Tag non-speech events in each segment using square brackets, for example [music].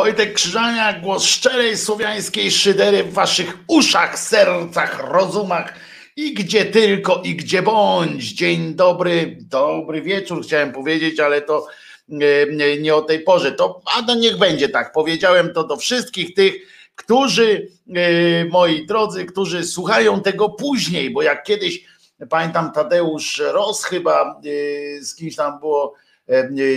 Wojtek Krzyżania, głos szczerej słowiańskiej szydery w waszych uszach, sercach, rozumach i gdzie tylko i gdzie bądź. Dzień dobry, dobry wieczór chciałem powiedzieć, ale to nie, nie o tej porze. To, a no niech będzie tak. Powiedziałem to do wszystkich tych, którzy, e, moi drodzy, którzy słuchają tego później, bo jak kiedyś, pamiętam Tadeusz Ros chyba e, z kimś tam było E,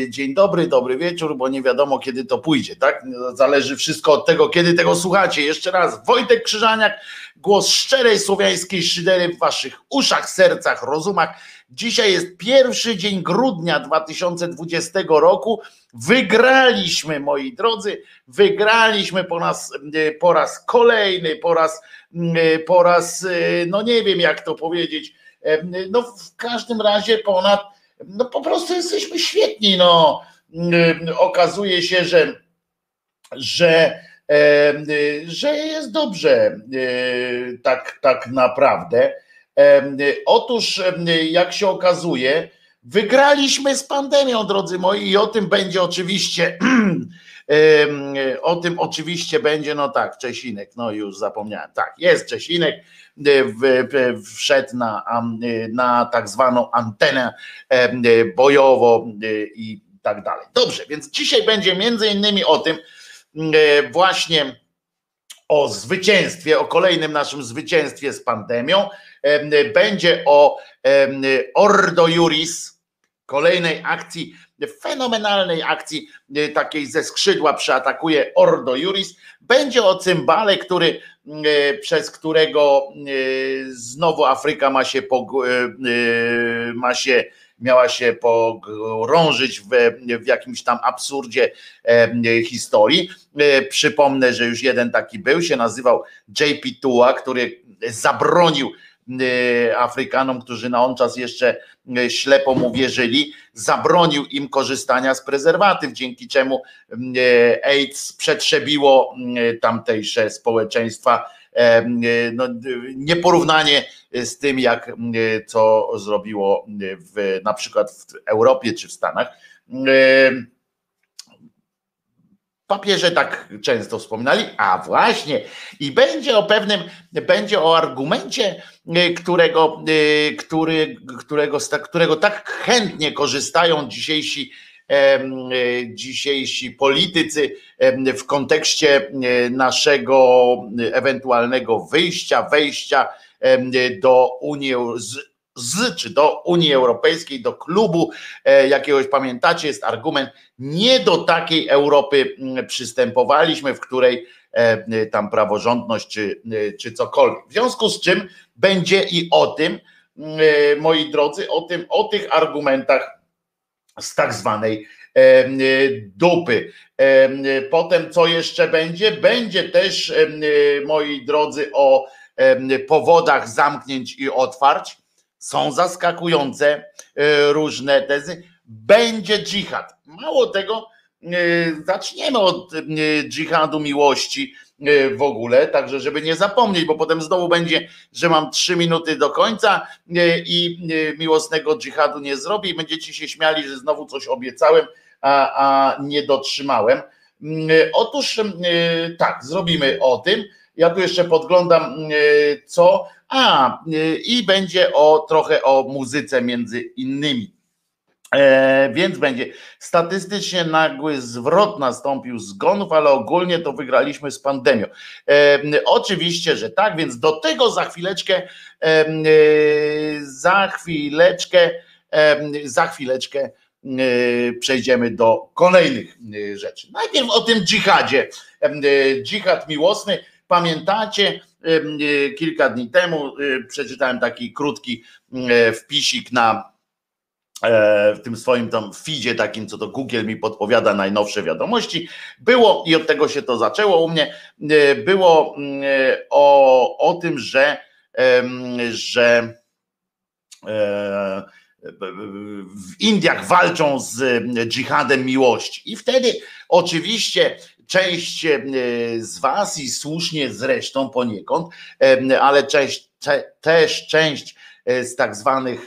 dzień dobry, dobry wieczór, bo nie wiadomo kiedy to pójdzie, tak? Zależy wszystko od tego, kiedy tego słuchacie. Jeszcze raz, Wojtek Krzyżaniak, głos szczerej słowiańskiej szydery w waszych uszach, sercach, rozumach. Dzisiaj jest pierwszy dzień grudnia 2020 roku. Wygraliśmy, moi drodzy, wygraliśmy po, nas, e, po raz kolejny, po raz, e, po raz, no nie wiem jak to powiedzieć, no w każdym razie ponad no po prostu jesteśmy świetni. No. Mm, okazuje się, że, że, że jest dobrze e, tak, tak naprawdę. Otóż, jak się okazuje, wygraliśmy z pandemią, drodzy moi, i o tym będzie oczywiście. [clears throat] O tym oczywiście będzie, no tak, Czesinek, no już zapomniałem. Tak, jest Czesinek wszedł na, na tak zwaną antenę bojowo i tak dalej. Dobrze, więc dzisiaj będzie między innymi o tym właśnie o zwycięstwie, o kolejnym naszym zwycięstwie z pandemią. Będzie o Ordo Juris, kolejnej akcji, fenomenalnej akcji takiej ze skrzydła przyatakuje Ordo Juris. Będzie o cymbale, który E, przez którego e, znowu Afryka ma się, e, ma się miała się pogrążyć w, w jakimś tam absurdzie historii. Przypomnę, że już jeden taki był, się nazywał JP Tua, który zabronił Afrykanom, którzy na on czas jeszcze ślepo mu wierzyli, zabronił im korzystania z prezerwatyw, dzięki czemu AIDS przetrzebiło tamtejsze społeczeństwa. No, nieporównanie z tym, jak co zrobiło w, na przykład w Europie czy w Stanach. Papieże tak często wspominali, a właśnie, i będzie o pewnym, będzie o argumencie, y, którego, y, który, którego, którego tak chętnie korzystają dzisiejsi, y, dzisiejsi politycy w kontekście naszego ewentualnego wyjścia, wejścia do Unii, z czy do Unii Europejskiej, do klubu e, jakiegoś, pamiętacie, jest argument, nie do takiej Europy mm, przystępowaliśmy, w której e, tam praworządność czy, e, czy cokolwiek. W związku z czym będzie i o tym, mm, moi drodzy, o tym, o tych argumentach z tak zwanej dupy. Potem co jeszcze będzie? Będzie też, moi drodzy, o powodach zamknięć i otwarć są zaskakujące e, różne tezy. Będzie dżihad. Mało tego, e, zaczniemy od e, dżihadu miłości w ogóle, także żeby nie zapomnieć, bo potem znowu będzie, że mam trzy minuty do końca i miłosnego dżihadu nie zrobię i będziecie się śmiali, że znowu coś obiecałem, a, a nie dotrzymałem. Otóż tak, zrobimy o tym. Ja tu jeszcze podglądam, co a, y, i będzie o trochę o muzyce między innymi. E, więc będzie statystycznie nagły zwrot nastąpił zgonów, ale ogólnie to wygraliśmy z pandemią. E, oczywiście, że tak, więc do tego za chwileczkę, e, za chwileczkę, za chwileczkę e, przejdziemy do kolejnych e, rzeczy. Najpierw o tym dżihadzie. E, dżihad miłosny, pamiętacie? E, kilka dni temu e, przeczytałem taki krótki e, wpisik na w tym swoim tam feedzie takim, co to Google mi podpowiada najnowsze wiadomości. Było, i od tego się to zaczęło u mnie, było o, o tym, że, że w Indiach walczą z dżihadem miłości. I wtedy oczywiście część e, z Was i słusznie zresztą poniekąd, e, ale część, też część z tak zwanych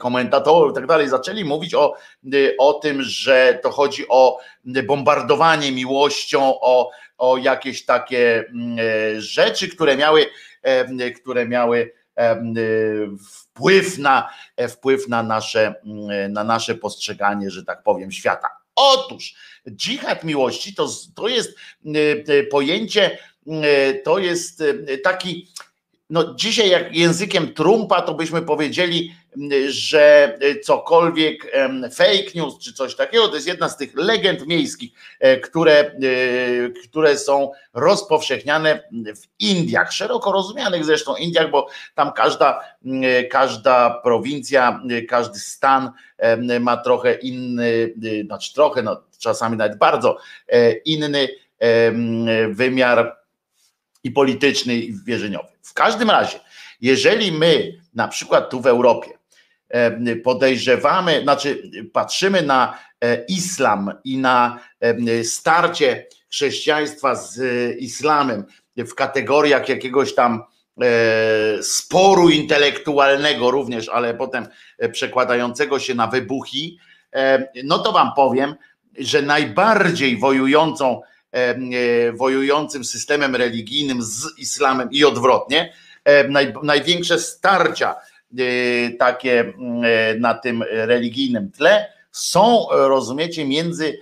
komentatorów i tak dalej, zaczęli mówić o, o tym, że to chodzi o bombardowanie miłością, o, o jakieś takie rzeczy, które miały, które miały wpływ na, wpływ na nasze, na nasze postrzeganie, że tak powiem, świata. Otóż dżihad miłości to, to jest pojęcie, to jest taki no dzisiaj jak językiem Trumpa, to byśmy powiedzieli, że cokolwiek fake news czy coś takiego, to jest jedna z tych legend miejskich, e, które, e, które są rozpowszechniane w Indiach, szeroko rozumianych zresztą Indiach, bo tam każda, każda prowincja, każdy stan ma trochę inny, znaczy trochę, no czasami nawet bardzo e, inny wymiar i polityczny i wierzeniowy. W każdym razie, jeżeli my na przykład tu w Europie podejrzewamy, znaczy patrzymy na e, islam i na starcie chrześcijaństwa z islamem w kategoriach jakiegoś tam e, sporu intelektualnego również, ale potem e, przekładającego się na wybuchi, no to wam powiem, że najbardziej wojującą E, wojującym systemem religijnym z islamem i odwrotnie, naj, największe starcia e, takie na tym religijnym tle są, rozumiecie, między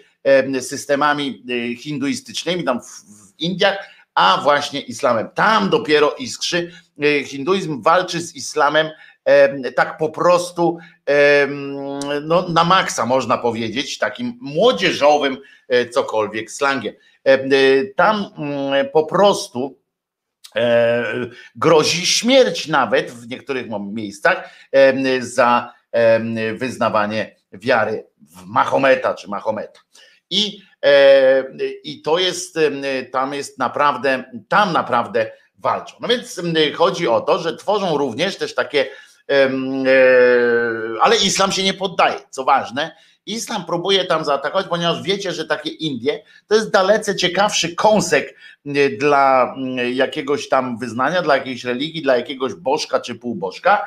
systemami e, hinduistycznymi tam w Indiach, a właśnie islamem. Tam dopiero iskrzy. Hinduizm walczy z islamem tak po prostu no, na maksa można powiedzieć, takim młodzieżowym cokolwiek slangiem. E, e, tam po prostu e, grozi śmierć nawet w niektórych miejscach za wyznawanie wiary w Mahometa czy Mahometa. I, I to jest, tam jest naprawdę, tam naprawdę walczą. No więc chodzi o to, że tworzą również też takie, ale islam się nie poddaje, co ważne, Islam próbuje tam zaatakować, ponieważ wiecie, że takie Indie to jest dalece ciekawszy kąsek e, dla mm, jakiegoś tam wyznania, dla jakiejś religii, dla jakiegoś bożka czy półbożka,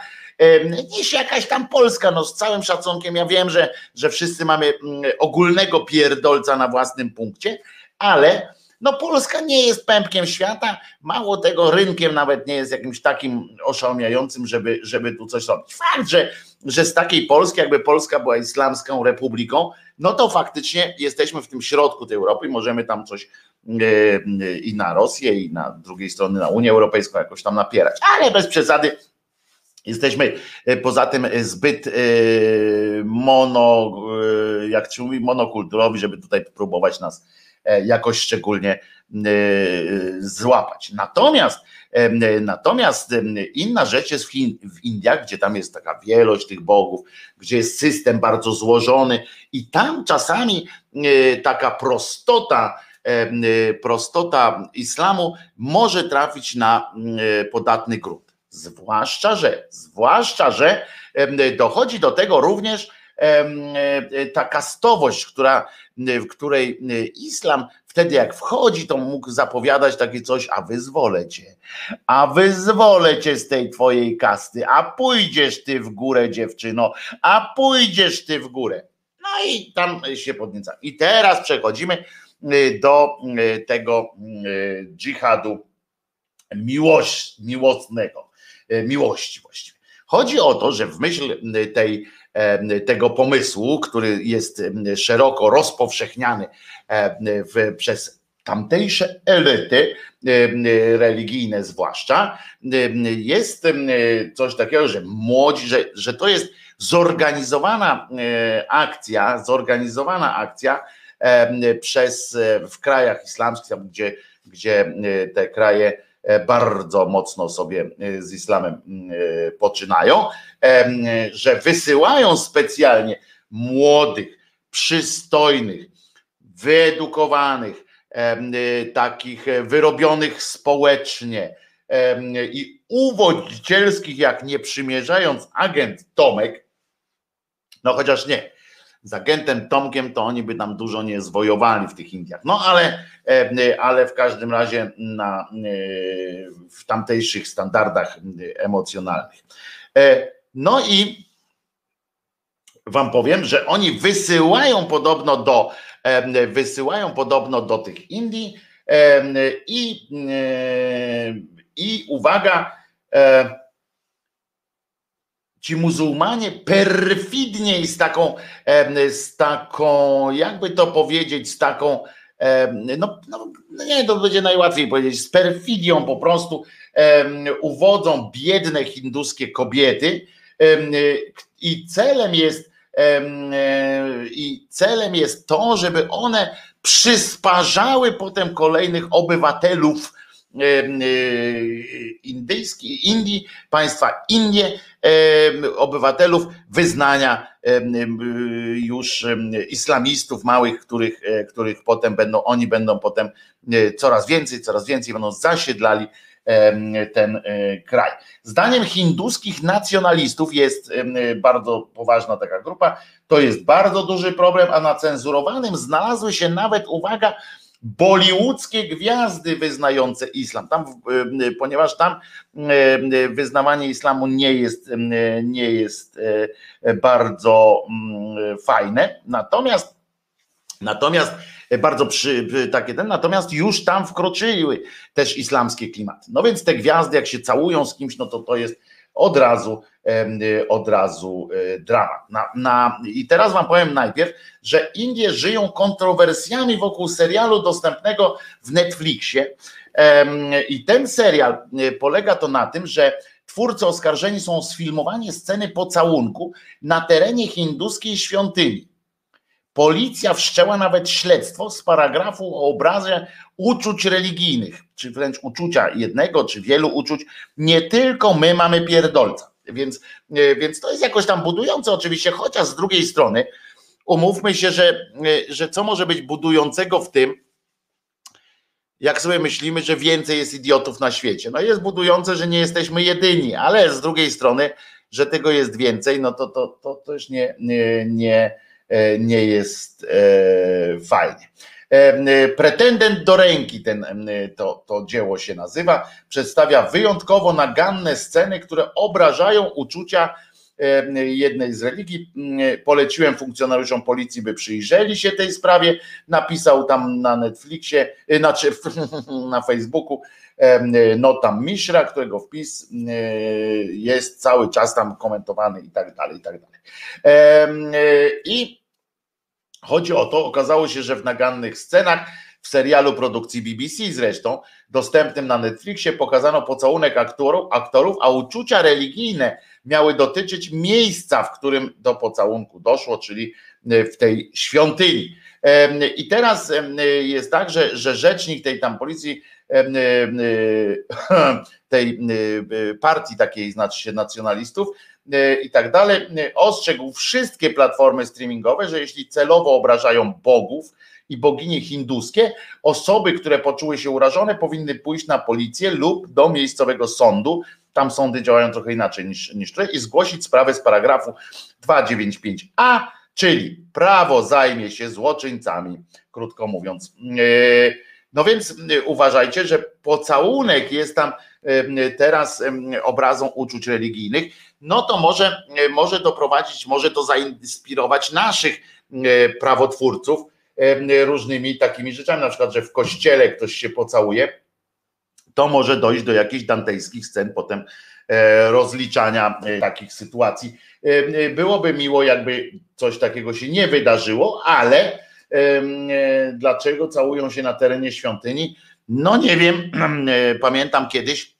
niż jakaś tam Polska. No z całym szacunkiem, ja wiem, że, że wszyscy mamy mm, ogólnego pierdolca na własnym punkcie, ale no Polska nie jest pępkiem świata, mało tego rynkiem nawet nie jest jakimś takim oszałamiającym, żeby, żeby tu coś robić. Fakt, że, że z takiej Polski, jakby Polska była islamską republiką, no to faktycznie jesteśmy w tym środku tej Europy i możemy tam coś yy, i na Rosję, i na drugiej strony na Unię Europejską jakoś tam napierać, ale bez przesady. Jesteśmy e, poza tym zbyt e, mono, jak się mówi, monokulturowi, żeby tutaj próbować nas E, jakoś szczególnie e, złapać. Natomiast e, Natomiast inna rzecz jest w, Chin, w Indiach, gdzie tam jest taka wielość tych bogów, gdzie jest system bardzo złożony i tam czasami taka prostota, prostota islamu może trafić na podatny grunt. Zwłaszcza, że, zwłaszcza, że dochodzi do tego również ta kastowość, która w której islam wtedy jak wchodzi, to mógł zapowiadać takie coś, a wyzwolę cię, a wyzwolę cię z tej twojej kasty, a pójdziesz ty w górę dziewczyno, a pójdziesz ty w górę. No i tam się podnieca. I teraz przechodzimy do tego dżihadu miłość, miłosnego, miłości właściwie. Chodzi o to, że w myśl tej tego pomysłu, który jest szeroko rozpowszechniany w, przez tamtejsze elity religijne zwłaszcza, jest coś takiego, że młodzi, że, że to jest zorganizowana akcja, zorganizowana akcja przez w krajach islamskich, gdzie, gdzie te kraje E, bardzo mocno sobie e, z islamem e, poczynają, że wysyłają specjalnie młodych, przystojnych, wyedukowanych, takich wyrobionych społecznie i uwodzicielskich, jak nie przymierzając agent Tomek, no chociaż nie, z agentem Tomkiem, to oni by tam dużo nie zwojowali w tych Indiach. No ale, e, ale w każdym razie na, e, w tamtejszych standardach emocjonalnych. E, No i wam powiem, że oni wysyłają podobno do wysyłają podobno do tych Indii i, i uwaga, ci muzułmanie perfidniej z taką, z taką, jakby to powiedzieć, z taką, no, no nie, to będzie najłatwiej powiedzieć, z perfidią po prostu uwodzą biedne hinduskie kobiety i celem jest i celem jest to, żeby one przysparzały potem kolejnych obywatelów indyjskich, Indii, państwa Indie, obywatelów wyznania już islamistów małych, których, e, których potem będą, oni będą potem e, coraz więcej, coraz więcej będą zasiedlali ten e, kraj. Zdaniem hinduskich nacjonalistów jest bardzo poważna taka grupa, to jest bardzo duży problem, a na cenzurowanym znalazły się nawet, uwaga, bollywoodzkie gwiazdy wyznające islam. Tam, ponieważ tam wyznawanie islamu nie jest, nie jest bardzo mm, fajne. Natomiast natomiast bardzo przy, takie ten, natomiast już tam wkroczyły też islamskie klimaty. No więc te gwiazdy, jak się całują z kimś, no to to jest od razu, od razu e, dramat. Na, na, I teraz Wam powiem najpierw, że Indie żyją kontrowersjami wokół serialu dostępnego w Netflixie. I ten serial e, polega to na tym, że twórcy oskarżeni są o sfilmowanie sceny pocałunku na terenie hinduskiej świątyni. Policja wszczęła nawet śledztwo z paragrafu o obrazie uczuć religijnych, czy wręcz uczucia jednego, czy wielu uczuć. Nie tylko my mamy pierdolca. Więc, e, więc to jest jakoś tam budujące oczywiście, chociaż z drugiej strony umówmy się, że, e, że co może być budującego w tym, jak sobie myślimy, że więcej jest idiotów na świecie. No jest budujące, że nie jesteśmy jedyni, ale z drugiej strony, że tego jest więcej, no to, to, to też nie, nie, nie E, nie jest e, fajnie. E, pretendent do ręki, ten, to, to dzieło się nazywa, przedstawia wyjątkowo naganne sceny, które obrażają uczucia jednej z religii. Poleciłem funkcjonariuszom policji, by przyjrzeli się tej sprawie. Napisał tam na Netflixie, znaczy [laughs] na Facebooku Notam Mishra, którego wpis jest cały czas tam komentowany i tak dalej, i tak dalej. I Chodzi o to, okazało się, że w nagannych scenach w serialu produkcji BBC zresztą, dostępnym na Netflixie, pokazano pocałunek aktorów, aktorów, a uczucia religijne miały dotyczyć miejsca, w którym do pocałunku doszło, czyli e, w tej świątyni. I teraz jest tak, że, że rzecznik tej tam policji, e, [laughs] tej partii takiej, znaczy się nacjonalistów, i tak dalej, ostrzegł wszystkie platformy streamingowe, że jeśli celowo obrażają bogów i boginie hinduskie, osoby, które poczuły się urażone, powinny pójść na policję lub do miejscowego sądu. Tam sądy działają trochę inaczej niż, niż tutaj, i zgłosić sprawę z paragrafu 295a, czyli prawo zajmie się złoczyńcami, krótko mówiąc. E, no więc uważajcie, że pocałunek jest tam teraz obrazą uczuć religijnych no to może, e, może doprowadzić, może to zainspirować naszych e, prawotwórców e, różnymi takimi rzeczami, na przykład, że w kościele ktoś się pocałuje, to może dojść do jakichś dantejskich scen potem rozliczania takich sytuacji. Byłoby miło, jakby coś takiego się nie wydarzyło, ale dlaczego całują się na terenie świątyni? No nie wiem, [clears throat] pamiętam kiedyś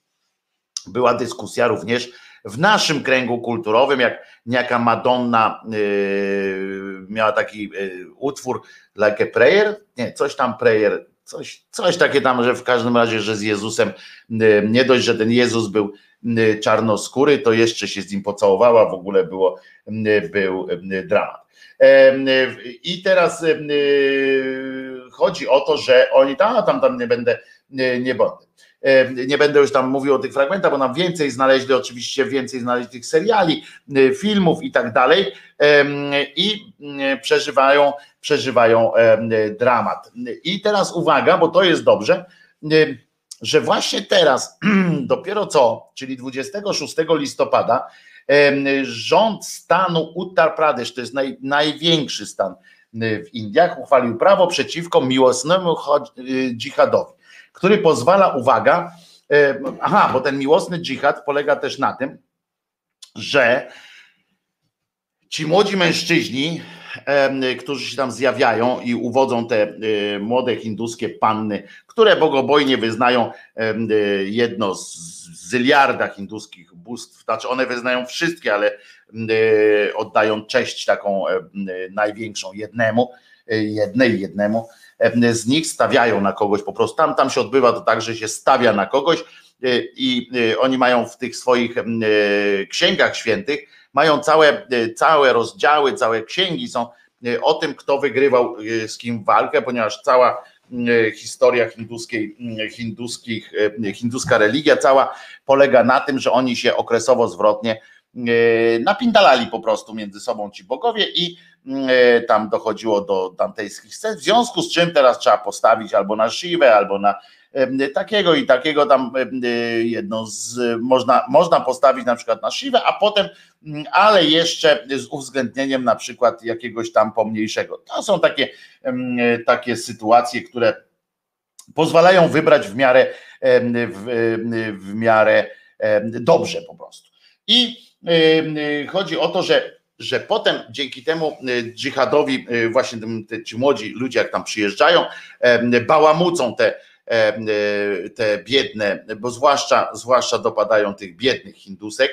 była dyskusja również w naszym kręgu kulturowym, jak niejaka Madonna yy, miała taki yy, utwór like a prayer, nie, coś tam prayer, coś, coś takie tam, że w każdym razie, że z Jezusem, nie dość, że ten Jezus był czarnoskóry, to jeszcze się z nim pocałowała, w ogóle było, był dramat. I teraz chodzi o to, że oni tam, tam, tam nie będę, nie, nie będę nie będę już tam mówił o tych fragmentach, bo nam więcej znaleźli, oczywiście więcej znaleźli tych seriali, y, filmów i tak dalej i y, przeżywają, przeżywają dramat. I teraz uwaga, bo to jest dobrze, że właśnie teraz, [clears throat] dopiero co, czyli 26 listopada, Rząd stanu Uttar Pradesh, to jest naj, największy stan w Indiach, uchwalił prawo przeciwko miłosnemu dżihadowi, który pozwala, uwaga, aha, bo ten miłosny dżihad polega też na tym, że ci młodzi mężczyźni, którzy się tam zjawiają i uwodzą te e, młode hinduskie panny, które bogobojnie wyznają e, jedno z zyliarda hinduskich bóstw, znaczy one wyznają wszystkie, ale e, oddają cześć taką największą jednemu, jednej, jednemu z nich stawiają na kogoś po prostu. Tam, tam się odbywa to tak, że się stawia na kogoś i oni mają w tych swoich księgach świętych mają całe, e, całe rozdziały, całe księgi są e, o tym, kto wygrywał e, z kim walkę, ponieważ cała historia hinduskiej, hinduskich, hinduska religia cała polega na tym, że oni się okresowo zwrotnie napindalali po prostu między sobą ci bogowie i tam dochodziło do dantejskich scen, w związku z czym teraz trzeba postawić albo na Siwę, albo na takiego i takiego tam jedno z, można, można postawić na przykład na siwę, a potem, mm, ale jeszcze z uwzględnieniem na przykład jakiegoś tam pomniejszego. To są takie, takie sytuacje, które pozwalają wybrać w miarę, w, w miarę dobrze po prostu. I chodzi o to, że że potem dzięki temu dżihadowi, właśnie ci młodzi ludzie, jak tam przyjeżdżają, bałamucą te E, e, te biedne, bo zwłaszcza, zwłaszcza dopadają tych biednych Hindusek,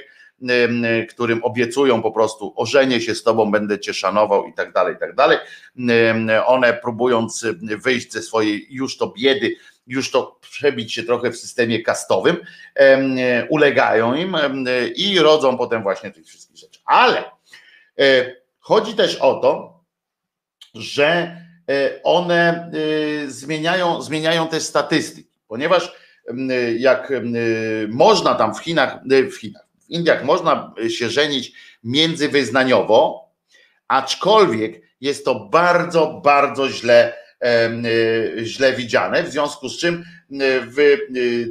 e, którym obiecują po prostu ożenię się z tobą, będę cię szanował i tak dalej, i tak dalej. One próbując wyjść ze swojej już to biedy, już to przebić się trochę w systemie kastowym, ulegają im i rodzą potem właśnie tych wszystkich rzeczy. Ale chodzi też o to, że E, one e, zmieniają, zmieniają te statystyki, ponieważ jak można tam w Chinach, e, w Chinach, w Indiach można się żenić międzywyznaniowo, aczkolwiek jest to bardzo, bardzo źle, źle widziane, w związku z czym w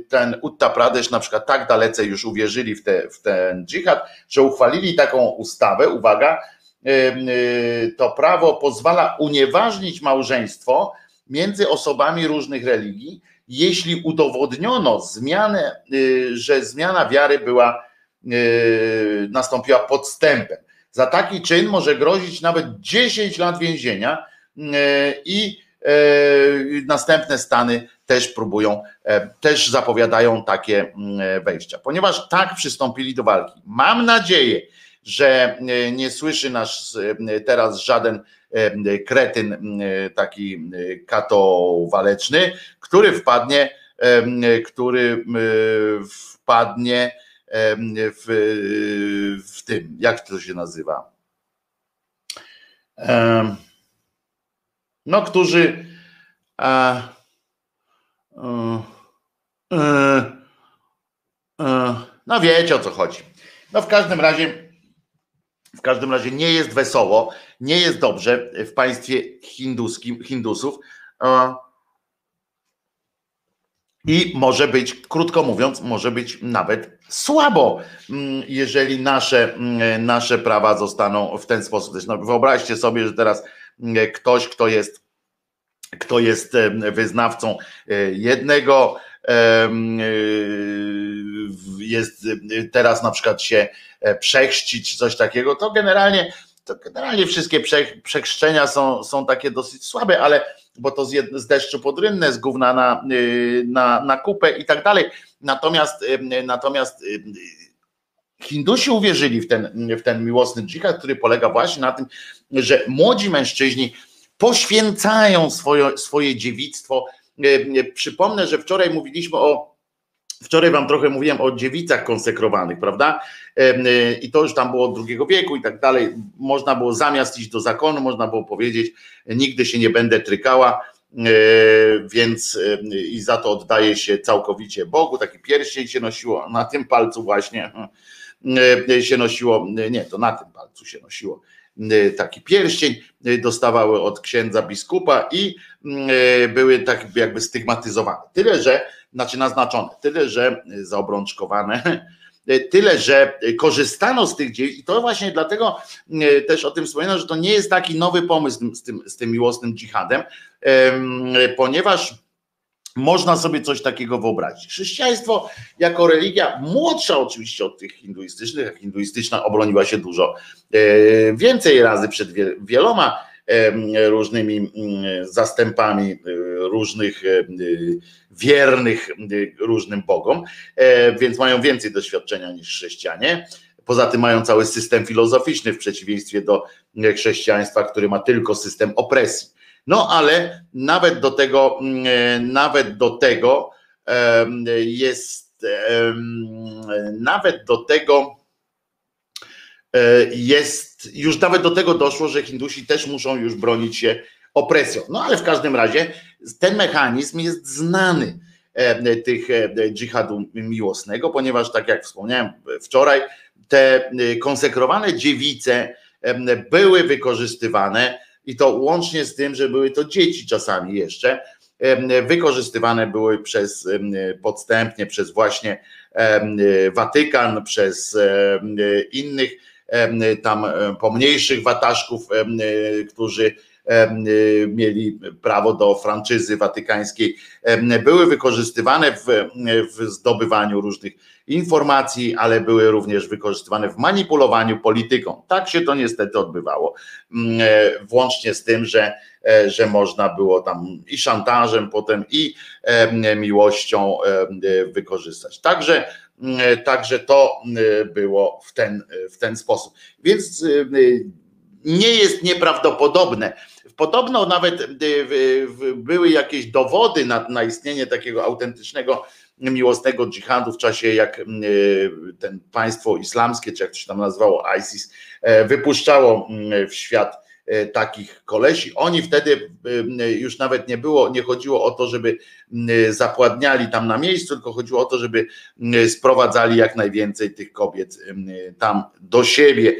ten Uttar Pradesh na przykład tak dalece już uwierzyli w, te, w ten dżihad, że uchwalili taką ustawę, uwaga, Y, to prawo pozwala unieważnić małżeństwo między osobami różnych religii, jeśli udowodniono zmianę, y, że zmiana wiary była y, nastąpiła podstępem. Za taki czyn może grozić nawet 10 lat więzienia i następne stany też próbują, też zapowiadają takie wejścia, ponieważ tak przystąpili do walki. Mam nadzieję, że e, nie słyszy nas e, teraz żaden e, kretyn taki katowaleczny, który wpadnie, który wpadnie w, w tym, jak to się nazywa? No, którzy no wiecie o co chodzi. No w każdym razie w każdym razie nie jest wesoło, nie jest dobrze w państwie hinduskim, Hindusów. I może być, krótko mówiąc, może być nawet słabo, mm, jeżeli nasze, mm, nasze prawa zostaną w ten sposób. No, wyobraźcie sobie, że teraz mm, ktoś, kto jest, kto jest wyznawcą e, jednego, jest teraz na przykład się E, przechrzcić coś takiego, to generalnie, to generalnie wszystkie prze, przechrzczenia są, są takie dosyć słabe, ale bo to z, jed, z deszczu pod z gówna na, y, na, na kupę i tak dalej. Natomiast y, natomiast y, Hindusi uwierzyli w ten, w ten miłosny dżihad, który polega właśnie na tym, że młodzi mężczyźni poświęcają swoje, swoje dziewictwo. Przypomnę, że wczoraj mówiliśmy o Wczoraj wam trochę mówiłem o dziewicach konsekrowanych, prawda? Y, I to już tam było od II wieku i tak dalej. Można było zamiast iść do zakonu, można było powiedzieć, nigdy się nie będę trykała, więc i za to oddaje się całkowicie Bogu. Taki pierścień się nosiło, na tym palcu właśnie się nosiło, nie, to na tym palcu się nosiło taki pierścień, dostawały od księdza biskupa i były tak jakby stygmatyzowane. Tyle, że znaczy naznaczone. Tyle, że zaobrączkowane, [laughs] Tyle, że korzystano z tych dzieł i to właśnie dlatego też o tym wspominam, że to nie jest taki nowy pomysł z tym, z tym miłosnym dżihadem, ponieważ można sobie coś takiego wyobrazić. Chrześcijaństwo jako religia, młodsza oczywiście od tych hinduistycznych, a hinduistyczna obroniła się dużo e, więcej razy przed wieloma e, różnymi zastępami e, różnych wiernych różnym bogom, więc mają więcej doświadczenia niż chrześcijanie. Poza tym mają cały system filozoficzny w przeciwieństwie do chrześcijaństwa, który ma tylko system opresji. No ale nawet do tego, mm, e, nawet do tego jest, nawet do tego e, jest, już nawet do tego doszło, że Hindusi też muszą już bronić się opresją. No ale w każdym razie ten mechanizm jest znany tych dżihadu miłosnego, ponieważ tak jak wspomniałem wczoraj, te konsekrowane dziewice były wykorzystywane i to łącznie z tym, że były to dzieci czasami jeszcze, wykorzystywane były przez podstępnie przez właśnie Watykan, przez innych tam pomniejszych wataszków, którzy mieli prawo do franczyzy watykańskiej, były wykorzystywane w, w zdobywaniu różnych informacji, ale były również wykorzystywane w manipulowaniu polityką. Tak się to niestety odbywało, e, włącznie z tym, że, e, że można było tam i szantażem potem i miłością wykorzystać. Także, mm, także to było w ten, w ten sposób. Więc nie jest nieprawdopodobne. Podobno nawet były jakieś dowody na, na istnienie takiego autentycznego miłosnego dżihadu w czasie jak e, ten państwo islamskie, czy jak to się tam nazywało, ISIS, e, wypuszczało mm, w świat takich kolesi. Oni wtedy już nawet nie było, nie chodziło o to, żeby zapładniali tam na miejscu, tylko chodziło o to, żeby sprowadzali jak najwięcej tych kobiet tam do siebie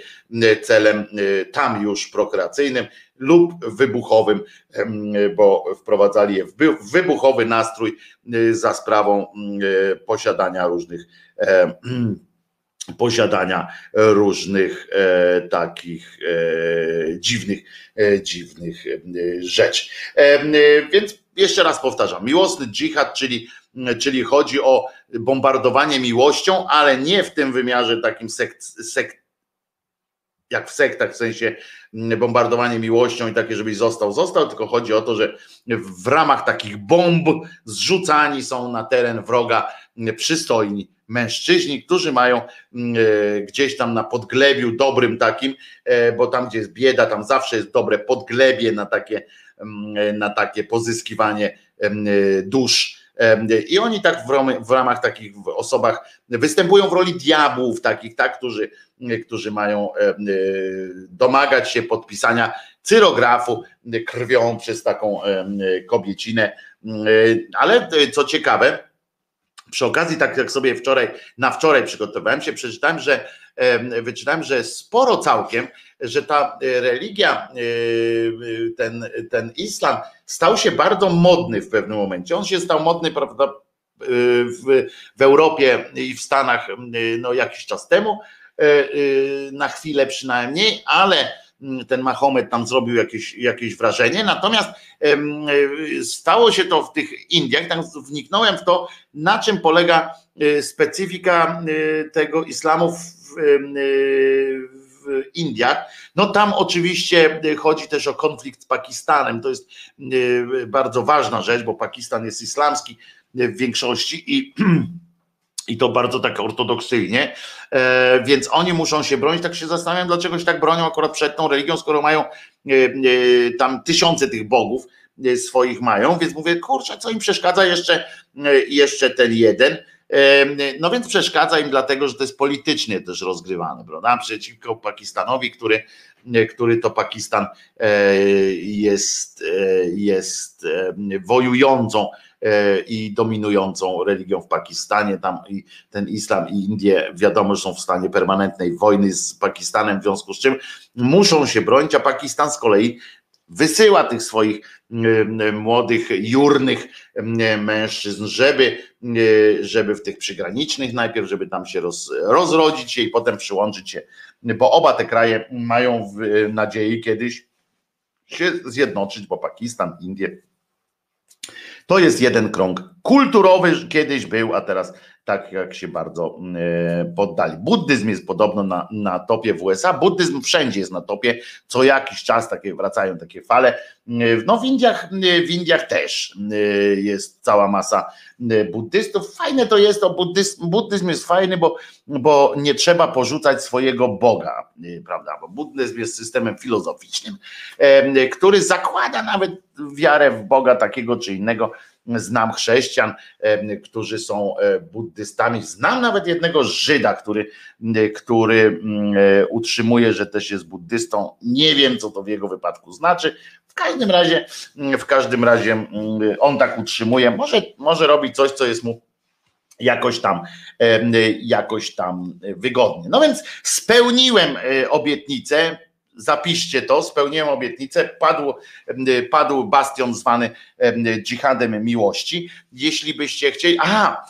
celem tam już prokreacyjnym lub wybuchowym, bo wprowadzali je w wybuchowy nastrój za sprawą posiadania różnych [clears throat] posiadania różnych e, takich e, dziwnych, e, dziwnych rzeczy. Więc jeszcze raz powtarzam, miłosny dżihad, czyli, czyli chodzi o bombardowanie miłością, ale nie w tym wymiarze takim sekt, sekt jak w sektach, w sensie bombardowanie miłością i takie, żebyś został, został, tylko chodzi o to, że w ramach takich bomb zrzucani są na teren wroga przystojni mężczyźni, którzy mają mm, e, gdzieś tam na podglebiu dobrym takim, e, bo tam gdzie jest bieda, tam zawsze jest dobre podglebie na takie, na takie pozyskiwanie dusz i oni tak w, ramach takich osobach występują w roli diabłów, takich, tak, którzy, którzy mają domagać się podpisania cyrografu krwią przez taką kobiecinę. Ale co ciekawe, przy okazji, tak jak sobie wczoraj, na wczoraj przygotowałem się, przeczytałem, że wyczytałem, że sporo całkiem, że ta e, religia, e, e, ten, ten islam stał się bardzo modny w pewnym momencie. On się stał modny, prawda, w, w Europie i w Stanach no, jakiś czas temu, na chwilę przynajmniej, ale ten Mahomet tam zrobił jakieś, jakieś wrażenie, natomiast stało się to w tych Indiach, tam wniknąłem w to, na czym polega specyfika tego islamu w, w Indiach. No tam oczywiście chodzi też o konflikt z Pakistanem. To jest bardzo ważna rzecz, bo Pakistan jest islamski w większości i [clears throat] i to bardzo tak ortodoksyjnie, e, więc oni muszą się bronić. Tak się zastanawiam, dlaczego się tak bronią akurat przed tą religią, skoro mają e, e, tam tysiące tych bogów swoich mają, więc mówię, kurczę, co im przeszkadza jeszcze, jeszcze ten jeden. No więc przeszkadza im dlatego, że to jest politycznie też rozgrywane, prawda? Przeciwko Pakistanowi, który, który to Pakistan jest, jest wojującą i dominującą religią w Pakistanie. Tam i ten islam i Indie wiadomo, że są w stanie permanentnej wojny z Pakistanem, w związku z czym muszą się bronić, a Pakistan z kolei wysyła tych swoich młodych, jurnych mężczyzn, żeby, żeby w tych przygranicznych najpierw, żeby tam się roz, rozrodzić się i potem przyłączyć się, bo oba te kraje mają nadzieję kiedyś się zjednoczyć, bo Pakistan, Indie to jest jeden krąg kulturowy, kiedyś był, a teraz tak jak się bardzo e, poddali. Buddyzm jest podobno na, na topie w USA, buddyzm wszędzie jest na topie, co jakiś czas takie wracają takie fale. E, no w Indiach, e, w Indiach też jest cała masa buddystów. Fajne to jest, to buddyzm, buddyzm jest fajny, bo, bo nie trzeba porzucać swojego Boga, prawda? Bo buddyzm jest systemem filozoficznym, który zakłada nawet wiarę w Boga takiego czy innego, znam chrześcijan, którzy są e, buddystami, znam nawet jednego Żyda, który, który e, utrzymuje, że też jest buddystą. Nie wiem, co to w jego wypadku znaczy. W każdym razie, w każdym razie on tak utrzymuje. Może, może robić coś, co jest mu jakoś tam, jakoś tam wygodnie. No więc spełniłem e, obietnicę zapiszcie to, spełniłem obietnicę, padł, padł bastion zwany dżihadem miłości. Jeśli byście chcieli, aha,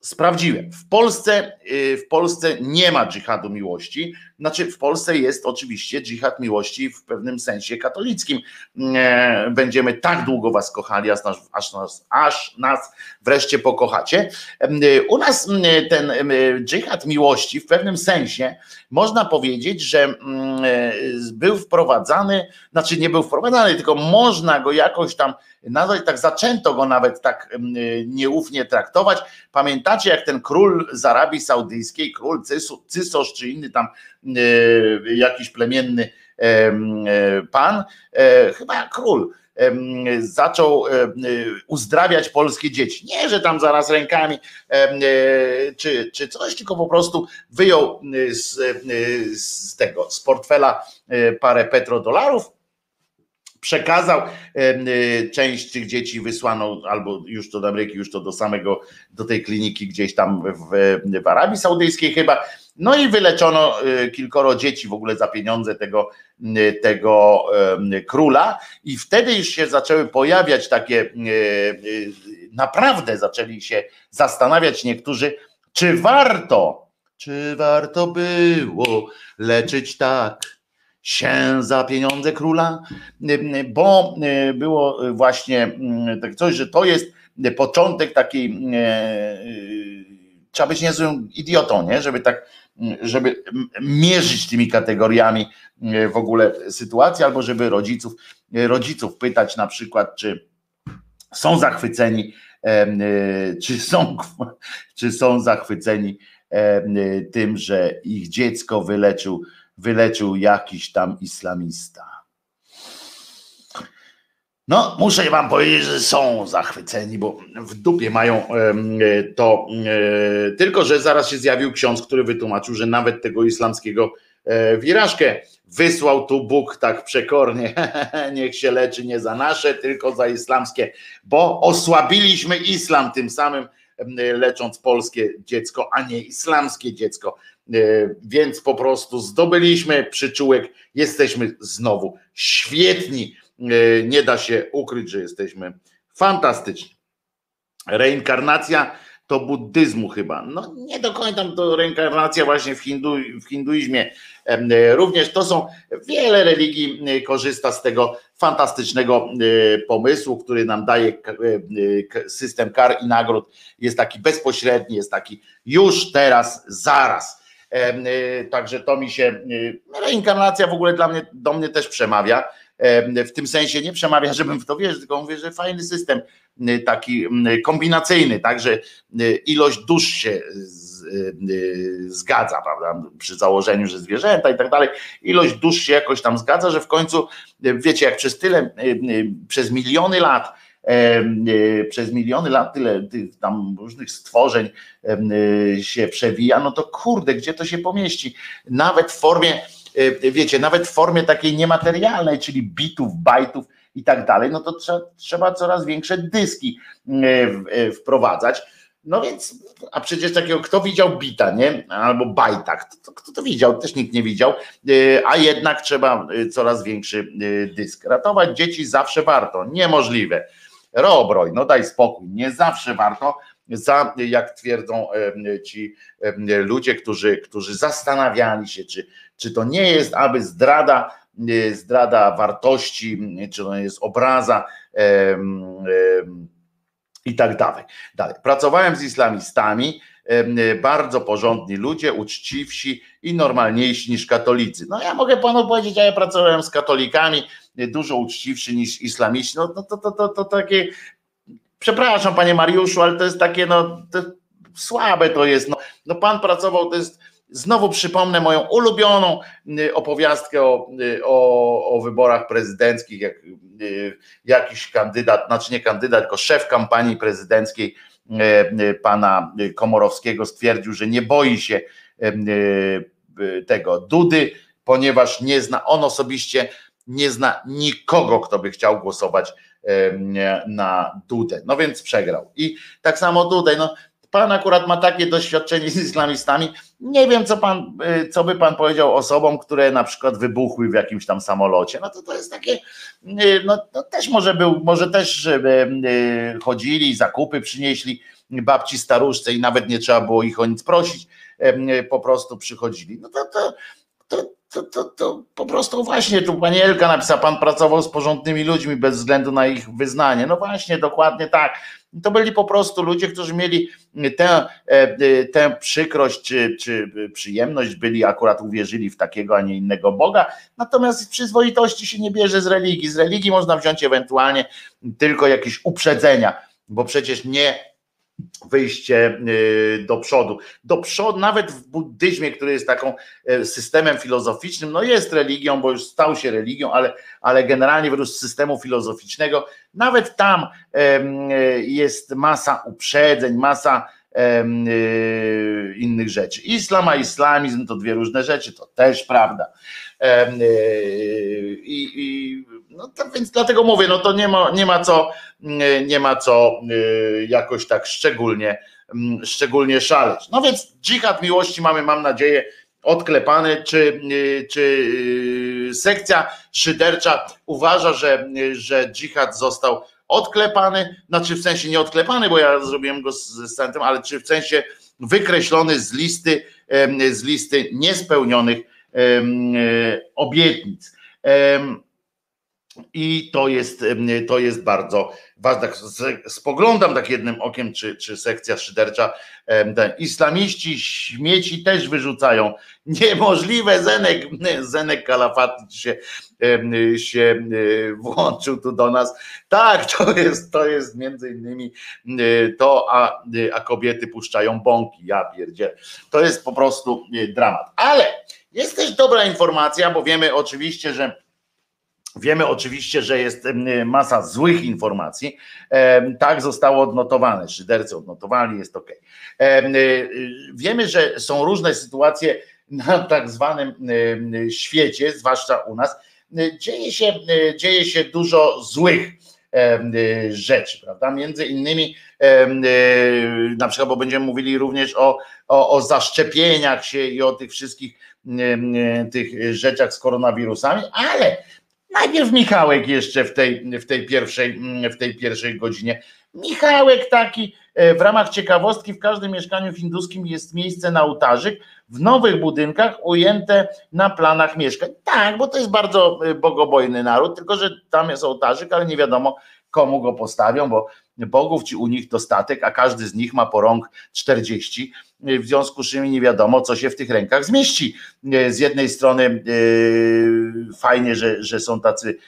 Sprawdziłem. W Polsce, y, w Polsce nie ma dżihadu miłości. Znaczy, w Polsce jest oczywiście dżihad miłości w pewnym sensie katolickim. Będziemy tak długo was kochali, aż nas, aż nas, aż nas wreszcie pokochacie. U nas ten dżihad miłości w pewnym sensie można powiedzieć, że był wprowadzany, znaczy nie był wprowadzany, tylko można go jakoś tam nazwać, tak zaczęto go nawet tak nieufnie traktować. Pamiętacie, jak ten król z Arabii Saudyjskiej, król Cysosz czy inny tam jakiś plemienny e, pan, e, chyba król, zaczął uzdrawiać polskie dzieci. Nie, że tam zaraz rękami czy, czy coś, tylko po prostu wyjął z, z tego, z portfela parę petrodolarów przekazał y, część tych dzieci wysłano albo już to do Ameryki, już to do samego, do tej kliniki gdzieś tam w, w Arabii Saudyjskiej chyba. No i wyleczono y, kilkoro dzieci w ogóle za pieniądze tego, y, tego króla. I wtedy już się zaczęły pojawiać takie, naprawdę zaczęli się zastanawiać niektórzy, czy warto, czy warto było leczyć tak się za pieniądze króla, bo było właśnie tak coś, że to jest początek takiej, trzeba być niezłym idiotą, nie? żeby tak, żeby mierzyć tymi kategoriami w ogóle sytuacji, albo żeby rodziców, rodziców pytać na przykład, czy są zachwyceni, czy są, [laughs] czy są zachwyceni tym, że ich dziecko wyleczył wyleczył jakiś tam islamista. No, muszę wam powiedzieć, że są zachwyceni, bo w dupie mają to. E, tylko, że zaraz się zjawił ksiądz, który wytłumaczył, że nawet tego islamskiego e, wirażkę wysłał tu Bóg tak przekornie. [laughs] Niech się leczy nie za nasze, tylko za islamskie, bo osłabiliśmy islam tym samym lecząc polskie dziecko, a nie islamskie dziecko. E, więc po prostu zdobyliśmy przyczółek, jesteśmy znowu świetni. E, nie da się ukryć, że jesteśmy fantastyczni. Reinkarnacja to buddyzmu chyba. No nie do końca to reinkarnacja właśnie w, hindu, w hinduizmie. E, również to są wiele religii korzysta z tego fantastycznego pomysłu, który nam daje system kar i nagród. Jest taki bezpośredni, jest taki już teraz, zaraz Y, także to mi się, y, reinkarnacja w ogóle dla mnie, do mnie też przemawia. W tym sensie nie przemawia, żebym w to wierzył, tylko mówię, że fajny system y, taki kombinacyjny, także ilość dusz się zgadza, prawda, przy założeniu, że zwierzęta i tak dalej, ilość dusz się jakoś tam zgadza, że w końcu, wiecie, jak przez tyle, przez miliony lat E, przez miliony lat tyle tych tam różnych stworzeń e, się przewija, no to kurde, gdzie to się pomieści? Nawet w formie, e, wiecie, nawet w formie takiej niematerialnej, czyli bitów, bajtów i tak dalej, no to trzeba, coraz większe dyski wprowadzać. No więc, a przecież takiego, kto widział bita, nie? Albo bajtak, to, kto to widział? Też nikt nie widział, a jednak trzeba coraz większy dysk. Ratować dzieci zawsze warto, niemożliwe. Robroj, no daj spokój, nie zawsze warto, za, jak twierdzą ci ludzie, którzy, którzy zastanawiali się, czy, czy to nie jest aby zdrada, zdrada wartości, czy to jest obraza i tak dalej. dalej. Pracowałem z islamistami, bardzo porządni ludzie, uczciwsi i normalniejsi niż katolicy. No ja mogę panu powiedzieć, ja pracowałem z katolikami, dużo uczciwszy niż islamiści. No to, to, to, to, to takie przepraszam panie Mariuszu, ale to jest takie, no to słabe to jest. No, no pan pracował, to jest, znowu przypomnę moją ulubioną y, opowiastkę o, y, o, o wyborach prezydenckich, jak y, jakiś kandydat, znaczy nie kandydat, tylko szef kampanii prezydenckiej pana Komorowskiego stwierdził, że nie boi się tego Dudy, ponieważ nie zna, on osobiście nie zna nikogo, kto by chciał głosować na Dudę. No więc przegrał. I tak samo tutaj, no pan akurat ma takie doświadczenie z islamistami. Nie wiem, co pan, y, co by pan powiedział osobom, które na przykład wybuchły w jakimś tam samolocie. No to to jest takie, y, no to też może był, może też y, chodzili, zakupy przynieśli babci staruszce i nawet nie trzeba było ich o nic prosić, po prostu przychodzili. No to, to, to to, to, to po prostu właśnie tu pani Elka napisała, pan pracował z porządnymi ludźmi bez względu na ich wyznanie. No właśnie, dokładnie tak. To byli po prostu ludzie, którzy mieli tę, e, tę przykrość czy, czy przyjemność, byli akurat uwierzyli w takiego, a nie innego Boga. Natomiast przyzwoitości się nie bierze z religii. Z religii można wziąć ewentualnie tylko jakieś uprzedzenia, bo przecież nie wyjście y, do przodu. Do przodu, nawet w buddyzmie, który jest taką e, systemem filozoficznym, no jest religią, bo już stał się religią, ale, ale generalnie według systemu filozoficznego, nawet tam e, jest masa uprzedzeń, masa e, innych rzeczy. Islam a islamizm to dwie różne rzeczy, to też prawda. I, i no to, więc dlatego mówię, no to nie ma, nie ma co, nie ma co y, jakoś tak szczególnie, mm, szczególnie szaleć. No więc dżihad miłości mamy, mam nadzieję, odklepany, czy, y, czy y, sekcja szydercza uważa, że, że dżihad został odklepany, znaczy w sensie nie odklepany, bo ja zrobiłem go z, z ale czy w sensie wykreślony z listy, z listy niespełnionych obietnic. I to jest, to jest bardzo ważne. Tak spoglądam tak jednym okiem, czy, czy sekcja szydercza. Ten. Islamiści śmieci też wyrzucają. [laughs] Niemożliwe, Zenek, Zenek Kalafaty się, się włączył tu do nas. Tak, to jest, to jest między innymi to, a, a kobiety puszczają bąki. Ja pierdzie. To jest po prostu dramat. Ale jest też dobra informacja, bo wiemy oczywiście, że Wiemy oczywiście, że jest masa złych informacji. Tak zostało odnotowane. Szydercy odnotowali, jest ok. Wiemy, że są różne sytuacje na tak zwanym świecie, zwłaszcza u nas. Dzieje się, dzieje się dużo złych rzeczy, prawda? Między innymi, na przykład, bo będziemy mówili również o, o, o zaszczepieniach się i o tych wszystkich tych rzeczach z koronawirusami, ale Najpierw Michałek jeszcze w tej, w tej, pierwszej, w tej pierwszej godzinie. Michałek taki, e, w ramach ciekawostki, w każdym mieszkaniu hinduskim jest miejsce na ołtarzyk, w nowych budynkach ujęte na planach mieszkań. Tak, bo to jest bardzo e, bogobojny naród, tylko że tam jest ołtarzyk, ale nie wiadomo komu go postawią, bo bogów ci u nich dostatek, a każdy z nich ma po rąk 40, w związku z czym nie wiadomo, co się w tych rękach zmieści. Z jednej strony yy, fajnie, że, że są tacy,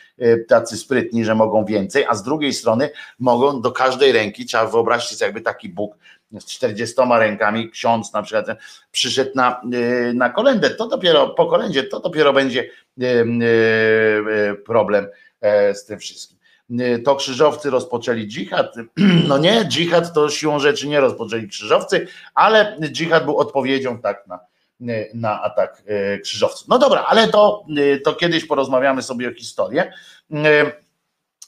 tacy sprytni, że mogą więcej, a z drugiej strony mogą do każdej ręki, trzeba wyobrazić sobie jakby taki Bóg z 40 rękami, ksiądz na przykład przyszedł na, na kolendę, to dopiero po kolędzie, to dopiero będzie problem z tym wszystkim. Y, to krzyżowcy rozpoczęli dżihad. [clears throat] No nie, dżihad to siłą rzeczy nie rozpoczęli krzyżowcy, ale dżihad był odpowiedzią tak na, y, na atak y, krzyżowców. No dobra, ale to, to kiedyś porozmawiamy sobie o historii.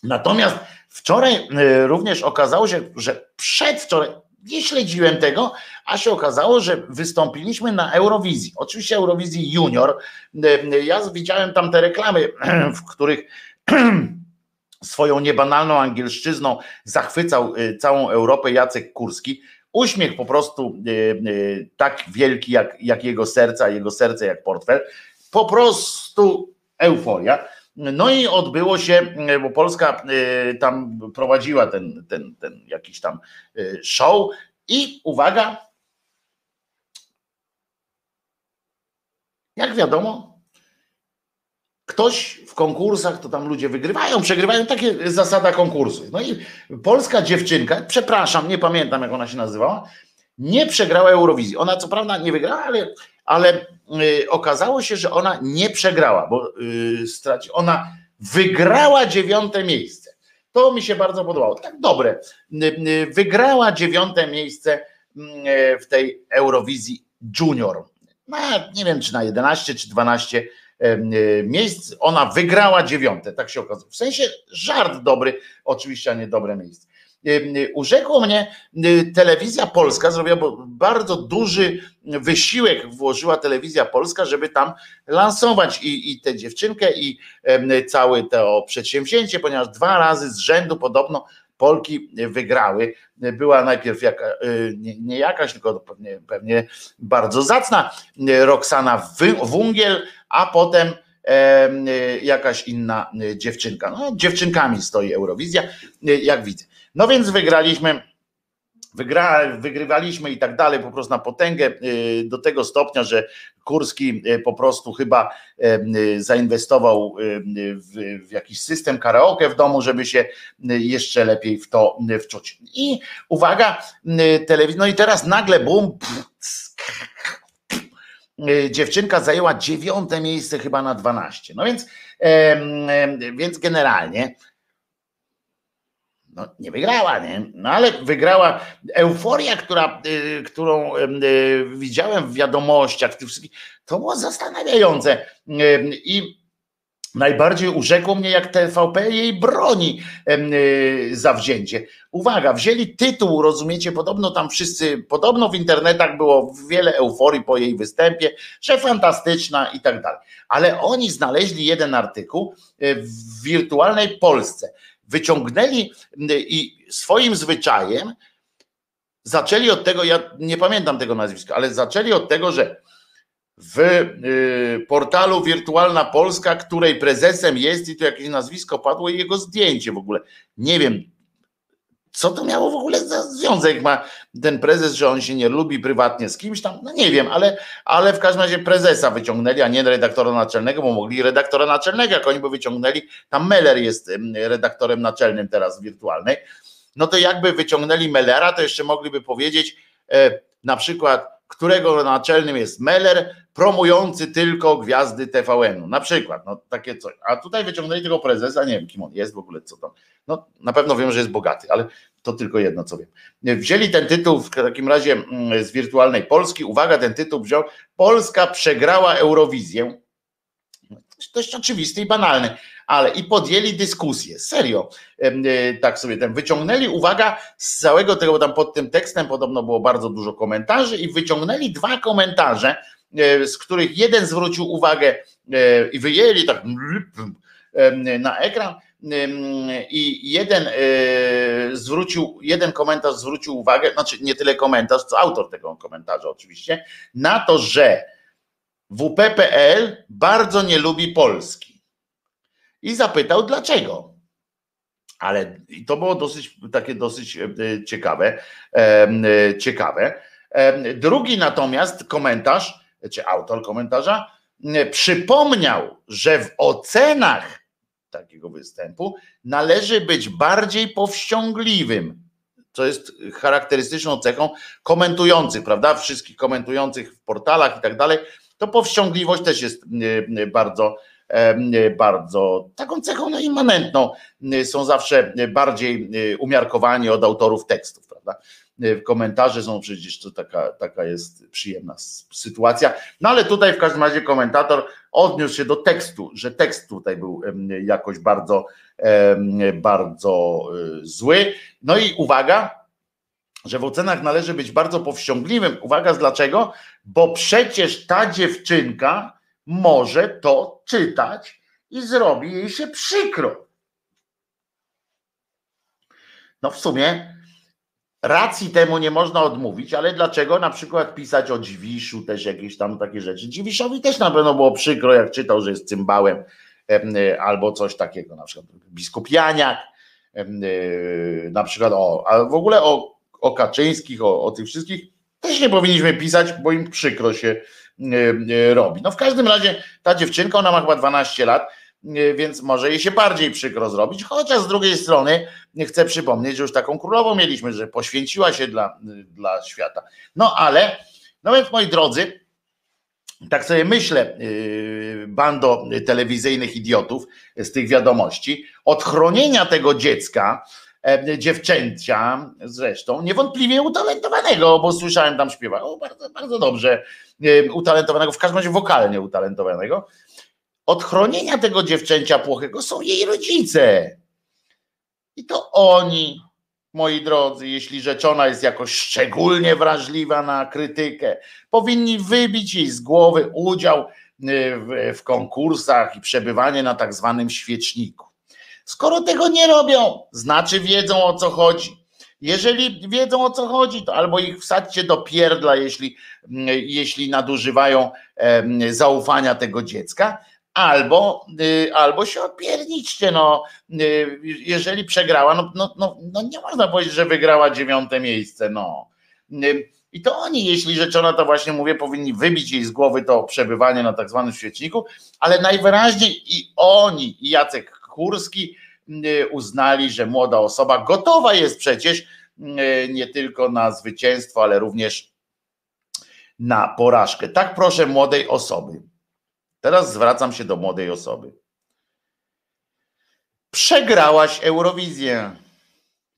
Natomiast wczoraj również okazało się, że przedwczoraj, nie śledziłem tego, a się okazało, że wystąpiliśmy na Eurowizji. Oczywiście Eurowizji Junior. Ja widziałem tam te reklamy, [clears throat] w których [clears throat] swoją niebanalną angielszczyzną zachwycał y, całą Europę Jacek Kurski. Uśmiech po prostu y, y, tak wielki jak, jak jego serca, jego serce jak portfel. Po prostu euforia. No i odbyło się, bo Polska tam prowadziła ten, ten, ten jakiś tam show i uwaga, jak wiadomo, ktoś w konkursach, to tam ludzie wygrywają, przegrywają, takie zasada konkursu. No i polska dziewczynka, przepraszam, nie pamiętam jak ona się nazywała, nie przegrała Eurowizji. Ona co prawda nie wygrała, ale, ale y, okazało się, że ona nie przegrała, bo y, straci, ona wygrała dziewiąte miejsce. To mi się bardzo podobało. Tak dobre. Y, y wygrała dziewiąte miejsce mm, w tej Eurowizji Junior. No, nie wiem, czy na 11 czy 12 E, miejsc. Ona wygrała dziewiąte, tak się okazuje. W sensie żart dobry, oczywiście, a nie dobre miejsce. Urzekło mnie telewizja polska, zrobiła bardzo duży wysiłek włożyła telewizja polska, żeby tam lansować i, i tę dziewczynkę, i całe to przedsięwzięcie, ponieważ dwa razy z rzędu podobno Polki wygrały. Była najpierw jaka, y, nie, jakaś, tylko pewnie, pewnie bardzo zacna Roxana Wungiel, a potem jakaś inna dziewczynka. No, dziewczynkami stoi Eurowizja, jak widzę. No więc wygraliśmy wygra, wygrywaliśmy i tak dalej, po prostu na potęgę y, do tego stopnia, że Kurski y, po prostu chyba y, zainwestował w, w jakiś system karaoke w domu, żeby się jeszcze lepiej w to wczuć. I uwaga, telewizja, no i teraz nagle bum, dziewczynka zajęła dziewiąte miejsce chyba na 12. No więc, więc generalnie no, nie wygrała, nie? No ale wygrała euforia, która, y, którą y, widziałem w wiadomościach, to było zastanawiające. Y, I najbardziej urzekło mnie, jak TVP jej broni za wzięcie. Uwaga, wzięli tytuł, rozumiecie, podobno tam wszyscy, podobno w internetach było wiele euforii po jej występie, że fantastyczna i tak dalej. Ale oni znaleźli jeden artykuł w wirtualnej Polsce wyciągnęli i swoim zwyczajem zaczęli od tego, ja nie pamiętam tego nazwiska, ale zaczęli od tego, że w y, portalu Wirtualna Polska, której prezesem jest i tu jakieś nazwisko padło i jego zdjęcie w ogóle. Nie wiem, co to miało w ogóle za związek ma ten prezes, że on się nie lubi prywatnie z kimś tam, no nie wiem, ale, ale w każdym razie prezesa wyciągnęli, a nie redaktora naczelnego, bo mogli redaktora naczelnego, jak oni by wyciągnęli, tam Meller jest redaktorem naczelnym teraz wirtualnej, no to jakby wyciągnęli Mellera, to jeszcze mogliby powiedzieć e, na przykład, którego naczelnym jest Meller, promujący tylko gwiazdy TVN-u, na przykład, no takie coś. A tutaj wyciągnęli tego prezesa, nie wiem kim on jest w ogóle, co tam. No na pewno wiem, że jest bogaty, ale to tylko jedno, co wiem. Wzięli ten tytuł w takim razie mm, z wirtualnej Polski. Uwaga, ten tytuł wziął. Polska przegrała Eurowizję. Dość oczywisty i banalny, ale i podjęli dyskusję. Serio, e, tak sobie ten wyciągnęli, uwaga, z całego tego, bo tam pod tym tekstem podobno było bardzo dużo komentarzy i wyciągnęli dwa komentarze, z których jeden zwrócił uwagę e, i wyjęli tak na ekran i jeden zwrócił, jeden komentarz zwrócił uwagę, znaczy nie tyle komentarz, co autor tego komentarza oczywiście, na to, że WPPL bardzo nie lubi Polski. I zapytał dlaczego. Ale to było dosyć takie dosyć ciekawe. ciekawe. Drugi natomiast komentarz, czy autor komentarza, przypomniał, że w ocenach takiego występu należy być bardziej powściągliwym, co jest charakterystyczną cechą komentujących, prawda? Wszystkich komentujących w portalach i tak dalej. To powściągliwość też jest bardzo, bardzo taką cechą no, immanentną. Są zawsze bardziej umiarkowani od autorów tekstów, prawda? E, komentarze są przecież to taka, taka jest przyjemna sytuacja. No ale tutaj w każdym razie komentator odniósł się do tekstu, że tekst tutaj był jakoś bardzo, bardzo e, zły. No i uwaga, że w ocenach należy być bardzo powściągliwym. Uwaga, dlaczego? Bo przecież ta dziewczynka może to czytać i zrobi jej się przykro. No w sumie racji temu nie można odmówić, ale dlaczego na przykład pisać o Dziwiszu też jakieś tam takie rzeczy? Dziwiszowi też na pewno było przykro, jak czytał, że jest cymbałem albo coś takiego, na przykład biskup Janiak, na przykład o, a w ogóle o, o Kaczyńskich, o, o tych wszystkich też nie powinniśmy pisać, bo im przykro się robi. No w każdym razie ta dziewczynka, ona ma chyba 12 lat, więc może jej się bardziej przykro zrobić, chociaż z drugiej strony chcę przypomnieć, że już taką królową mieliśmy, że poświęciła się dla, dla świata. No ale, no więc moi drodzy, tak sobie myślę, yy, bando telewizyjnych idiotów z tych wiadomości, od chronienia tego dziecka, e, dziewczęcia zresztą, niewątpliwie utalentowanego, bo słyszałem tam śpiewa, o, bardzo, bardzo dobrze, utalentowanego, w każdym razie wokalnie utalentowanego, od chronienia tego dziewczęcia płochego są jej rodzice. I to oni, moi drodzy, jeśli rzeczona jest jakoś szczególnie wrażliwa na krytykę, powinni wybić jej z głowy udział y, w, w konkursach i przebywanie na tak zwanym świeczniku. Skoro tego nie robią, znaczy wiedzą o co chodzi. Jeżeli wiedzą o co chodzi, to albo ich wsadźcie do pierdla, jeśli, jeśli nadużywają zaufania tego dziecka, albo, y, albo się odpierniczcie, no, y, jeżeli przegrała, no, no, no, no nie można powiedzieć, że wygrała dziewiąte miejsce, no. Y, I to oni, jeśli rzeczona, to właśnie mówię, powinni wybić jej z głowy to przebywanie na tak zwanym świeczniku, ale najwyraźniej i oni, i Jacek Kurski uznali, że młoda osoba gotowa jest przecież nie tylko na zwycięstwo, ale również na porażkę. Tak proszę młodej osoby. Teraz zwracam się do młodej osoby. Przegrałaś Eurowizję.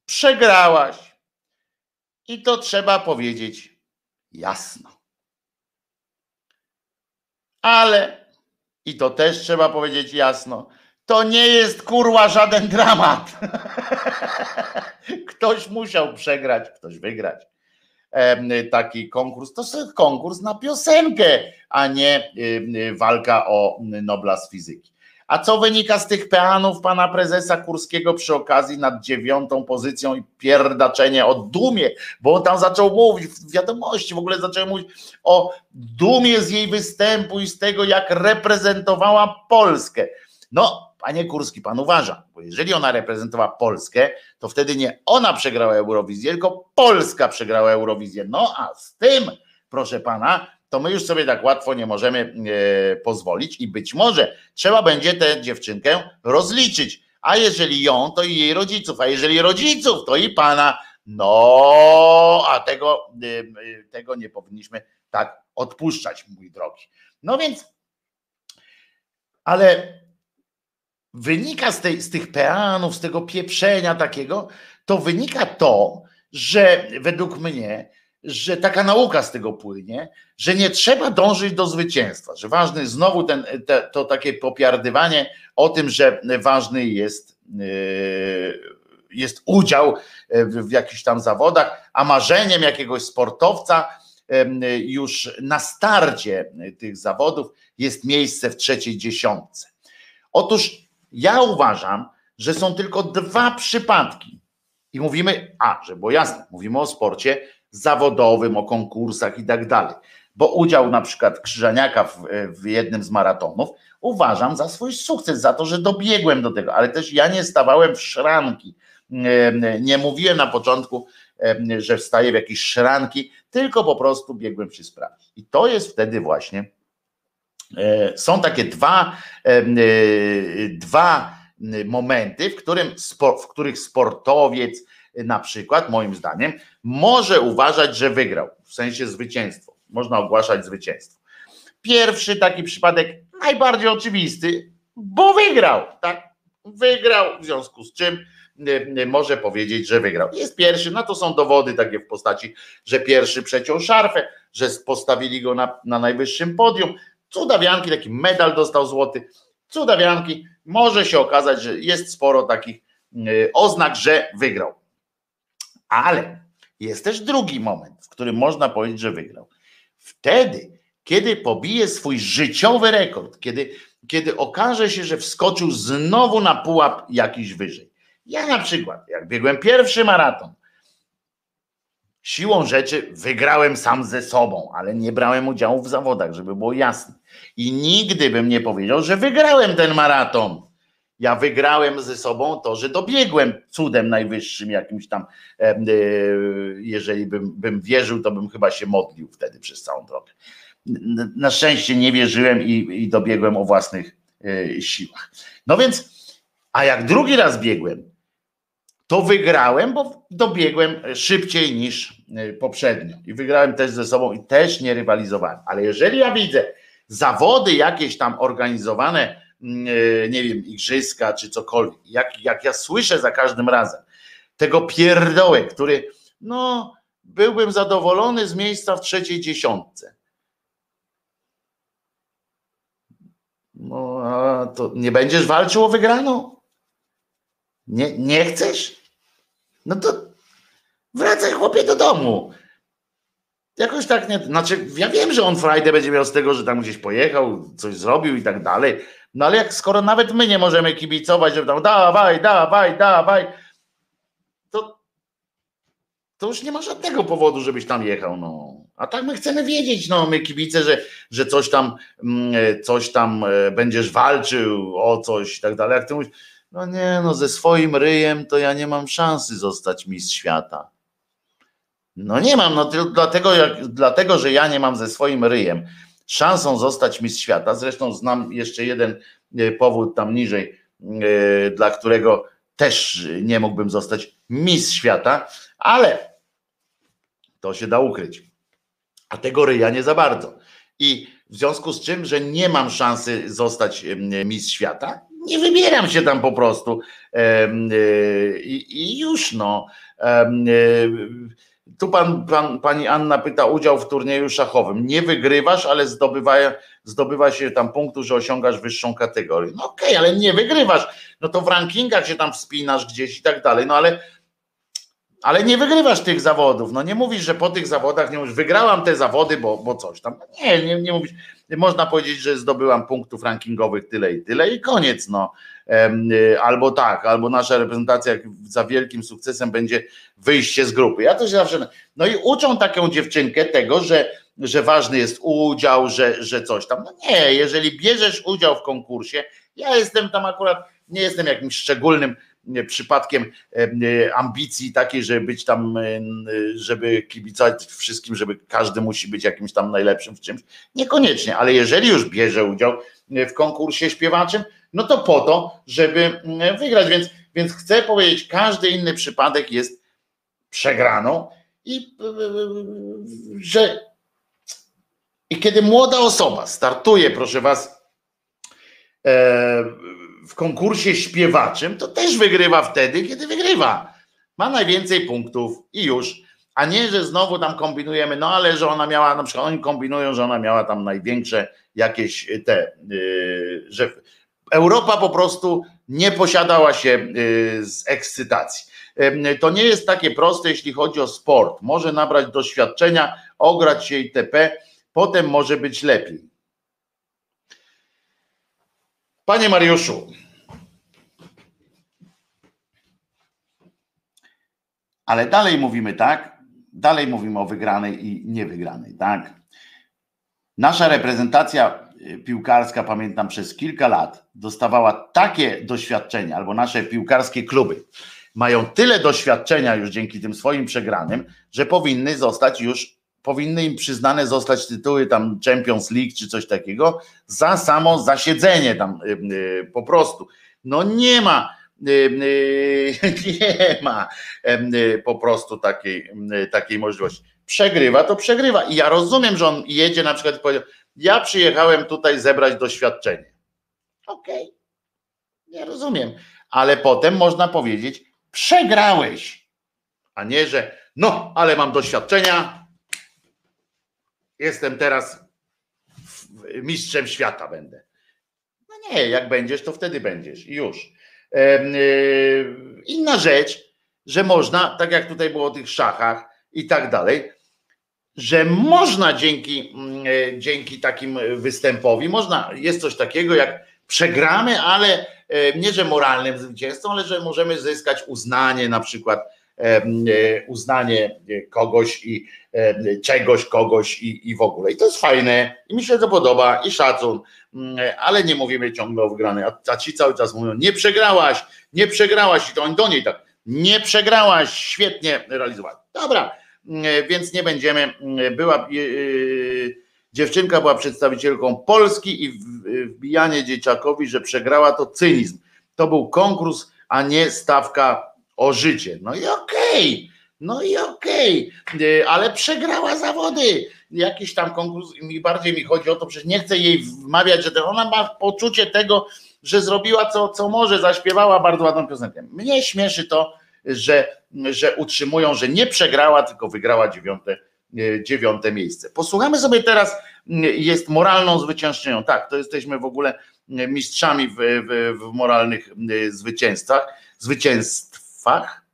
Przegrałaś. I to trzeba powiedzieć jasno. Ale, i to też trzeba powiedzieć jasno, to nie jest kurwa żaden dramat. [laughs] ktoś musiał przegrać, ktoś wygrać taki konkurs. To jest konkurs na piosenkę, a nie walka o Nobla z fizyki. A co wynika z tych peanów pana prezesa Kurskiego przy okazji nad dziewiątą pozycją i pierdaczenie o dumie, bo on tam zaczął mówić w wiadomości, w ogóle zaczął mówić o dumie z jej występu i z tego, jak reprezentowała Polskę. No, panie Kurski, pan uważa, bo jeżeli ona reprezentowała Polskę, to wtedy nie ona przegrała Eurowizję, tylko Polska przegrała Eurowizję. No a z tym, proszę pana, to my już sobie tak łatwo nie możemy e, pozwolić i być może trzeba będzie tę dziewczynkę rozliczyć. A jeżeli ją, to i jej rodziców, a jeżeli rodziców, to i pana. No, a tego, e, e, tego nie powinniśmy tak odpuszczać, mój drogi. No więc, ale wynika z, tej, z tych peanów, z tego pieprzenia takiego, to wynika to, że według mnie, że taka nauka z tego płynie, że nie trzeba dążyć do zwycięstwa, że ważny znowu ten, te, to takie popiardywanie o tym, że ważny jest, yy, jest udział w, jakichś tam zawodach, a marzeniem jakiegoś sportowca już na starcie tych zawodów jest miejsce w trzeciej dziesiątce. Otóż ja uważam, że są tylko dwa przypadki. I mówimy, a, że było jasne, mówimy o sporcie zawodowym, o konkursach i tak dalej. Bo udział na przykład Krzyżaniaka w, w jednym z maratonów uważam za swój sukces, za to, że dobiegłem do tego, ale też ja nie stawałem w szranki. Nie mówiłem na początku, że wstaję w jakieś szranki, tylko po prostu biegłem przy sprawie. I to jest wtedy właśnie są takie dwa, e, e, dwa momenty, w, którym, w których sportowiec na przykład, moim zdaniem, może uważać, że wygrał, w sensie zwycięstwo. Można ogłaszać zwycięstwo. Pierwszy taki przypadek, najbardziej oczywisty, bo wygrał, tak? Wygrał, w związku z czym może powiedzieć, że wygrał. Jest pierwszy, no to są dowody takie w postaci, że pierwszy przeciął szarfę, że postawili go na, na najwyższym podium, Cudawianki, taki medal dostał złoty. Cudawianki, może się okazać, że jest sporo takich y, oznak, że wygrał. Ale Jest też drugi moment, w którym można powiedzieć, że wygrał. Wtedy, kiedy pobije swój życiowy rekord, kiedy, kiedy okaże się, że wskoczył znowu na pułap jakiś wyżej. Ja na przykład, jak biegłem pierwszy maraton, siłą rzeczy wygrałem sam ze sobą, ale nie brałem udziału w zawodach, żeby było jasne. I nigdy bym nie powiedział, że wygrałem ten maraton. Ja wygrałem ze sobą to, że dobiegłem cudem najwyższym jakimś tam. E, jeżeli bym, bym wierzył, to bym chyba się modlił wtedy przez całą drogę. Na szczęście nie wierzyłem i, i dobiegłem o własnych e, siłach. No więc, a jak drugi raz biegłem, to wygrałem, bo dobiegłem szybciej niż e, poprzednio. I wygrałem też ze sobą i też nie rywalizowałem. Ale jeżeli ja widzę zawody jakieś tam organizowane, mm, e, nie wiem, igrzyska czy cokolwiek, jak, jak ja słyszę za każdym razem tego pierdołę, który, no, byłbym zadowolony z miejsca w trzeciej dziesiątce. No, a to nie będziesz walczył o wygraną? Nie, nie chcesz? No to wracaj chłopie do domu. Jakoś tak nie. Znaczy, ja wiem, że on Friday będzie miał z tego, że tam gdzieś pojechał, coś zrobił i tak dalej. No ale jak skoro nawet my nie możemy kibicować, żeby tam dawaj, dawaj, dawaj, to, to już nie ma żadnego powodu, żebyś tam jechał. No. A tak my chcemy wiedzieć, no my kibice, że, że coś tam, mm, coś tam e, będziesz walczył o coś i tak dalej. Jak ty mówisz, no nie, no ze swoim ryjem to ja nie mam szansy zostać mistrz świata. No nie mam, no tylko dlatego, jak, dlatego, że ja nie mam ze swoim ryjem szansą zostać mistrz świata. Zresztą znam jeszcze jeden e, powód tam niżej, e, dla którego też nie mógłbym zostać mistrz świata, ale to się da ukryć. A tego ryja nie za bardzo. I w związku z czym, że nie mam szansy zostać mistrz świata, nie wybieram się tam po prostu e, i, już no. Tu pan, pan, pani Anna pyta udział w turnieju szachowym. Nie wygrywasz, ale zdobywa, zdobywa się tam punktu, że osiągasz wyższą kategorię. No okej, okay, ale nie wygrywasz. No to w rankingach się tam wspinasz gdzieś i tak dalej. No ale ale nie wygrywasz tych zawodów. No nie mówisz, że po tych zawodach nie mówisz, wygrałam te zawody, bo, bo coś tam. Nie, nie, nie mówisz. Można powiedzieć, że zdobyłam punktów rankingowych tyle i tyle i koniec. No. Y, albo tak, albo nasza reprezentacja za wielkim sukcesem będzie wyjście z grupy. Ja to się zawsze. No i uczą taką dziewczynkę tego, że, że ważny jest udział, że, że coś tam. No nie, jeżeli bierzesz udział w konkursie, ja jestem tam akurat, nie jestem jakimś szczególnym przypadkiem ambicji takiej, żeby być tam, żeby kibicować wszystkim, żeby każdy musi być jakimś tam najlepszym w czymś. Niekoniecznie, ale jeżeli już bierze udział w konkursie śpiewaczym, no to po to, żeby wygrać. Więc, więc chcę powiedzieć, każdy inny przypadek jest przegraną i że i kiedy młoda osoba startuje, proszę was, e, w konkursie śpiewaczym, to też wygrywa wtedy, kiedy wygrywa. Ma najwięcej punktów i już. A nie, że znowu tam kombinujemy, no ale że ona miała, na przykład oni kombinują, że ona miała tam największe jakieś te, że Europa po prostu nie posiadała się yy, z ekscytacji. Yy, to nie jest takie proste, jeśli chodzi o sport. Może nabrać doświadczenia, ograć się itp., potem może być lepiej. Panie Mariuszu, ale dalej mówimy tak, dalej mówimy o wygranej i niewygranej, tak? Nasza reprezentacja y, piłkarska, pamiętam, przez kilka lat dostawała takie doświadczenia, albo nasze piłkarskie kluby mają tyle doświadczenia już dzięki tym swoim przegranym, że powinny zostać już powinny im przyznane zostać tytuły tam Champions League czy coś takiego za samo zasiedzenie tam y, y, po prostu. No nie ma, y, [laughs] nie ma po prostu takiej, takiej możliwości. Przegrywa, to przegrywa. I ja rozumiem, że on jedzie na przykład i powiedział, ja przyjechałem tutaj zebrać doświadczenie. Okej, okay. ja rozumiem, ale potem można powiedzieć, przegrałeś, a nie, że no, ale mam doświadczenia, jestem teraz mistrzem świata będę. No nie, jak będziesz, to wtedy będziesz już. Y, inna rzecz, że można, tak jak tutaj było o tych szachach, i tak dalej, że można dzięki, mm, dzięki takim występowi, można, jest coś takiego jak przegramy, ale nie, że moralnym zwycięstwem, ale że możemy zyskać uznanie na przykład uznanie kogoś i czegoś, kogoś i, i w ogóle. I to jest fajne i mi się to podoba i szacun, mm, ale nie mówimy ciągle o wygranej. A ci cały czas mówią, nie przegrałaś, nie przegrałaś i to oni do niej tak, nie przegrałaś, świetnie realizowałaś. Dobra, więc nie będziemy, mm, była yy, dziewczynka była przedstawicielką Polski i wbijanie dzieciakowi, że przegrała to cynizm. To był konkurs, a nie stawka o życie. No i okej, okay. no i okej, okay. ale przegrała zawody. Jakiś tam konkurs, mi bardziej mi chodzi o to, przecież nie chcę jej wmawiać, że ona ma poczucie tego, że zrobiła co, co może, zaśpiewała bardzo ładną piosenkę. Mnie śmieszy to, że, że utrzymują, że nie przegrała, tylko wygrała dziewiąte, e, dziewiąte miejsce. Posłuchamy sobie teraz, jest moralną zwyciężczynią. Tak, to jesteśmy w ogóle mistrzami w, w, w moralnych zwycięstwach, zwycięstwach.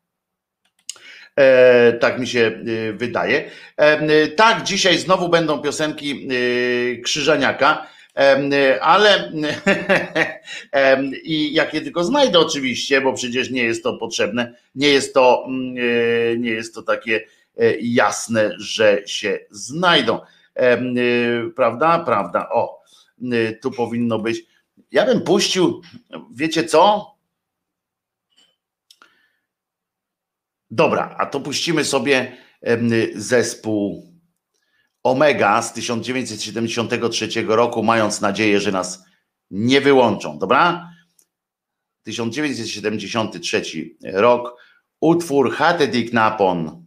E, tak mi się e, wydaje. E, tak, dzisiaj znowu będą piosenki e, Krzyżaniaka ale [laughs] i jak je tylko znajdę oczywiście, bo przecież nie jest to potrzebne, nie jest to, mm, e, nie jest to takie e, jasne, że się znajdą. E, prawda? Prawda. O, tu powinno być. Ja bym puścił, wiecie co? Dobra, a to puścimy sobie zespół Omega z 1973 roku, mając nadzieję, że nas nie wyłączą, dobra? 1973 rok, utwór Hatedik Napon.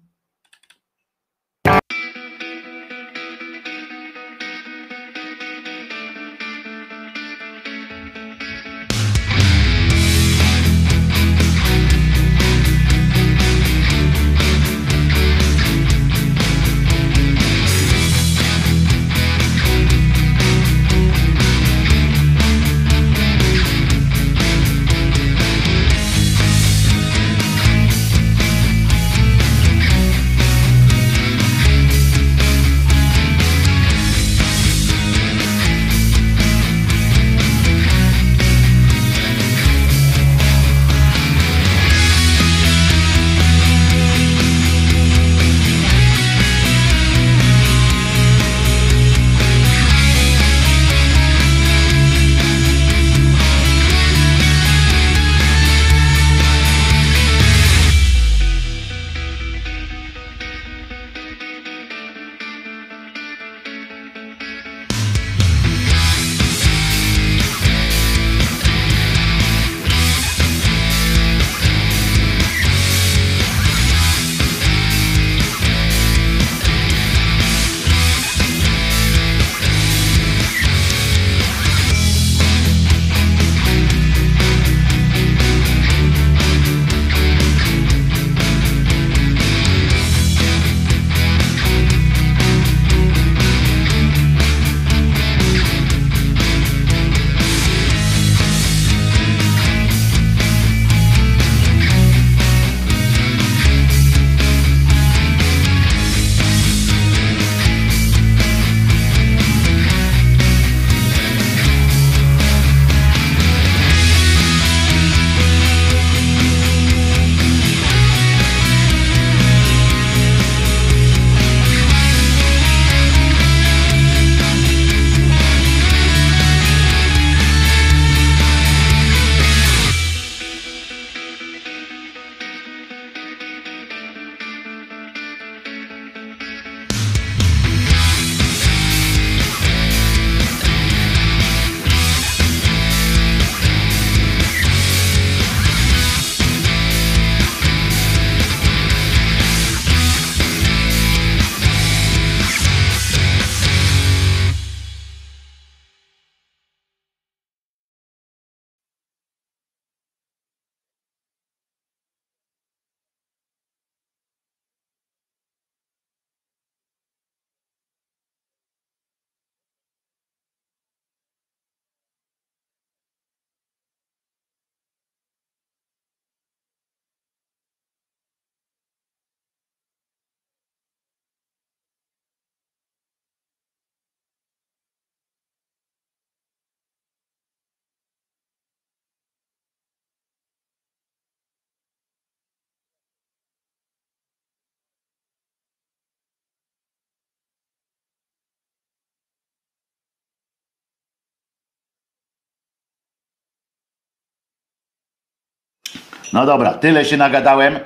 No dobra, tyle się nagadałem.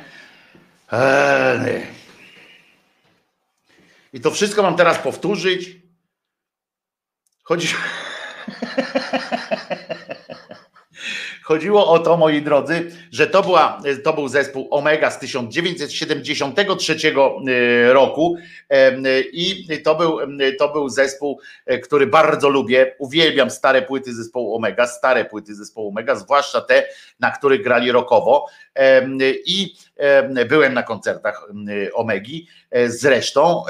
Eee. I to wszystko mam teraz powtórzyć. Chodzi. [laughs] Chodziło o to, moi drodzy, że to, była, to był zespół Omega z 1973 e, roku i to był, to był zespół, e, który bardzo lubię. Uwielbiam stare płyty zespołu Omega, stare płyty zespołu Omega, zwłaszcza te, na których grali rockowo. I byłem na koncertach Omegi, e, zresztą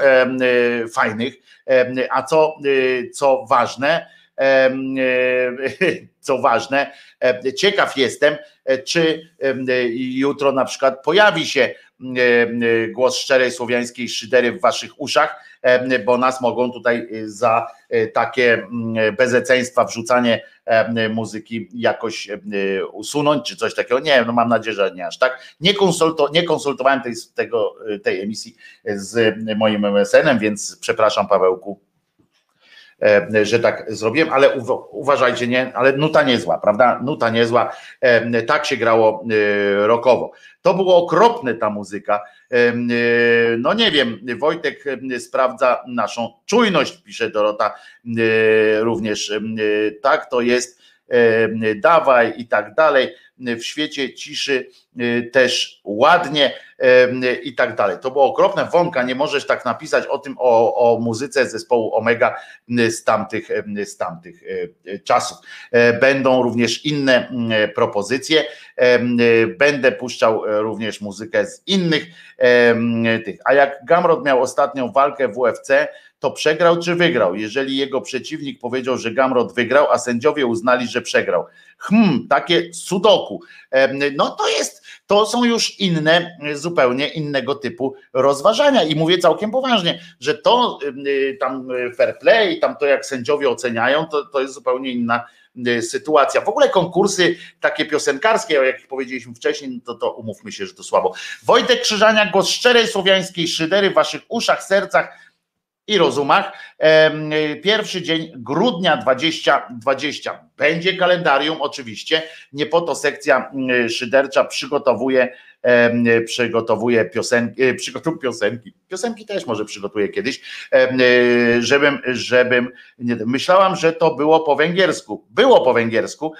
fajnych. A co, co ważne, [laughs] co ważne, ciekaw jestem, czy jutro na przykład pojawi się głos szczerej słowiańskiej szydery w waszych uszach, bo nas mogą tutaj za takie bezeceństwa, wrzucanie muzyki jakoś usunąć, czy coś takiego. Nie, no mam nadzieję, że nie aż tak. Nie, konsulto, nie konsultowałem tej, tego, tej emisji z moim MSN-em, więc przepraszam Pawełku E, że tak zrobiłem, ale uważajcie, nie, ale nuta niezła, prawda? Nuta niezła, e, tak się grało e, rokowo. To było okropne ta muzyka. No nie wiem, Wojtek sprawdza naszą czujność, pisze Dorota również. Tak to jest, dawaj i tak dalej w świecie ciszy y, też ładnie y, i tak dalej. To było okropne. Wąka, nie możesz tak napisać o tym, o, o muzyce zespołu Omega y, z tamtych, z tamtych czasów. Będą również inne propozycje. Będę puszczał również muzykę z innych tych. A jak Gamrod miał ostatnią walkę w UFC, to przegrał czy wygrał? Jeżeli jego przeciwnik powiedział, że Gamrod wygrał, a sędziowie uznali, że przegrał. Hmm, takie sudoku. No to jest, to są już inne, zupełnie innego typu rozważania i mówię całkiem poważnie, że to y, tam fair play, tam to jak sędziowie oceniają, to, to jest zupełnie inna sytuacja. W ogóle konkursy takie piosenkarskie, jak powiedzieliśmy wcześniej, to, to umówmy się, że to słabo. Wojtek Krzyżania, głos szczerej słowiańskiej szydery w waszych uszach, sercach, i rozumach. Pierwszy dzień grudnia 2020 będzie kalendarium, oczywiście. Nie po to sekcja mm, szydercza przygotowuje przygotowuje piosenki, e, przygotowuje piosenki, piosenki też może przygotuję kiedyś, e, żebym, żebym, myślałam, że to było po węgiersku, było po węgiersku,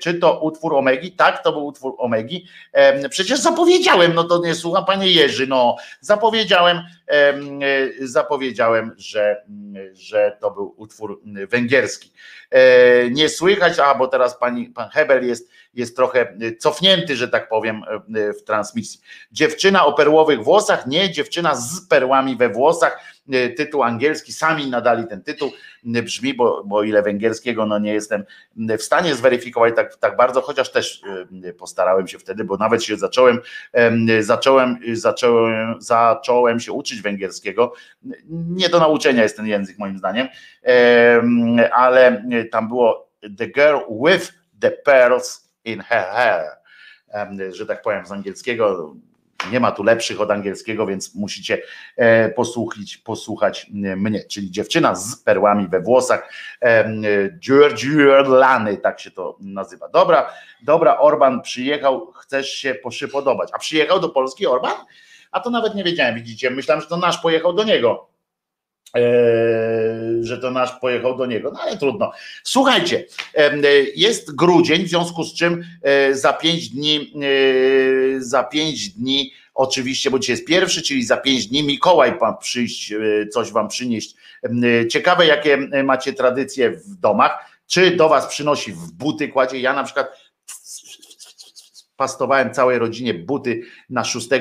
czy to utwór Omegi? Tak, to był utwór Omegi, przecież zapowiedziałem, no to nie słucha panie Jerzy, no. Zapowiedziałem, zapowiedziałem, że, że to był utwór węgierski. E, nie słychać, a bo teraz pani, pan Hebel jest, jest trochę cofnięty, że tak powiem, e, w transmisji. Dziewczyna o perłowych włosach, nie, dziewczyna z perłami we włosach, tytuł angielski, sami nadali ten tytuł, brzmi, bo, bo ile węgierskiego, no nie jestem w stanie zweryfikować tak, tak bardzo, chociaż też postarałem się wtedy, bo nawet się zacząłem, zacząłem, zacząłem, zacząłem się uczyć węgierskiego. Nie do nauczenia jest ten język moim zdaniem, ale tam było The Girl with the Pearls in Her Hair, że tak powiem z angielskiego. Nie ma tu lepszych od angielskiego, więc musicie e, posłuchać, posłuchać mnie, czyli dziewczyna z perłami we włosach, Lany, tak się to nazywa. Dobra, dobra, Orban przyjechał, chcesz się przypodobać. A przyjechał do Polski Orban? A to nawet nie wiedziałem, widzicie, myślałem, że to nasz pojechał do niego E, że to nasz pojechał do niego, no ale trudno. Słuchajcie, jest grudzień, w związku z czym e, za pięć dni, e, za pięć dni, oczywiście, bo dzisiaj jest pierwszy, czyli za pięć dni Mikołaj pan przyjść, coś wam przynieść. Ciekawe, jakie macie tradycje w domach. Czy do was przynosi w buty, kładzie? Ja na przykład pastowałem całej rodzinie buty na 6 e,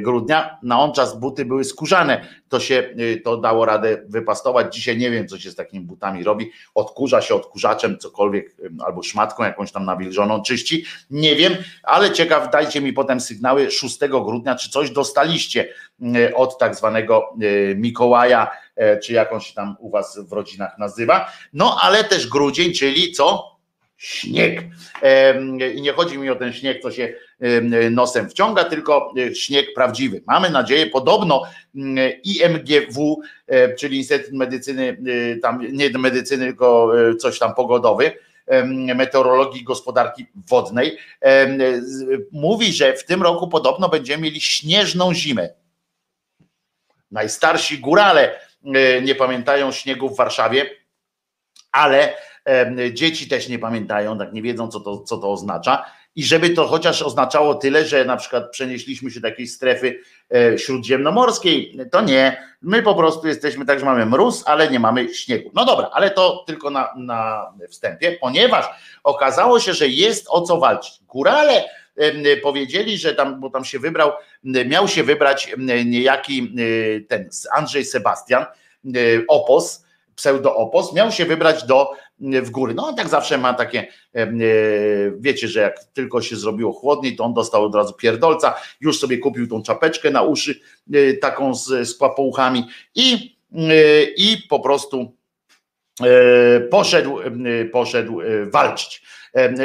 grudnia. Na on czas buty były skórzane. To się e, to dało radę wypastować. Dzisiaj nie wiem, co się z takimi butami robi. Odkurza się odkurzaczem, cokolwiek, albo szmatką jakąś tam nawilżoną czyści. Nie wiem, ale ciekaw, dajcie mi potem sygnały 6 grudnia, czy coś dostaliście od tak zwanego e, Mikołaja, czy jakąś tam u was w rodzinach nazywa. No ale też grudzień, czyli co? Śnieg. I nie chodzi mi o ten śnieg, co się nosem wciąga, tylko e, śnieg prawdziwy. Mamy nadzieję, podobno mm, IMGW, e, czyli Instytut Medycyny, e, tam nie medycyny, tylko coś tam pogodowy, meteorologii gospodarki wodnej, mówi, że w tym roku podobno będziemy mieli śnieżną zimę. Najstarsi górale nie pamiętają śniegu w Warszawie, ale dzieci też nie pamiętają, tak nie wiedzą, co to, co to oznacza i żeby to chociaż oznaczało tyle, że na przykład przenieśliśmy się do jakiejś strefy e, śródziemnomorskiej, to nie. My po prostu jesteśmy tak, że mamy mróz, ale nie mamy śniegu. No dobra, ale to tylko na, na wstępie, ponieważ okazało się, że jest o co walczyć. Górale powiedzieli, że tam, bo tam się wybrał, miał się wybrać niejaki ten Andrzej Sebastian, opos, pseudo-opos, miał się wybrać do w góry. No on tak zawsze ma takie, e, wiecie, że jak tylko się zrobiło chłodniej, to on dostał od razu pierdolca, już sobie kupił tą czapeczkę na uszy, e, taką z, z papouchami i, e, i po prostu poszedł, poszedł walczyć.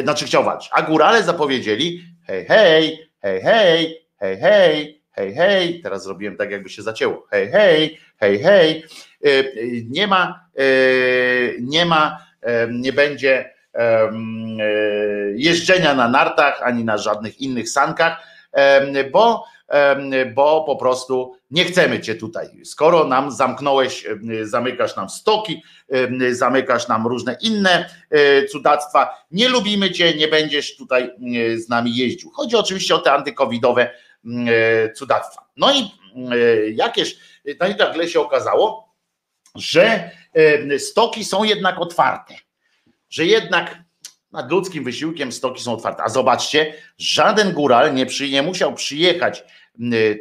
Znaczy chciał walczyć. A górale zapowiedzieli hej, hej, hej, hej, hej, hej, hej, hej. Teraz zrobiłem tak, jakby się zacięło. Hej, hej, hej, hej. Nie ma, nie ma nie będzie e, jeżdżenia na nartach ani na żadnych innych sankach, bo, bo po prostu nie chcemy cię tutaj. Skoro nam zamknąłeś, zamykasz nam stoki, zamykasz nam różne inne e, cudactwa, nie lubimy cię, nie będziesz tutaj z nami jeździł. Chodzi oczywiście o te antykowidowe e, cudactwa. No i jakieś, no i nagle się okazało, że stoki są jednak otwarte. Że jednak nad ludzkim wysiłkiem stoki są otwarte. A zobaczcie, żaden góral nie, przy, nie musiał przyjechać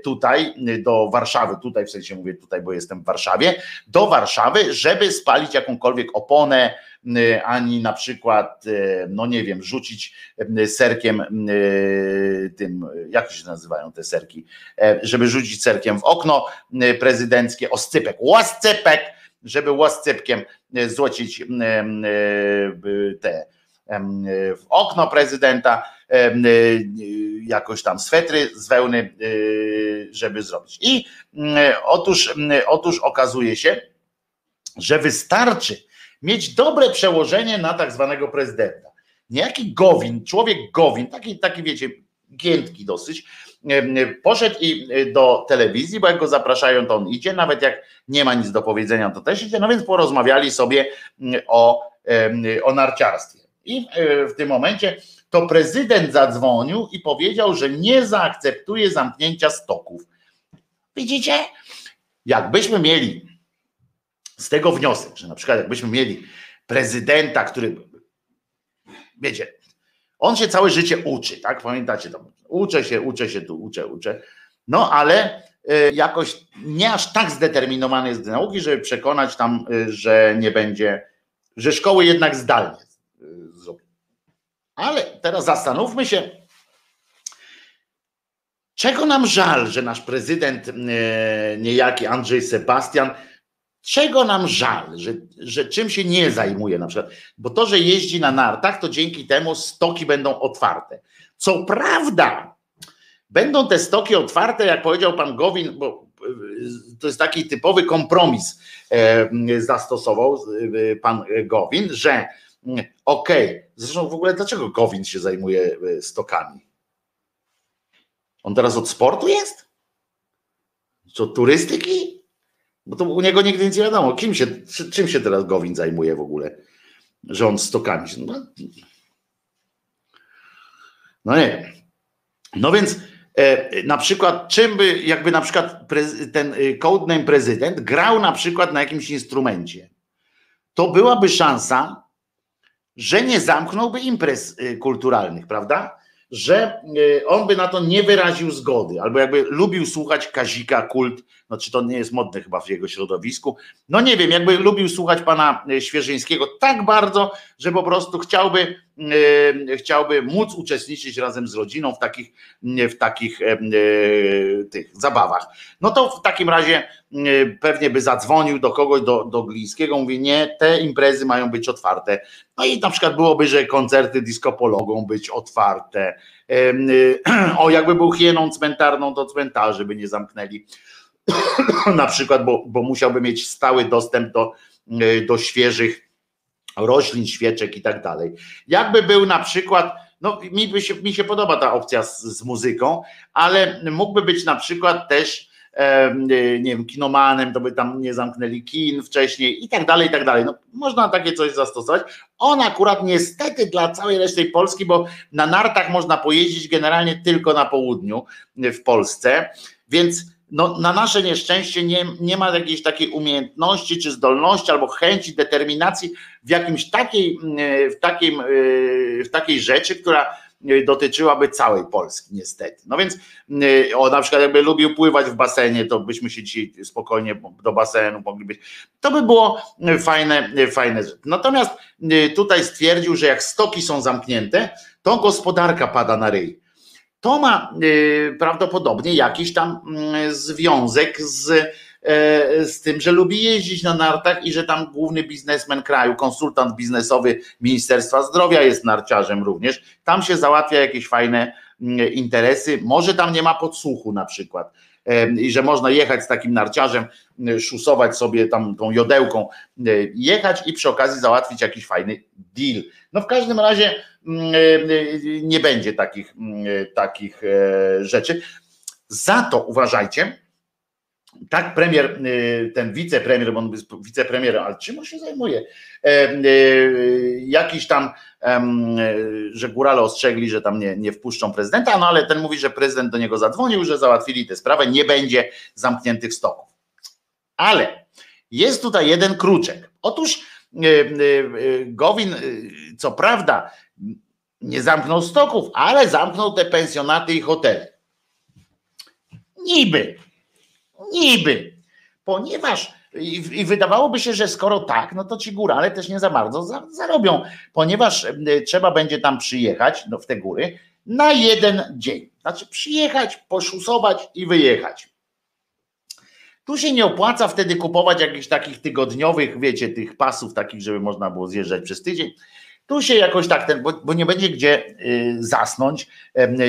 tutaj do Warszawy, tutaj w sensie mówię tutaj, bo jestem w Warszawie, do Warszawy, żeby spalić jakąkolwiek oponę, ani na przykład, no nie wiem, rzucić serkiem tym, jak się nazywają te serki, e, żeby rzucić serkiem w okno prezydenckie, oscypek, łascypek, żeby łascypkiem e, złocić e, te w okno prezydenta, jakoś tam swetry z wełny, żeby zrobić. I otóż, otóż okazuje się, że wystarczy mieć dobre przełożenie na tak zwanego prezydenta. Niejaki Gowin, człowiek Gowin, taki, taki wiecie, giętki dosyć, poszedł i e, do telewizji, bo jak go zapraszają, to on idzie, nawet jak nie ma nic do powiedzenia, to też idzie, no więc porozmawiali sobie o, o narciarstwie. I e, w tym momencie to prezydent zadzwonił i powiedział, że nie zaakceptuje zamknięcia stoków. Widzicie? Jakbyśmy mieli z tego wniosek, że na przykład jakbyśmy mieli prezydenta, który wiecie, on się całe życie uczy, tak? Pamiętacie to? Uczę się, uczę się tu, uczę, uczę. No ale y, jakoś nie aż tak zdeterminowany jest do nauki, żeby przekonać tam, y, że nie będzie, że szkoły jednak zdalnie y. Ale teraz zastanówmy się, czego nam żal, że nasz prezydent niejaki Andrzej Sebastian Czego nam żal, że, że czym się nie zajmuje na przykład? Bo to, że jeździ na nartach, to dzięki temu stoki będą otwarte. Co prawda, będą te stoki otwarte, jak powiedział pan Gowin, bo e, to jest taki typowy kompromis e, zastosował e, pan Gowin, że okej, okay, zresztą w ogóle dlaczego Gowin się zajmuje stokami? On teraz od sportu jest? Co, turystyki? Bo to u niego nigdy nic nie wiadomo. Kim się, czym się teraz Gowin zajmuje w ogóle? Że on stokami. No, no nie. No więc e, na przykład, czym by, jakby na przykład ten e, codename prezydent grał na przykład na jakimś instrumencie, to byłaby szansa, że nie zamknąłby imprez e, kulturalnych, prawda? Że e, on by na to nie wyraził zgody, albo jakby lubił słuchać Kazika, kult no czy to nie jest modne chyba w jego środowisku, no nie wiem, jakby lubił słuchać pana e, Świeżyńskiego tak bardzo, że po prostu chciałby, e, chciałby móc uczestniczyć razem z rodziną w takich, w takich e, tych zabawach. No to w takim razie pewnie by zadzwonił do kogoś, do, do Glińskiego, mówi nie, te imprezy mają być otwarte. No i na przykład byłoby, że koncerty disco mogą być otwarte. [clears throat] O, jakby był hieną cmentarną, to cmentarzy by nie zamknęli. [clears throat] na przykład, bo, bo musiałby mieć stały dostęp do, do świeżych roślin, świeczek i tak dalej. Jakby był na przykład, no mi, się, mi się podoba ta opcja z, z muzyką, ale mógłby być na przykład też nie wiem, kinomanem, to by tam nie zamknęli kin wcześniej i tak dalej, i tak dalej. No, można takie coś zastosować. On akurat niestety dla całej reszty Polski, bo na nartach można pojeździć generalnie tylko na południu w Polsce, więc no, na nasze nieszczęście nie, nie ma jakiejś takiej umiejętności, czy zdolności, albo chęci, determinacji w jakimś takiej, w takim, w takiej rzeczy, która E, dotyczyłaby całej Polski, niestety. No więc e, o, na przykład jakby lubił pływać w basenie, to byśmy się dzisiaj spokojnie do basenu mogli być. To by było fajne, fajne. Natomiast e, tutaj stwierdził, że jak stoki są zamknięte, to gospodarka pada na ryj. To ma prawdopodobnie jakiś tam mm, związek z E, z tym, że lubi jeździć na nartach i że tam główny biznesmen kraju, konsultant biznesowy Ministerstwa Zdrowia jest narciarzem również. Tam się załatwia jakieś fajne interesy. Może tam nie ma podsłuchu na przykład e, i że można jechać z takim narciarzem, e, szusować sobie tam tą jodełką, jechać i przy okazji załatwić jakiś fajny deal. No w każdym razie mm, nie będzie takich, mm, takich rzeczy. Za to uważajcie, tak premier, y, ten wicepremier, bo on jest wicepremierem, ale czym on się zajmuje? E, y, jakiś tam, że górale ostrzegli, że tam nie, nie wpuszczą prezydenta, no ale ten mówi, że prezydent do niego zadzwonił, że załatwili tę sprawę, nie będzie zamkniętych stoków. Ale jest tutaj jeden kruczek. Otóż y, Gowin, co prawda, nie zamknął stoków, ale zamknął te pensjonaty i hotele. Niby, Niby. Ponieważ i, wydawałoby się, że skoro tak, no to ci górale też nie za bardzo za, zarobią, ponieważ y, trzeba będzie tam przyjechać no, w te góry na jeden dzień. Znaczy przyjechać, poszusować i wyjechać. Tu się nie opłaca wtedy kupować jakichś takich tygodniowych, wiecie, tych pasów takich, żeby można było zjeżdżać przez tydzień. Tu się jakoś tak ten, bo, bo nie będzie gdzie y, zasnąć,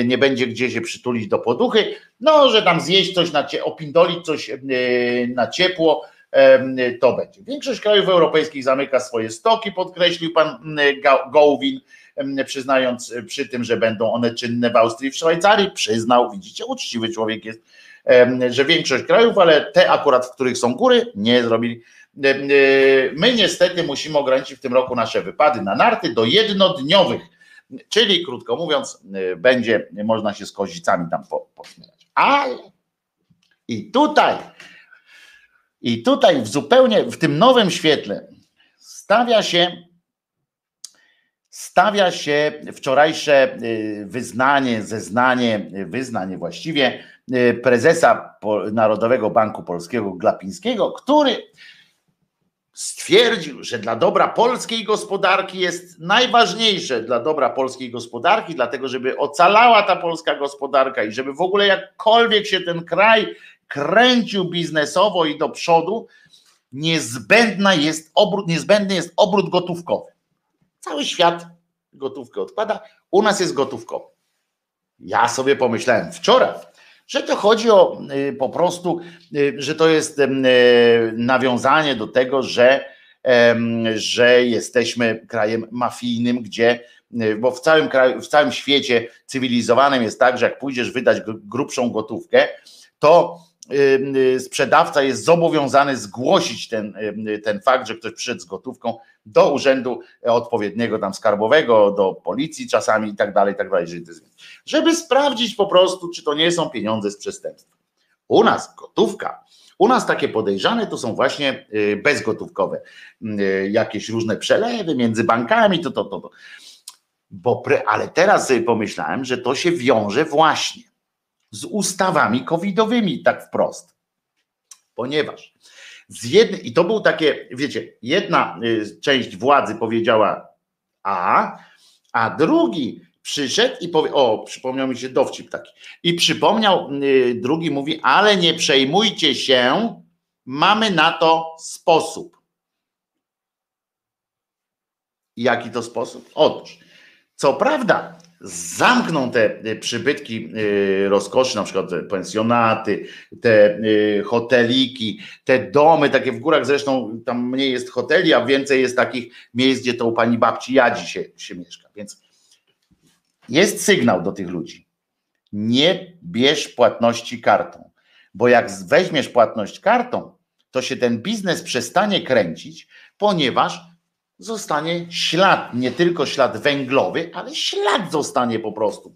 nie będzie gdzie się przytulić do poduchy, no, że tam zjeść coś, na cie, opindolić coś y, na ciepło, to będzie. Większość krajów europejskich zamyka swoje stoki, podkreślił pan Gołwin, przyznając przy tym, że będą one czynne w Austrii w Szwajcarii. Przyznał, widzicie, uczciwy człowiek jest, że większość krajów, ale te akurat, w których są góry, nie zrobili my niestety musimy ograniczyć w tym roku nasze wypady na narty do jednodniowych, czyli krótko mówiąc, e, będzie można się z kozicami tam pośmiać. Ale i tutaj, i tutaj w zupełnie w tym nowym świetle stawia się stawia się wczorajsze wyznanie, zeznanie, wyznanie właściwie prezesa Narodowego Banku Polskiego Glapińskiego, który stwierdził, że dla dobra polskiej gospodarki jest najważniejsze dla dobra polskiej gospodarki, dlatego żeby ocalała ta polska gospodarka i żeby w ogóle jakkolwiek się ten kraj kręcił biznesowo i do przodu, niezbędna jest obrót, niezbędny jest obrót gotówkowy. Cały świat gotówkę odkłada, u nas jest gotówkowy. Ja sobie pomyślałem wczoraj, że to chodzi o y, po prostu, y, że to jest y, nawiązanie do tego, że, że jesteśmy krajem mafijnym, gdzie bo w całym kraju, w całym świecie cywilizowanym jest tak, że jak pójdziesz wydać grubszą gotówkę, to sprzedawca jest zobowiązany zgłosić ten, ten fakt, że ktoś przyszedł z gotówką do urzędu odpowiedniego tam skarbowego, do policji czasami i tak dalej, i tak dalej, żeby sprawdzić po prostu, czy to nie są pieniądze z przestępstwa. U nas gotówka, u nas takie podejrzane to są właśnie y, bezgotówkowe, y, jakieś różne przelewy między bankami, to, to, to. to. Bo, ale teraz sobie pomyślałem, że to się wiąże właśnie z ustawami covidowymi, tak wprost. Ponieważ z jednej, i to był takie, wiecie, jedna y, część władzy powiedziała A, a drugi przyszedł i powie, o, przypomniał mi się dowcip taki. I przypomniał, y, drugi mówi, ale nie przejmujcie się, mamy na to sposób. Jaki to sposób? Otóż, co prawda, zamkną te przybytki rozkoszy, na przykład pensjonaty, te hoteliki, te domy, takie w górach zresztą tam mniej jest hoteli, a więcej jest takich miejsc, gdzie to u pani babci jadzi się, się mieszka. Więc jest sygnał do tych ludzi. Nie bierz płatności kartą, bo jak weźmiesz płatność kartą, to się ten biznes przestanie kręcić, ponieważ zostanie ślad, nie tylko ślad węglowy, ale ślad zostanie po prostu.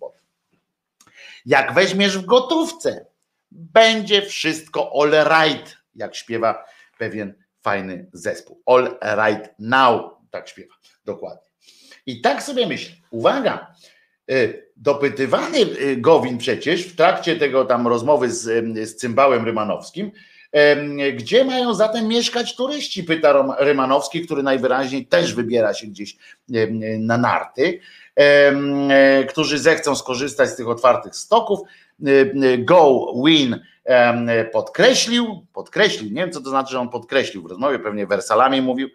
Jak weźmiesz w gotówce, będzie wszystko all right, jak śpiewa pewien fajny zespół. All right now, tak śpiewa, dokładnie. I tak sobie myślę, uwaga, dopytywany y, Gowin przecież w trakcie tego tam rozmowy z, z cymbałem rymanowskim, gdzie mają zatem mieszkać turyści? Pyta Rymanowski, który najwyraźniej też wybiera się gdzieś na narty, którzy zechcą skorzystać z tych otwartych stoków. Go Win podkreślił, podkreślił, nie wiem co to znaczy, że on podkreślił w rozmowie, pewnie wersalami mówił,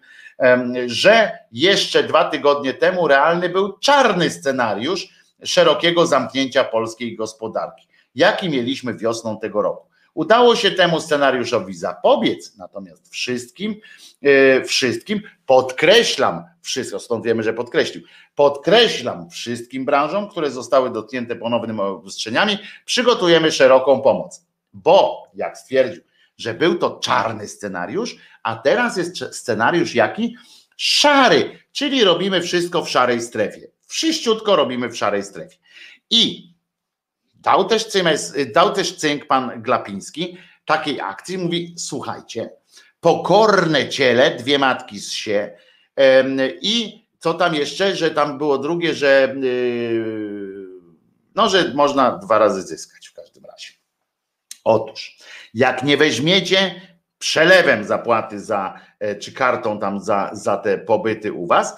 że jeszcze dwa tygodnie temu realny był czarny scenariusz szerokiego zamknięcia polskiej gospodarki, jaki mieliśmy wiosną tego roku. Udało się temu scenariuszowi zapobiec, natomiast wszystkim, e, wszystkim podkreślam, wszystko, stąd wiemy, że podkreślił, podkreślam wszystkim branżom, które zostały dotknięte ponownymi obostrzeniami, przygotujemy szeroką pomoc, bo jak stwierdził, że był to czarny scenariusz, a teraz jest scenariusz jaki? Szary, czyli robimy wszystko w szarej strefie. Wszyściutko robimy w szarej strefie. I Dał też, cymes, dał też cynk pan Glapiński takiej akcji, mówi słuchajcie, pokorne ciele, dwie matki z się i co tam jeszcze, że tam było drugie, że yy, no, że można dwa razy zyskać w każdym razie. Otóż, jak nie weźmiecie przelewem zapłaty za, e, czy kartą tam za, za te pobyty u was,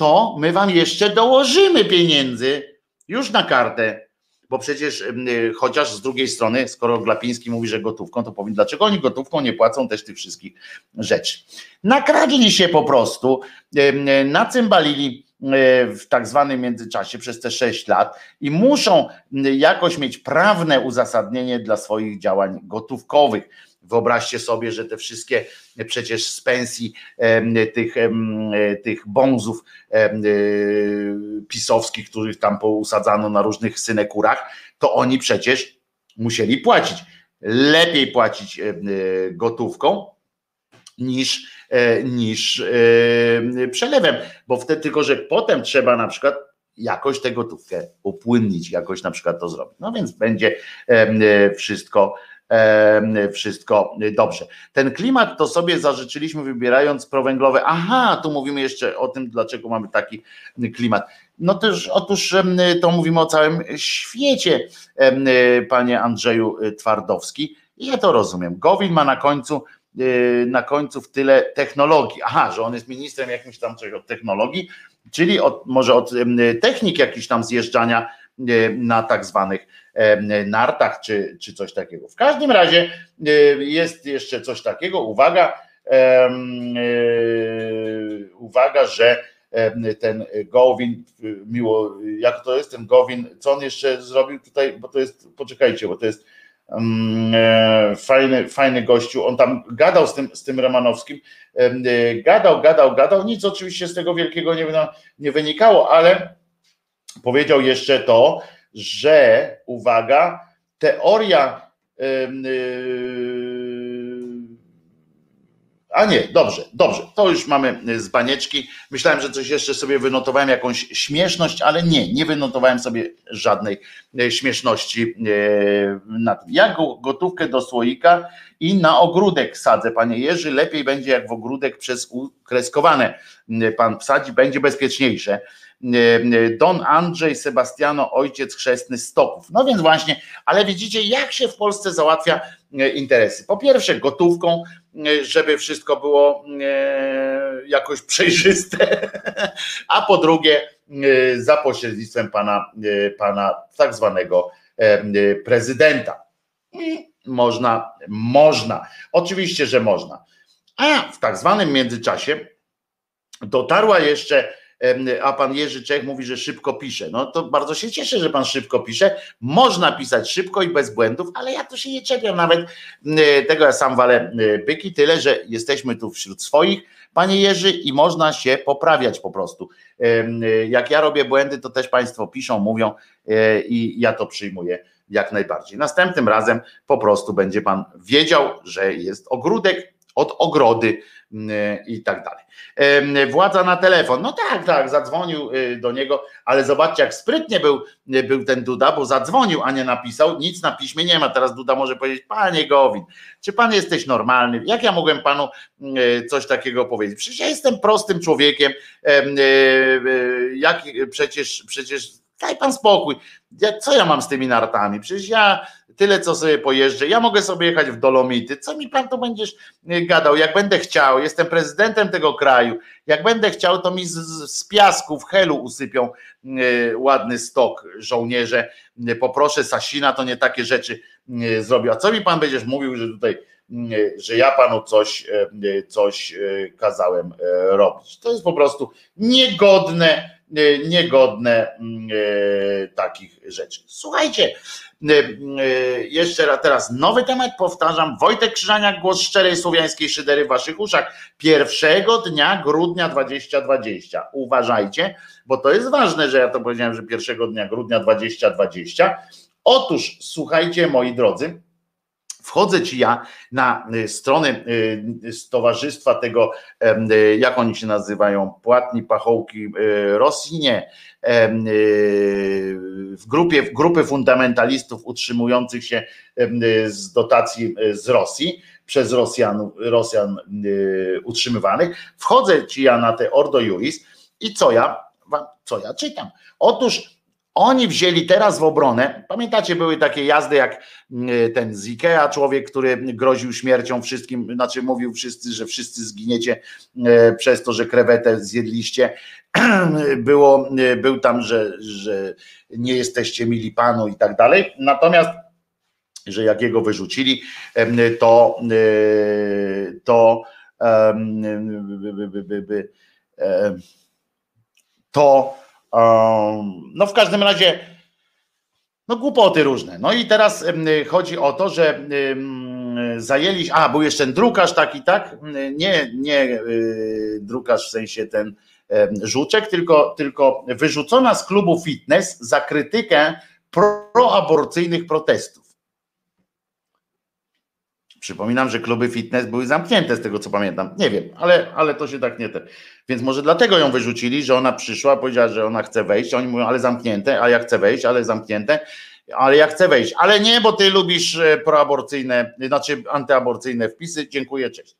to my wam jeszcze dołożymy pieniędzy. Już na kartę. Bo przecież y, chociaż z drugiej strony, skoro Glapiński mówi, że gotówką, to powiem, dlaczego oni gotówką nie płacą też tych wszystkich rzeczy. Nakradli się po prostu, nacymbalili y, w tak zwanym międzyczasie przez te sześć lat i muszą jakoś mieć prawne uzasadnienie dla swoich działań gotówkowych Wyobraźcie sobie, że te wszystkie przecież z pensji tych, tych bązów e, pisowskich, których tam pousadzano na różnych synekurach, to oni przecież musieli płacić. Lepiej płacić e, gotówką niż, e, niż przelewem, bo wtedy tylko, że potem trzeba na przykład jakoś tę gotówkę upłynnić, jakoś na przykład to zrobić. No więc będzie wszystko wszystko dobrze. Ten klimat to sobie zażyczyliśmy wybierając prowęglowe. Aha, tu mówimy jeszcze o tym, dlaczego mamy taki klimat. No też, otóż to mówimy o całym świecie, panie Andrzeju Twardowski. Ja to rozumiem. Gowin ma na końcu y, na końcu w tyle technologii. Aha, że on jest ministrem jakimś tam coś od technologii, czyli od, może od technik jakichś tam zjeżdżania na tak zwanych nartach czy, czy coś takiego. W każdym razie e, jest jeszcze coś takiego, uwaga, e, uwaga, że ten Gowin, miło, jak to jest ten Gowin, co on jeszcze zrobił tutaj, bo to jest, poczekajcie, bo to jest e, fajny, fajny gościu, on tam gadał z tym, z tym Romanowskim, gadał, gadał, gadał, nic oczywiście z tego wielkiego nie, nie wynikało, ale powiedział jeszcze to, że uwaga, teoria. Yy, a nie, dobrze, dobrze, to już mamy z banieczki. Myślałem, że coś jeszcze sobie wynotowałem, jakąś śmieszność, ale nie, nie wynotowałem sobie żadnej e, śmieszności e. Ja gotówkę do słoika i na ogródek sadzę, panie Jerzy, lepiej będzie jak w ogródek przez ukreskowane pan wsadzi, będzie bezpieczniejsze. Don Andrzej Sebastiano, ojciec chrzestny Stoków. No więc właśnie, ale widzicie, jak się w Polsce załatwia e, interesy. Po pierwsze, gotówką, e, żeby wszystko było e, jakoś przejrzyste, [laughs] a po drugie, za pośrednictwem pana, pana tak zwanego prezydenta. Można, można. Oczywiście, że można. A w tak zwanym międzyczasie dotarła jeszcze a pan Jerzy Czech mówi, że szybko pisze. No to bardzo się cieszę, że pan szybko pisze. Można pisać szybko i bez błędów, ale ja tu się nie czepiam nawet tego, ja sam walę byki, tyle, że jesteśmy tu wśród swoich, panie Jerzy, i można się poprawiać po prostu. Jak ja robię błędy, to też państwo piszą, mówią e, i ja to przyjmuję jak najbardziej. Następnym razem po prostu będzie pan wiedział, że jest ogródek od ogrody i tak dalej. Władza na telefon. No tak, tak, zadzwonił y, do niego, ale zobaczcie, jak sprytnie był, y, był ten Duda, bo zadzwonił, a nie napisał. Nic na piśmie nie ma. Teraz Duda może powiedzieć, panie Gowin, czy pan jesteś normalny? Jak ja mogłem panu y, coś takiego powiedzieć? Przecież ja jestem prostym człowiekiem. Jak przecież, przecież daj pan spokój. Ja, co ja mam z tymi nartami? Przecież ja tyle co sobie pojeżdżę, ja mogę sobie jechać w Dolomity, co mi pan tu będziesz e, gadał, jak będę chciał, jestem prezydentem tego kraju, jak będę chciał, to mi z, z piasku w helu usypią e, ładny stok żołnierze, e, poproszę Sasina, to nie takie rzeczy zrobił, a co mi pan będziesz mówił, że tutaj że ja panu coś, coś kazałem robić. To jest po prostu niegodne, niegodne takich rzeczy. Słuchajcie, Y, y, jeszcze raz, teraz nowy temat, powtarzam, Wojtek Krzyżaniak, głos szczerej słowiańskiej szydery w waszych uszach. Pierwszego dnia grudnia 2020. Uważajcie, bo to jest ważne, że ja to powiedziałem, że pierwszego dnia grudnia 2020. Otóż, słuchajcie moi drodzy, Wchodzę ci ja na y, stronę Stowarzystwa tego, jak oni się nazywają, płatni pachołki Rosji, nie, Y, w grupie, w grupy fundamentalistów utrzymujących się z dotacji y, z Rosji, przez Rosjan, Rosjan y, utrzymywanych. Wchodzę ci ja na te Ordo Juris i co ja, co ja czytam? Otóż oni wzięli teraz w obronę, pamiętacie, były takie jazdy jak ten z Ikea, człowiek, który groził śmiercią wszystkim, znaczy mówił wszyscy, że wszyscy zginiecie przez to, że krewetę zjedliście [clears throat] było, był tam, że, że nie jesteście mili panu i tak dalej. Natomiast, że jak jego wyrzucili, to to to no w każdym razie no głupoty różne. No i teraz chodzi o to, że zajęli, a był jeszcze ten drukarz taki, tak? Nie, nie y, drukarz w sensie ten Żuczek, tylko, tylko wyrzucona z klubu fitness za krytykę proaborcyjnych protestów. Przypominam, że kluby fitness były zamknięte z tego co pamiętam. Nie wiem, ale, ale to się tak nie te. Więc może dlatego ją wyrzucili, że ona przyszła, powiedziała, że ona chce wejść. Oni mówią, ale zamknięte, a ja chcę wejść, ale zamknięte, ale ja chcę wejść. Ale nie, bo ty lubisz e, proaborcyjne, znaczy antyaborcyjne wpisy. Dziękuję, cześć.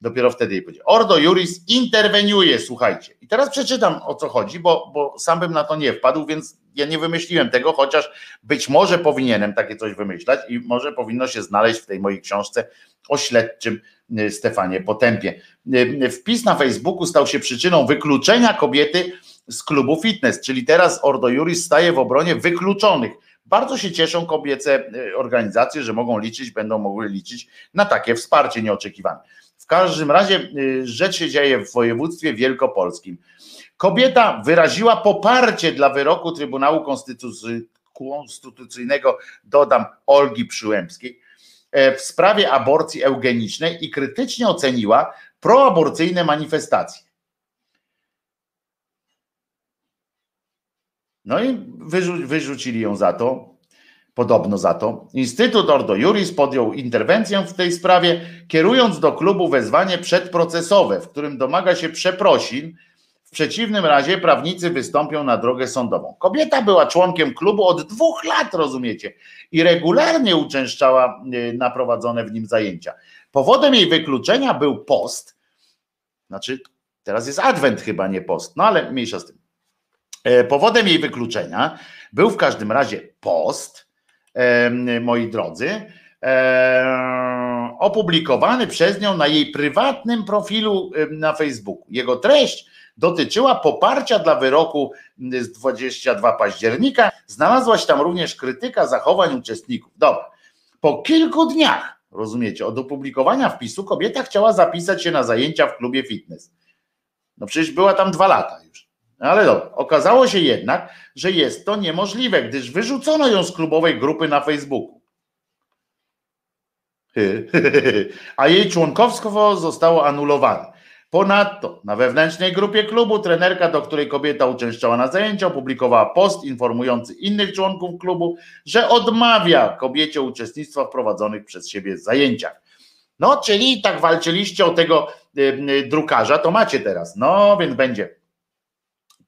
Dopiero wtedy jej powiedział. Ordo Juris interweniuje, słuchajcie. I teraz przeczytam o co chodzi, bo, bo sam bym na to nie wpadł, więc ja nie wymyśliłem tego, chociaż być może powinienem takie coś wymyślać i może powinno się znaleźć w tej mojej książce o śledczym y, Stefanie Potępie. Y, wpis na Facebooku stał się przyczyną wykluczenia kobiety z klubu fitness, czyli teraz Ordo Juris staje w obronie wykluczonych. Bardzo się cieszą kobiece y, organizacje, że mogą liczyć, będą mogły liczyć na takie wsparcie nieoczekiwane. W każdym razie y, rzecz się dzieje w województwie wielkopolskim. Kobieta wyraziła poparcie dla wyroku Trybunału Konstytucyjnego, dodam Olgi Przyłębskiej, e, w sprawie aborcji eugenicznej i krytycznie oceniła proaborcyjne manifestacje. No i wyrzucili ją za to, Podobno za to Instytut Ordo Juris podjął interwencję w tej sprawie, kierując do klubu wezwanie przedprocesowe, w którym domaga się przeprosin. W przeciwnym razie prawnicy wystąpią na drogę sądową. Kobieta była członkiem klubu od dwóch lat, rozumiecie, i regularnie uczęszczała y, na prowadzone w nim zajęcia. Powodem jej wykluczenia był post, znaczy teraz jest adwent chyba, nie post, no ale mniejsza z tym. E, powodem jej wykluczenia był w każdym razie post, moi drodzy, opublikowany przez nią na jej prywatnym profilu na Facebooku. Jego treść dotyczyła poparcia dla wyroku z 22 października. Znalazła się tam również krytyka zachowań uczestników. Dobra. Po kilku dniach, rozumiecie, od opublikowania wpisu kobieta chciała zapisać się na zajęcia w klubie fitness. No przecież była tam dwa lata już. Ale dobra, okazało się jednak, że jest to niemożliwe, gdyż wyrzucono ją z klubowej grupy na Facebooku. A jej członkowstwo zostało anulowane. Ponadto na wewnętrznej grupie klubu trenerka, do której kobieta uczęszczała na zajęcia, opublikowała post informujący innych członków klubu, że odmawia kobiecie uczestnictwa w prowadzonych przez siebie zajęciach. No, czyli tak walczyliście o tego y, y, drukarza, to macie teraz. No, więc będzie.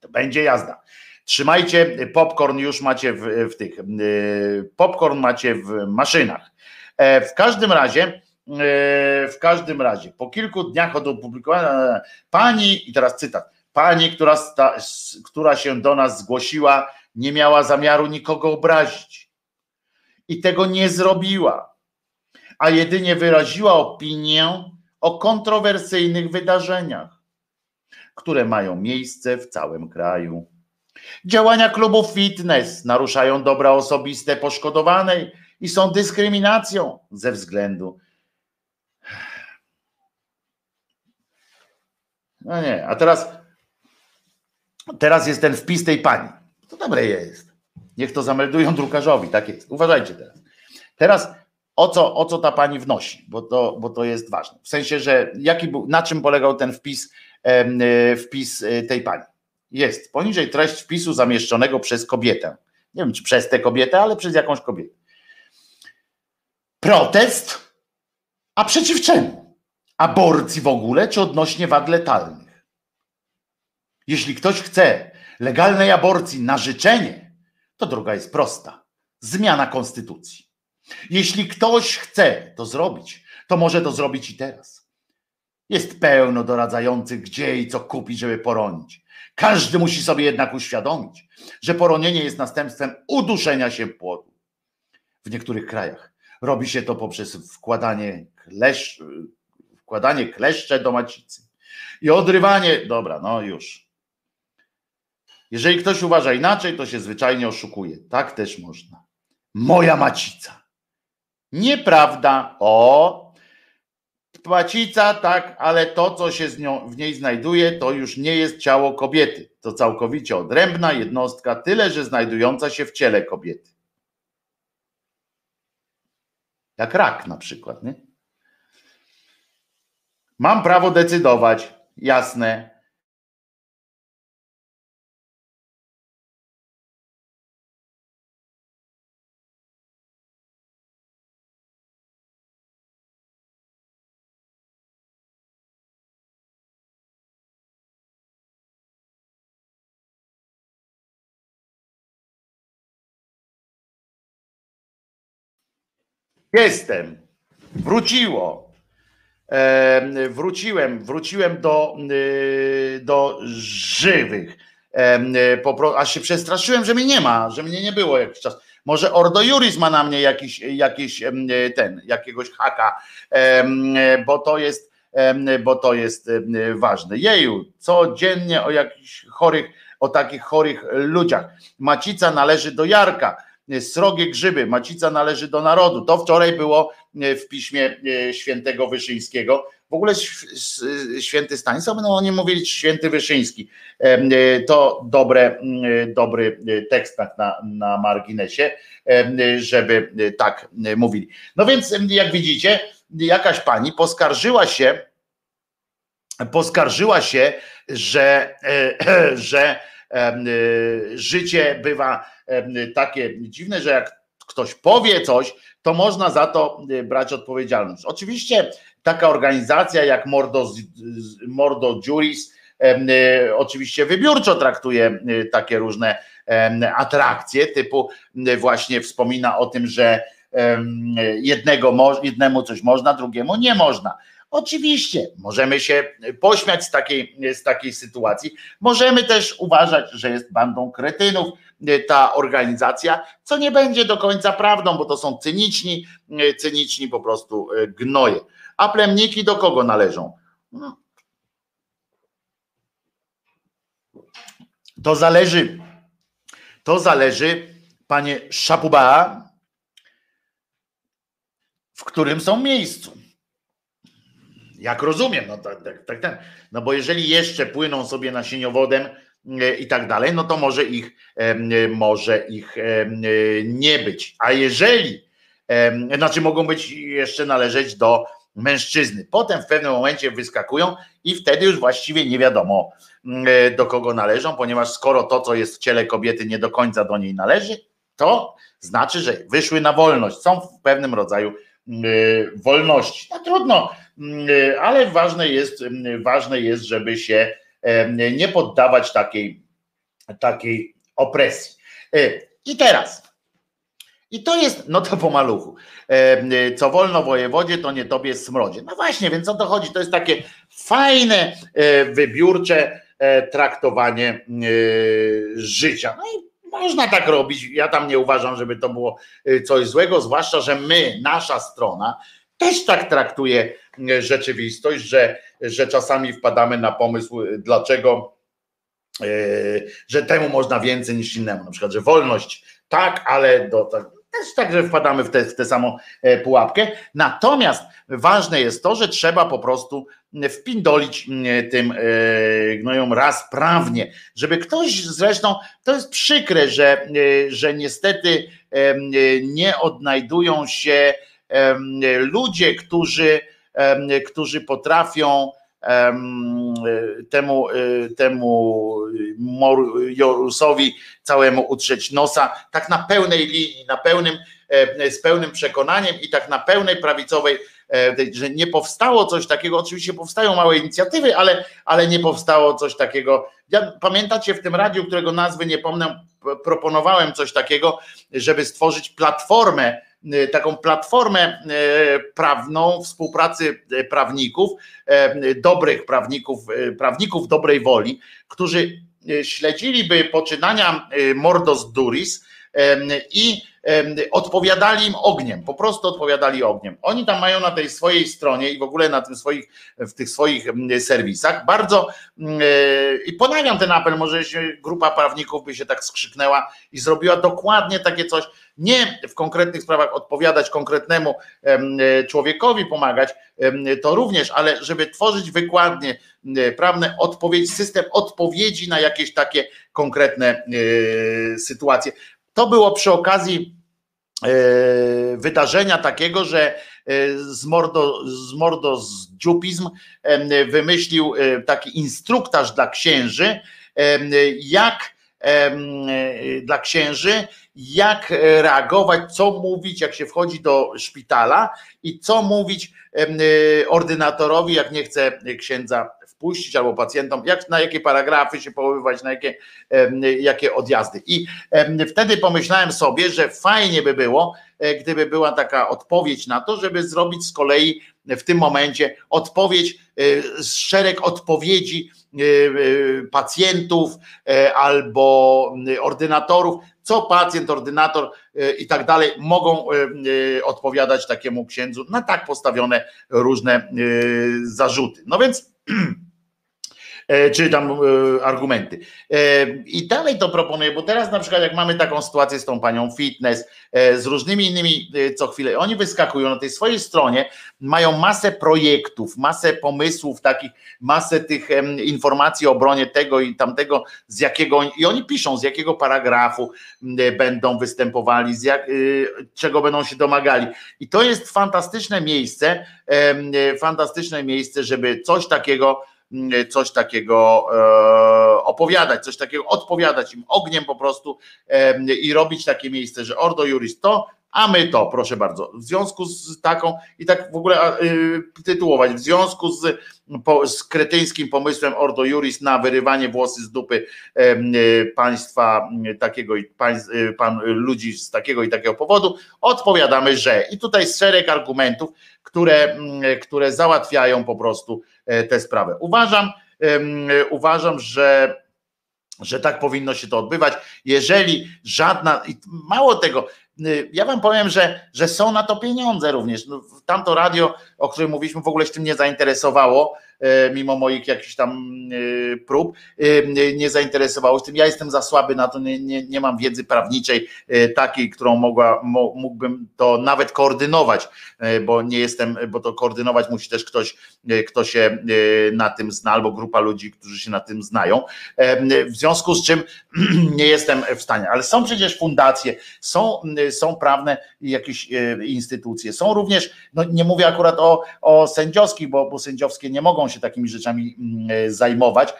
To będzie jazda. Trzymajcie popcorn, już macie w, w tych. Y, popcorn macie w maszynach. E, w każdym razie E, w każdym razie, po kilku dniach od opublikowania, pani, i teraz cytat, pani, która, sta, która się do nas zgłosiła, nie miała zamiaru nikogo obrazić i tego nie zrobiła, a jedynie wyraziła opinię o kontrowersyjnych wydarzeniach, które mają miejsce w całym kraju. Działania klubu fitness naruszają dobra osobiste poszkodowanej i są dyskryminacją ze względu No nie, a teraz teraz jest ten wpis tej pani. To dobre jest. Niech to zameldują drukarzowi, tak jest. Uważajcie teraz. Teraz o co, o co ta pani wnosi, bo to, bo to jest ważne. W sensie, że jaki był, na czym polegał ten wpis, wpis e, tej pani. Jest poniżej treść wpisu zamieszczonego przez kobietę. Nie wiem, czy przez tę kobietę, ale przez jakąś kobietę. Protest? A przeciw czemu? aborcji w ogóle, czy odnośnie wad letalnych. Jeśli ktoś chce legalnej aborcji na życzenie, to droga jest prosta. Zmiana konstytucji. Jeśli ktoś chce to zrobić, to może to zrobić i teraz. Jest pełno doradzających, gdzie i co kupić, żeby poronić. Każdy musi sobie jednak uświadomić, że poronienie jest następstwem uduszenia się płodu. W niektórych krajach robi się to poprzez wkładanie klesz, wkładanie kleszcze do macicy i odrywanie. Dobra, no już. Jeżeli ktoś uważa inaczej, to się zwyczajnie oszukuje. Tak też można. Moja macica. Nieprawda. O, macica, tak, ale to, co się nią, w niej znajduje, to już nie jest ciało kobiety. To całkowicie odrębna jednostka, tyle że znajdująca się w ciele kobiety. Jak rak na przykład, nie? Mam prawo decydować, jasne. Jestem. Wróciło wróciłem, wróciłem do, y, do żywych. Aż się przestraszyłem, że mnie nie ma, że mnie nie było jakiś czas. Może Ordo Juris ma na mnie jakiś, jakiś ten, jakiegoś haka, bo to jest, bo to jest ważne. Jeju, codziennie o jakichś chorych, o takich chorych ludziach. Macica należy do Jarka srogie grzyby, macica należy do narodu. To wczoraj było e, w piśmie e, świętego Wyszyńskiego. W ogóle święty Stanisław, no oni mówili święty Wyszyński. E, to dobre, dobry tekst na, na marginesie, żeby tak mówili. No więc jak widzicie, jakaś pani poskarżyła się, poskarżyła się, że, [clears throat] że życie bywa takie dziwne, że jak ktoś powie coś, to można za to e, brać odpowiedzialność. Oczywiście taka organizacja jak Mordo, Mordo Juris oczywiście wybiórczo traktuje takie różne atrakcje, typu właśnie wspomina o tym, że jednego, jednemu coś można, drugiemu nie można. Oczywiście możemy się pośmiać z takiej, z takiej sytuacji. Możemy też uważać, że jest bandą kretynów ta organizacja, co nie będzie do końca prawdą, bo to są cyniczni, cyniczni po prostu e, gnoje. A plemniki do kogo należą? No. To zależy, to zależy, panie Szapuba, w którym są miejscu. Jak rozumiem, no tak, tak, tak, tak. No bo jeżeli jeszcze płyną sobie nasieniowodem, i tak dalej, no to może ich, może ich nie być. A jeżeli, znaczy mogą być jeszcze należeć do mężczyzny. Potem w pewnym momencie wyskakują i wtedy już właściwie nie wiadomo do kogo należą, ponieważ skoro to, co jest w ciele kobiety, nie do końca do niej należy, to znaczy, że wyszły na wolność, są w pewnym rodzaju wolności. No trudno, ale ważne jest, ważne jest, żeby się nie poddawać takiej, takiej opresji. E, I teraz, i to jest, no to po maluchu. Co wolno wojewodzie, to nie tobie smrodzie. No właśnie, więc o to chodzi. To jest takie fajne, e, wybiórcze e, traktowanie życia. No i można tak robić. Ja tam nie uważam, żeby to było coś złego, zwłaszcza, że my, nasza strona, też tak traktuje rzeczywistość, że, że czasami wpadamy na pomysł, dlaczego, e, że temu można więcej niż innemu. Na przykład, że wolność tak, ale do, tak, też tak, że wpadamy w tę w te samą e, pułapkę. Natomiast ważne jest to, że trzeba po prostu wpindolić tym e, gnojom raz prawnie, żeby ktoś zresztą, to jest przykre, że, że niestety nie odnajdują się ludzie, którzy, którzy potrafią temu, e, temu Jorusowi całemu utrzeć nosa, tak na pełnej linii, na pełnym, e, z pełnym przekonaniem i tak na pełnej prawicowej, e, że nie powstało coś takiego, oczywiście powstają małe inicjatywy, ale, ale nie powstało coś takiego. Ja, pamiętacie w tym radiu, którego nazwy nie pomnę, proponowałem coś takiego, żeby stworzyć platformę taką platformę y, prawną współpracy y, prawników, dobrych prawników, prawników dobrej woli, którzy śledziliby poczynania Mordos Duris i odpowiadali im ogniem, po prostu odpowiadali ogniem. Oni tam mają na tej swojej stronie i w ogóle na tym swoich, w tych swoich serwisach bardzo i ponawiam ten apel, może grupa prawników by się tak skrzyknęła i zrobiła dokładnie takie coś, nie w konkretnych sprawach odpowiadać konkretnemu człowiekowi, pomagać, to również, ale żeby tworzyć wykładnie prawne odpowiedź, system odpowiedzi na jakieś takie konkretne e, sytuacje. To było przy okazji e, wydarzenia takiego, że e, z mordo, z dziupizm wymyślił taki instruktaż dla księży, jak dla księży, jak reagować, co mówić, jak się wchodzi do szpitala i co mówić ordynatorowi, jak nie chce księdza wpuścić albo pacjentom, jak, na jakie paragrafy się powoływać, na jakie, jakie odjazdy. I wtedy pomyślałem sobie, że fajnie by było, e, gdyby była taka odpowiedź na to, żeby zrobić z kolei w tym momencie odpowiedź, e, szereg odpowiedzi e, pacjentów albo ordynatorów, co pacjent, ordynator i tak dalej mogą odpowiadać takiemu księdzu na tak postawione różne zarzuty. No więc [clears throat] czy tam e, argumenty. E, I dalej to proponuję, bo teraz na przykład jak mamy taką sytuację z tą panią fitness, z różnymi innymi co chwilę, oni wyskakują na tej swojej stronie, mają masę projektów, masę pomysłów takich, masę tych informacji o obronie tego i tamtego, z jakiego, i oni piszą, z jakiego paragrafu będą występowali, z jak, czego będą się domagali. I to jest fantastyczne miejsce, fantastyczne miejsce, żeby coś takiego coś takiego e, opowiadać, coś takiego odpowiadać im ogniem po prostu i robić takie miejsce, że Ordo Juris to, a my to, proszę bardzo. W związku z taką, i tak w ogóle y, tytułować, w związku z, po, z kretyńskim pomysłem Ordo Juris na wyrywanie włosy z dupy y, państwa takiego i y, pan, ludzi z takiego i takiego powodu, odpowiadamy, że. I tutaj szereg argumentów, które, które załatwiają po prostu e, tę sprawę. Uważam, uważam, że że tak powinno się to odbywać. Jeżeli żadna, mało tego, Y, ja wam powiem, że, że są na to pieniądze również. No, tamto radio, o którym mówiliśmy, w ogóle się tym nie zainteresowało, mimo moich jakichś tam prób, nie zainteresowało się tym. Ja jestem za słaby na to, nie, nie, nie mam wiedzy prawniczej takiej, którą mogła, mógłbym to nawet koordynować, bo nie jestem, bo to koordynować musi też ktoś, kto się na tym zna, albo grupa ludzi, którzy się na tym znają. W związku z czym [clears throat] nie jestem w stanie, ale są przecież fundacje, są, są prawne jakieś instytucje, są również, no nie mówię akurat o, o sędziowskich, bo, bo sędziowskie nie mogą się takimi rzeczami zajmować,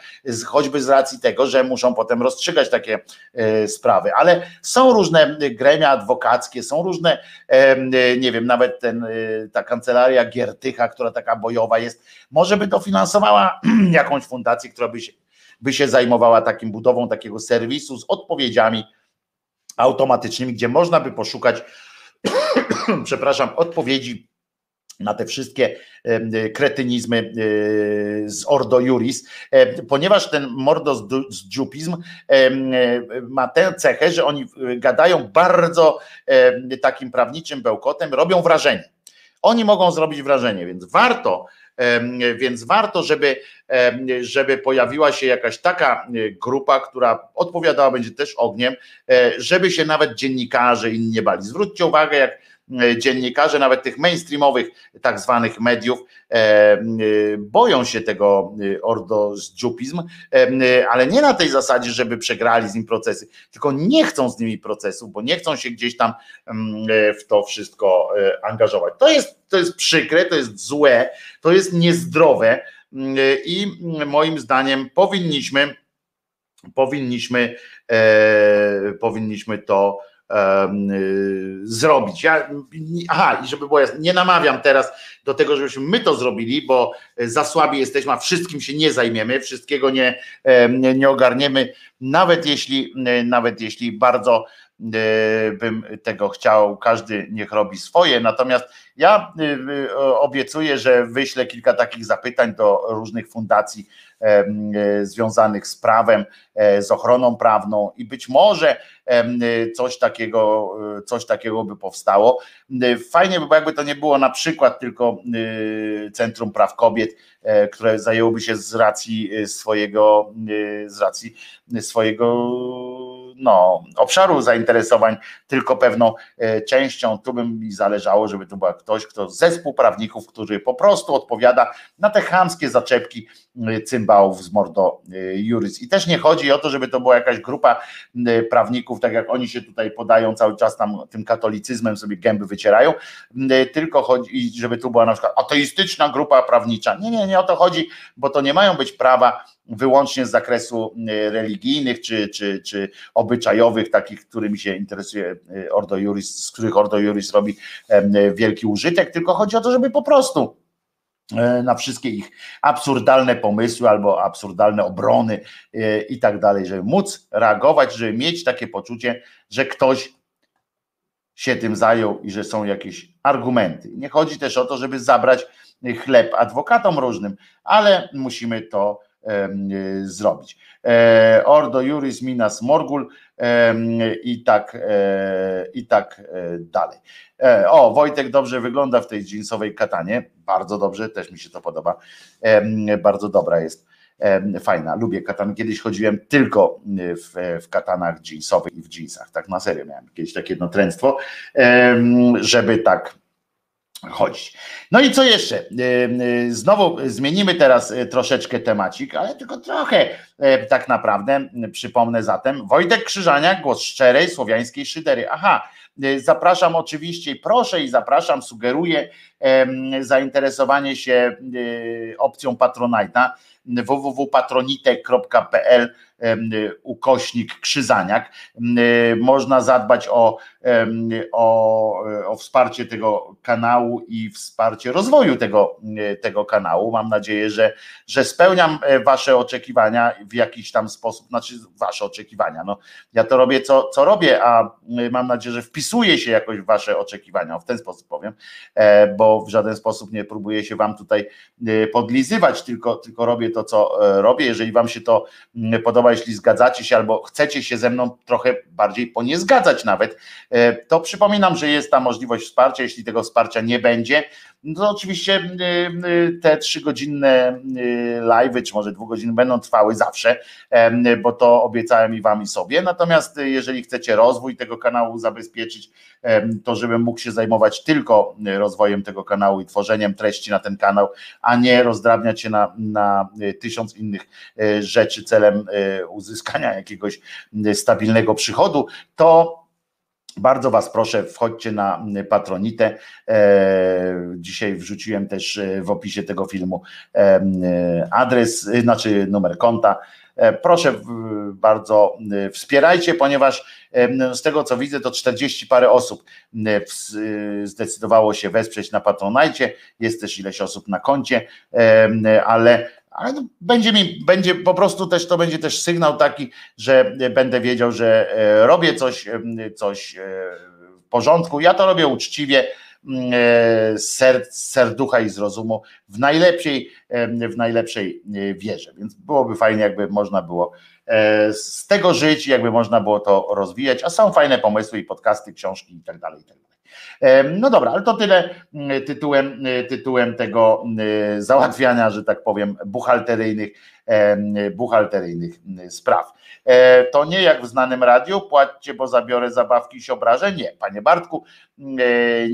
choćby z racji tego, że muszą potem rozstrzygać takie sprawy, ale są różne gremia adwokackie, są różne, nie wiem, nawet ten, ta kancelaria Giertycha, która taka bojowa jest, może by dofinansowała [clears throat] jakąś fundację, która by się, by się zajmowała takim budową takiego serwisu z odpowiedziami automatycznymi, gdzie można by poszukać, [clears throat] przepraszam, odpowiedzi na te wszystkie kretynizmy e, z Ordo Juris, e, ponieważ ten mordozdżupizm e, ma tę cechę, że oni gadają bardzo takim prawniczym bełkotem, robią wrażenie. Oni mogą zrobić wrażenie, więc warto, więc warto, żeby, żeby pojawiła się jakaś taka grupa, która odpowiadała będzie też ogniem, żeby się nawet dziennikarze inni nie bali. Zwróćcie uwagę, jak E, dziennikarze, nawet tych mainstreamowych tak zwanych mediów, e, e, boją się tego ordozdżupizm, ale nie na tej zasadzie, żeby przegrali z nim procesy, tylko nie chcą z nimi procesów, bo nie chcą się gdzieś tam w to wszystko angażować. To jest, to jest przykre, to jest złe, to jest niezdrowe i moim zdaniem powinniśmy powinniśmy, powinniśmy to zrobić. Ja, aha, i żeby było jasne, nie namawiam teraz do tego, żebyśmy my to zrobili, bo za słabi jesteśmy, a wszystkim się nie zajmiemy, wszystkiego nie, nie ogarniemy, nawet jeśli, nawet jeśli bardzo bym tego chciał, każdy niech robi swoje. Natomiast ja y, obiecuję, że wyślę kilka takich zapytań do różnych fundacji związanych z prawem, e, z ochroną prawną i być może coś takiego, e, coś takiego by powstało. Fajnie by było, jakby to nie było na przykład tylko Centrum Praw Kobiet, które zajęłoby się z racji swojego, z racji swojego no, obszaru zainteresowań, tylko pewną częścią. Tu by mi zależało, żeby to był ktoś, kto zespół prawników, który po prostu odpowiada na te chamskie zaczepki cymbałów z Mordo Juris. I też nie chodzi o to, żeby to była jakaś grupa prawników, tak jak oni się tutaj podają cały czas tam tym katolicyzmem sobie gęby wycierają, tylko chodzi, żeby tu była na przykład ateistyczna grupa prawnicza. Nie, nie, nie o to chodzi, bo to nie mają być prawa wyłącznie z zakresu religijnych czy, czy, czy obyczajowych, takich, którymi się interesuje Ordo Juris, z których Ordo Juris robi wielki użytek, tylko chodzi o to, żeby po prostu E, na wszystkie ich absurdalne pomysły albo absurdalne obrony i tak dalej, żeby móc reagować, żeby mieć takie poczucie, że ktoś się tym zajął i że są jakieś argumenty. Nie chodzi też o to, żeby zabrać chleb adwokatom różnym, ale musimy to zrobić. E, Ordo Juris Minas Morgul i tak, i tak dalej. E, o, Wojtek dobrze wygląda w tej jeansowej katanie. Bardzo dobrze, też mi się to podoba. Bardzo dobra jest. Fajna, lubię katan. Kiedyś chodziłem tylko w, w katanach jeansowych i w jeansach. Tak na serio miałem kiedyś takie jedno żeby tak chodzić. No i co jeszcze? Znowu zmienimy teraz e, troszeczkę temacik, ale tylko trochę e, tak naprawdę. Przypomnę zatem, Wojtek Krzyżaniak, głos szczerej słowiańskiej szydery. Aha, zapraszam oczywiście, proszę i zapraszam, sugeruję zainteresowanie się opcją Patronite'a www.patronite.pl ukośnik Krzyzaniak. Można zadbać o, o, o wsparcie tego kanału i wsparcie rozwoju tego, tego kanału. Mam nadzieję, że, że spełniam e, Wasze oczekiwania w jakiś tam sposób, znaczy Wasze oczekiwania. No, ja to robię, co, co robię, a mam nadzieję, że wpisuję się jakoś w Wasze oczekiwania, w ten sposób powiem, e, bo w żaden sposób nie próbuję się Wam tutaj e, podlizywać, tylko, tylko robię to, co robię. Jeżeli Wam się to podoba, jeśli zgadzacie się albo chcecie się ze mną trochę bardziej poniezgadzać zgadzać nawet, to przypominam, że jest ta możliwość wsparcia. Jeśli tego wsparcia nie będzie, no oczywiście te trzygodzinne live'y, czy może dwugodzinne będą trwały zawsze, bo to obiecałem i wam i sobie. Natomiast jeżeli chcecie rozwój tego kanału zabezpieczyć, to żebym mógł się zajmować tylko rozwojem tego kanału i tworzeniem treści na ten kanał, a nie rozdrabniać się na, na tysiąc innych e, rzeczy celem e, uzyskania jakiegoś stabilnego przychodu, to bardzo Was proszę, wchodźcie na Patronitę. E, dzisiaj wrzuciłem też w opisie tego filmu adres, znaczy numer konta. Proszę bardzo, wspierajcie, ponieważ z tego co widzę, to 40 parę osób zdecydowało się wesprzeć na Patronajcie. Jest też ileś osób na koncie, ale ale będzie mi, będzie po prostu też to będzie też sygnał taki, że będę wiedział, że e, robię coś, coś e, w porządku. Ja to robię uczciwie, e, z, ser, z serducha i z rozumu, w najlepszej, w najlepszej wierze. Więc byłoby fajnie, jakby można było z tego żyć, jakby można było to rozwijać, a są fajne pomysły i podcasty, książki i tak dalej, i tak dalej. No dobra, ale to tyle mm, tytułem, tytułem tego załatwiania, że tak powiem, buchalteryjnych, buchalteryjnych y, spraw. E, to nie jak w znanym radiu, płaccie, bo zabiorę zabawki i się obrażę. Nie, panie Bartku,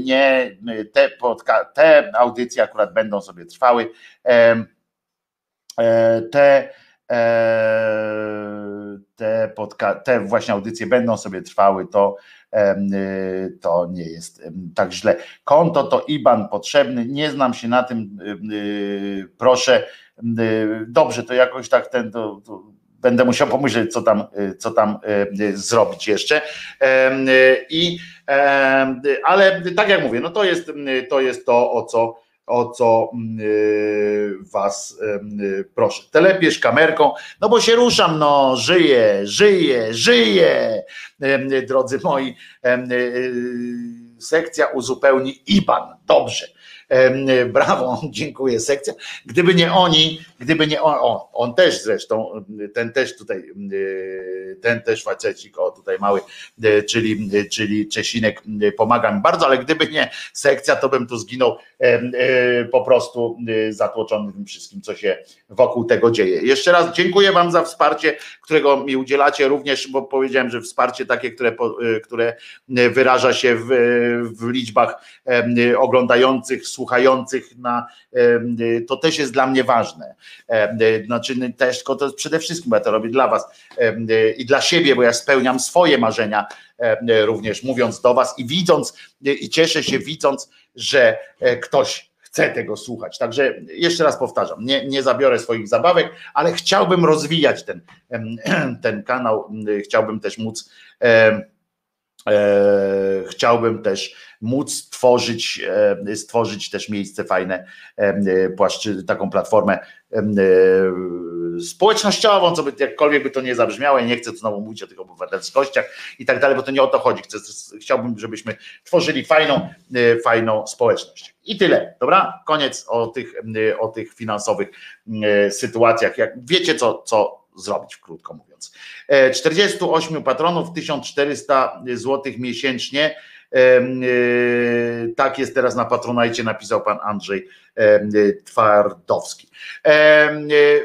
nie, te, podca- te audycje akurat będą sobie trwały. E, te e, te, podca- te właśnie audycje będą sobie trwały, to to nie jest tak źle. Konto to IBAN potrzebny, nie znam się na tym, y, proszę, y, dobrze, to jakoś tak ten, to, to będę musiał pomyśleć, co tam, co tam zrobić jeszcze. I, ale tak jak mówię, no to jest, to jest to, o co o co mm, y, was y, proszę. Telepierz kamerką, no bo się ruszam, no żyję, żyję, żyję, drodzy moi. Y, sekcja uzupełni IBAN. Dobrze. [laughs] Brawo, dziękuję sekcja. Gdyby nie oni, gdyby nie on, on, też zresztą, ten też tutaj, ten też facecik, o tutaj mały, czyli, czyli Czesinek pomaga mi bardzo, ale gdyby nie sekcja, to bym tu zginął po prostu zatłoczony tym wszystkim, co się wokół tego dzieje. Jeszcze raz dziękuję Wam za wsparcie, którego mi udzielacie, również, bo powiedziałem, że wsparcie takie, które, które wyraża się w, w liczbach oglądających, słuchających na, to też jest dla mnie ważne. Znaczy też, tylko to przede wszystkim ja to robię dla was i dla siebie, bo ja spełniam swoje marzenia również mówiąc do was i widząc i cieszę się widząc, że e, ktoś chce tego słuchać. Także jeszcze raz powtarzam, nie, nie zabiorę swoich zabawek, ale chciałbym rozwijać ten, [clears throat] ten kanał, chciałbym też móc E, chciałbym też móc tworzyć, e, stworzyć też miejsce fajne, e, płaszczy, taką platformę społecznościową, co by jakkolwiek by to nie zabrzmiało, ja nie chcę znowu mówić o tych obywatelskościach i tak dalej, bo to nie o to chodzi. Chcę, chciałbym, żebyśmy tworzyli fajną, fajną społeczność. I tyle, dobra? Koniec o tych, o tych finansowych sytuacjach. Jak wiecie, co, co zrobić, krótko mówiąc. 48 e, patronów, 1400 zł miesięcznie. E, e, tak jest teraz na Patronajcie, napisał pan Andrzej Twardowski.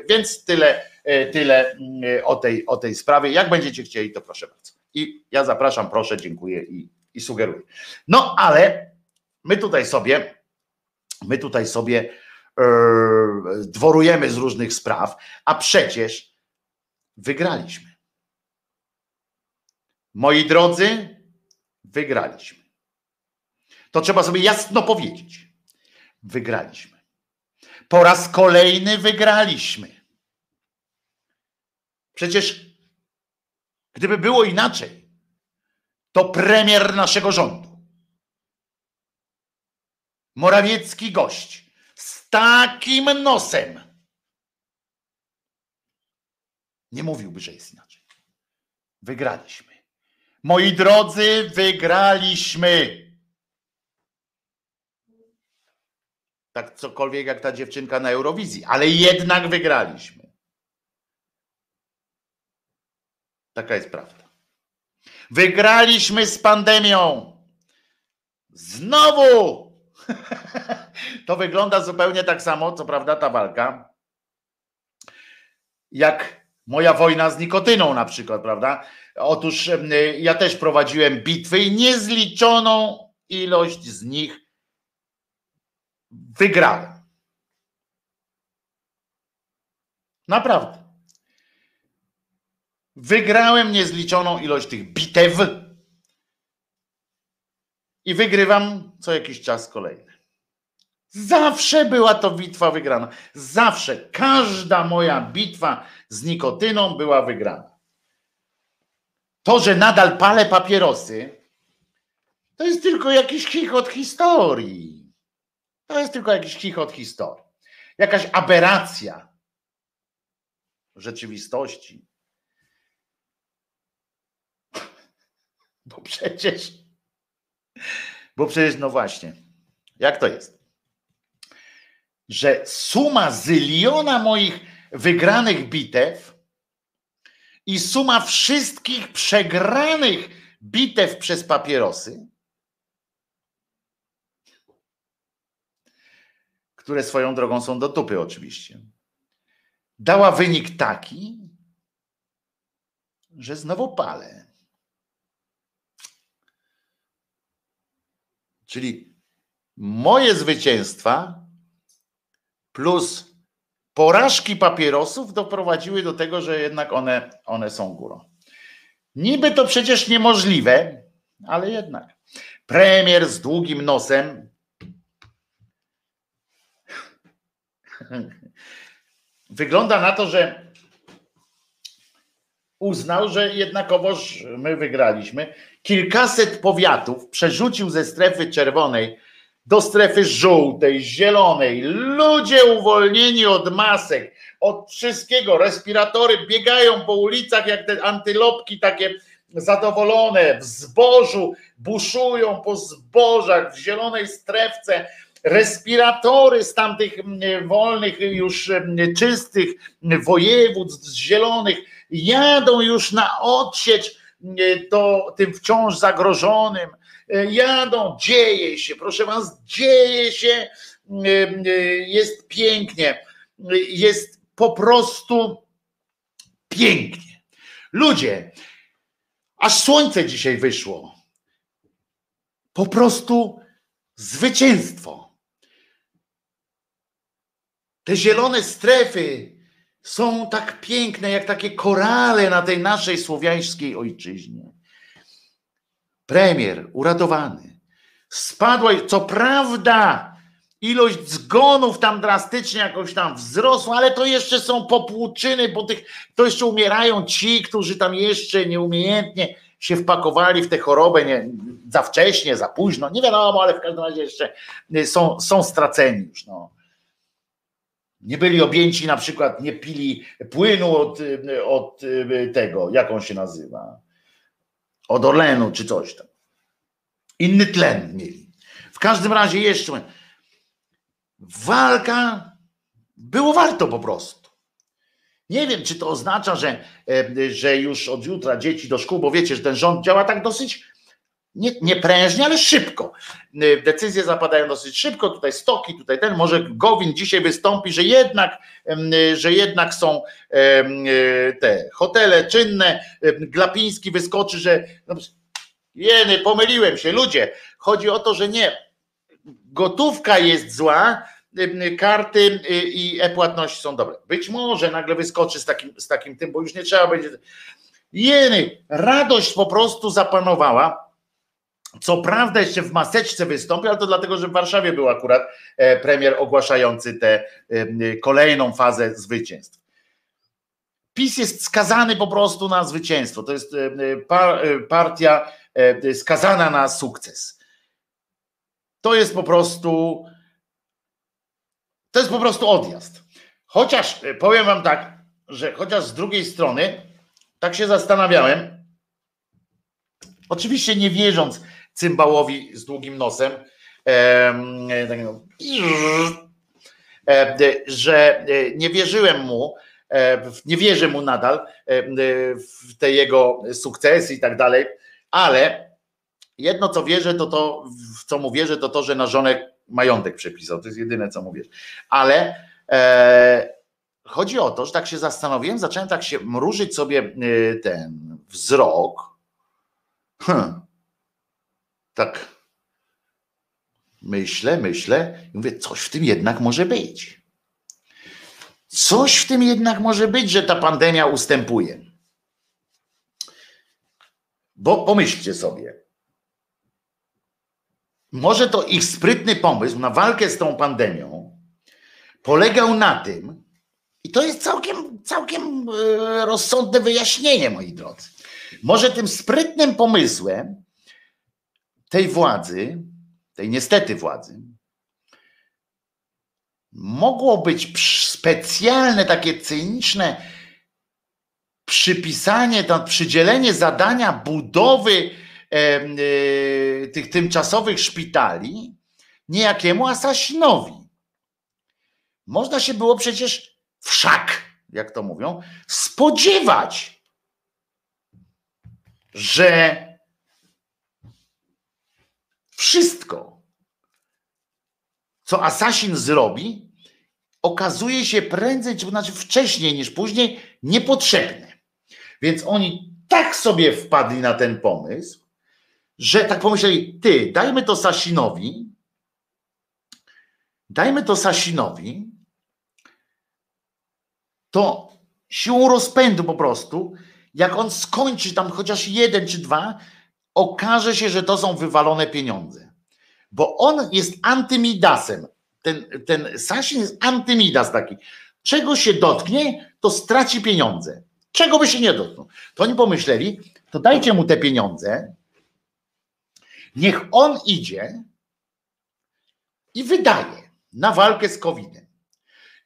Więc tyle, tyle o tej, o tej sprawie. Jak będziecie chcieli, to proszę bardzo. I ja zapraszam, proszę, dziękuję i, i sugeruję. No ale my tutaj sobie, my tutaj sobie dworujemy z różnych spraw, a przecież wygraliśmy. Moi drodzy, wygraliśmy. To trzeba sobie jasno powiedzieć. Wygraliśmy. Po raz kolejny wygraliśmy. Przecież gdyby było inaczej, to premier naszego rządu, Morawiecki gość, z takim nosem, nie mówiłby, że jest inaczej. Wygraliśmy. Moi drodzy, wygraliśmy. Tak cokolwiek jak ta dziewczynka na Eurowizji, ale jednak wygraliśmy. Taka jest prawda. Wygraliśmy z pandemią. Znowu! [laughs] to wygląda zupełnie tak samo, co prawda, ta walka, jak moja wojna z nikotyną na przykład, prawda? Otóż ja też prowadziłem bitwy i niezliczoną ilość z nich wygrałem. Naprawdę. Wygrałem niezliczoną ilość tych bitew i wygrywam co jakiś czas kolejny. Zawsze była to bitwa wygrana. Zawsze. Każda moja bitwa z nikotyną była wygrana. To, że nadal palę papierosy, to jest tylko jakiś chichot historii. To jest tylko jakiś chichot historii. Jakaś aberracja rzeczywistości. Bo przecież, bo przecież, no właśnie, jak to jest? Że suma zyliona moich wygranych bitew i suma wszystkich przegranych bitew przez papierosy, które swoją drogą są do tupy oczywiście, dała wynik taki, że znowu palę. Czyli moje zwycięstwa plus porażki papierosów doprowadziły do tego, że jednak one, one są górą. Niby to przecież niemożliwe, ale jednak. Premier z długim nosem wygląda na to, że uznał, że jednakowoż my wygraliśmy. Kilkaset powiatów przerzucił ze strefy czerwonej do strefy żółtej, zielonej. Ludzie uwolnieni od masek, od wszystkiego. Respiratory biegają po ulicach jak te antylopki takie zadowolone, w zbożu, buszują po zbożach, w zielonej strefce. Respiratory z tamtych wolnych, już czystych województw, zielonych, jadą już na odsiecz to tym wciąż zagrożonym jadą, dzieje się, proszę was, dzieje się, e, e, jest pięknie, jest po prostu pięknie. Ludzie, aż słońce dzisiaj wyszło. Po prostu zwycięstwo. Te zielone strefy są tak piękne, jak takie korale na tej naszej słowiańskiej ojczyźnie premier uratowany. Spadła, co prawda, ilość zgonów tam drastycznie jakoś tam wzrosła, ale to jeszcze są popłuczyny, bo tych, to jeszcze umierają ci, którzy tam jeszcze nieumiejętnie się wpakowali w tę chorobę nie, za wcześnie, za późno, nie wiadomo, ale w każdym razie jeszcze są, są straceni już. No. Nie byli objęci na przykład, nie pili płynu od, od tego, jak on się nazywa, od Orlenu czy coś tam. Inny tlen mieli. W każdym razie jeszcze walka było warto po prostu. Nie wiem, czy to oznacza, że, e, że już od jutra dzieci do szkół, bo wiecie, że ten rząd działa tak dosyć nie, nie prężnie, ale szybko. E, decyzje zapadają dosyć szybko, tutaj stoki, tutaj ten, może Gowin dzisiaj wystąpi, że jednak, że jednak są te hotele czynne, Glapiński wyskoczy, że no, jeny, pomyliłem się, ludzie, chodzi o to, że nie, gotówka jest zła, karty i e-płatności są dobre. Być może nagle wyskoczy z takim, z takim tym, bo już nie trzeba będzie. Jeny, radość po prostu zapanowała co prawda jeszcze w maseczce wystąpi, ale to dlatego, że w Warszawie był akurat e, premier ogłaszający tę e, kolejną fazę zwycięstw. PiS jest skazany po prostu na zwycięstwo. To jest e, partia skazana na sukces. To jest po prostu to jest po prostu odjazd. Chociaż powiem wam tak, że chociaż z drugiej strony tak się zastanawiałem, oczywiście nie wierząc cymbałowi z długim nosem, tak, no, że nie wierzyłem mu, nie wierzę mu nadal w te jego sukcesy i tak dalej, ale jedno co wierzę, to to, w co mu wierzę, to to, że na żonę majątek przepisał. To jest jedyne, co mówię. Ale e, chodzi o to, że tak się zastanowiłem, zacząłem tak się mrużyć sobie ten wzrok. Hm. Tak myślę, myślę i mówię, coś w tym jednak może być. Coś w tym jednak może być, że ta pandemia ustępuje. Bo pomyślcie sobie, może to ich sprytny pomysł na walkę z tą pandemią polegał na tym, i to jest całkiem, całkiem e, rozsądne wyjaśnienie, moi drodzy. Może tym sprytnym pomysłem tej władzy tej niestety władzy, mogło być specjalne, takie cyniczne przypisanie, to przydzielenie zadania budowy e, e, tych tymczasowych szpitali niejakiemu Asasinowi. Można się było przecież wszak, jak to mówią, spodziewać, że wszystko, co Assassin zrobi, okazuje się prędzej, czy znaczy wcześniej niż później, niepotrzebne. Więc oni tak sobie wpadli na ten pomysł, że tak pomyśleli, ty, dajmy to Sasinowi, dajmy to Sasinowi, to siłą rozpędu po prostu, jak on skończy tam chociaż jeden czy dwa, okaże się, że to są wywalone pieniądze. Bo on jest antymidasem. Ten, ten Sasin jest antymidas taki. Czego się dotknie, to straci pieniądze. Czego by się nie dotknął? To oni pomyśleli, to dajcie mu te pieniądze, niech on idzie i wydaje na walkę z COVID-em.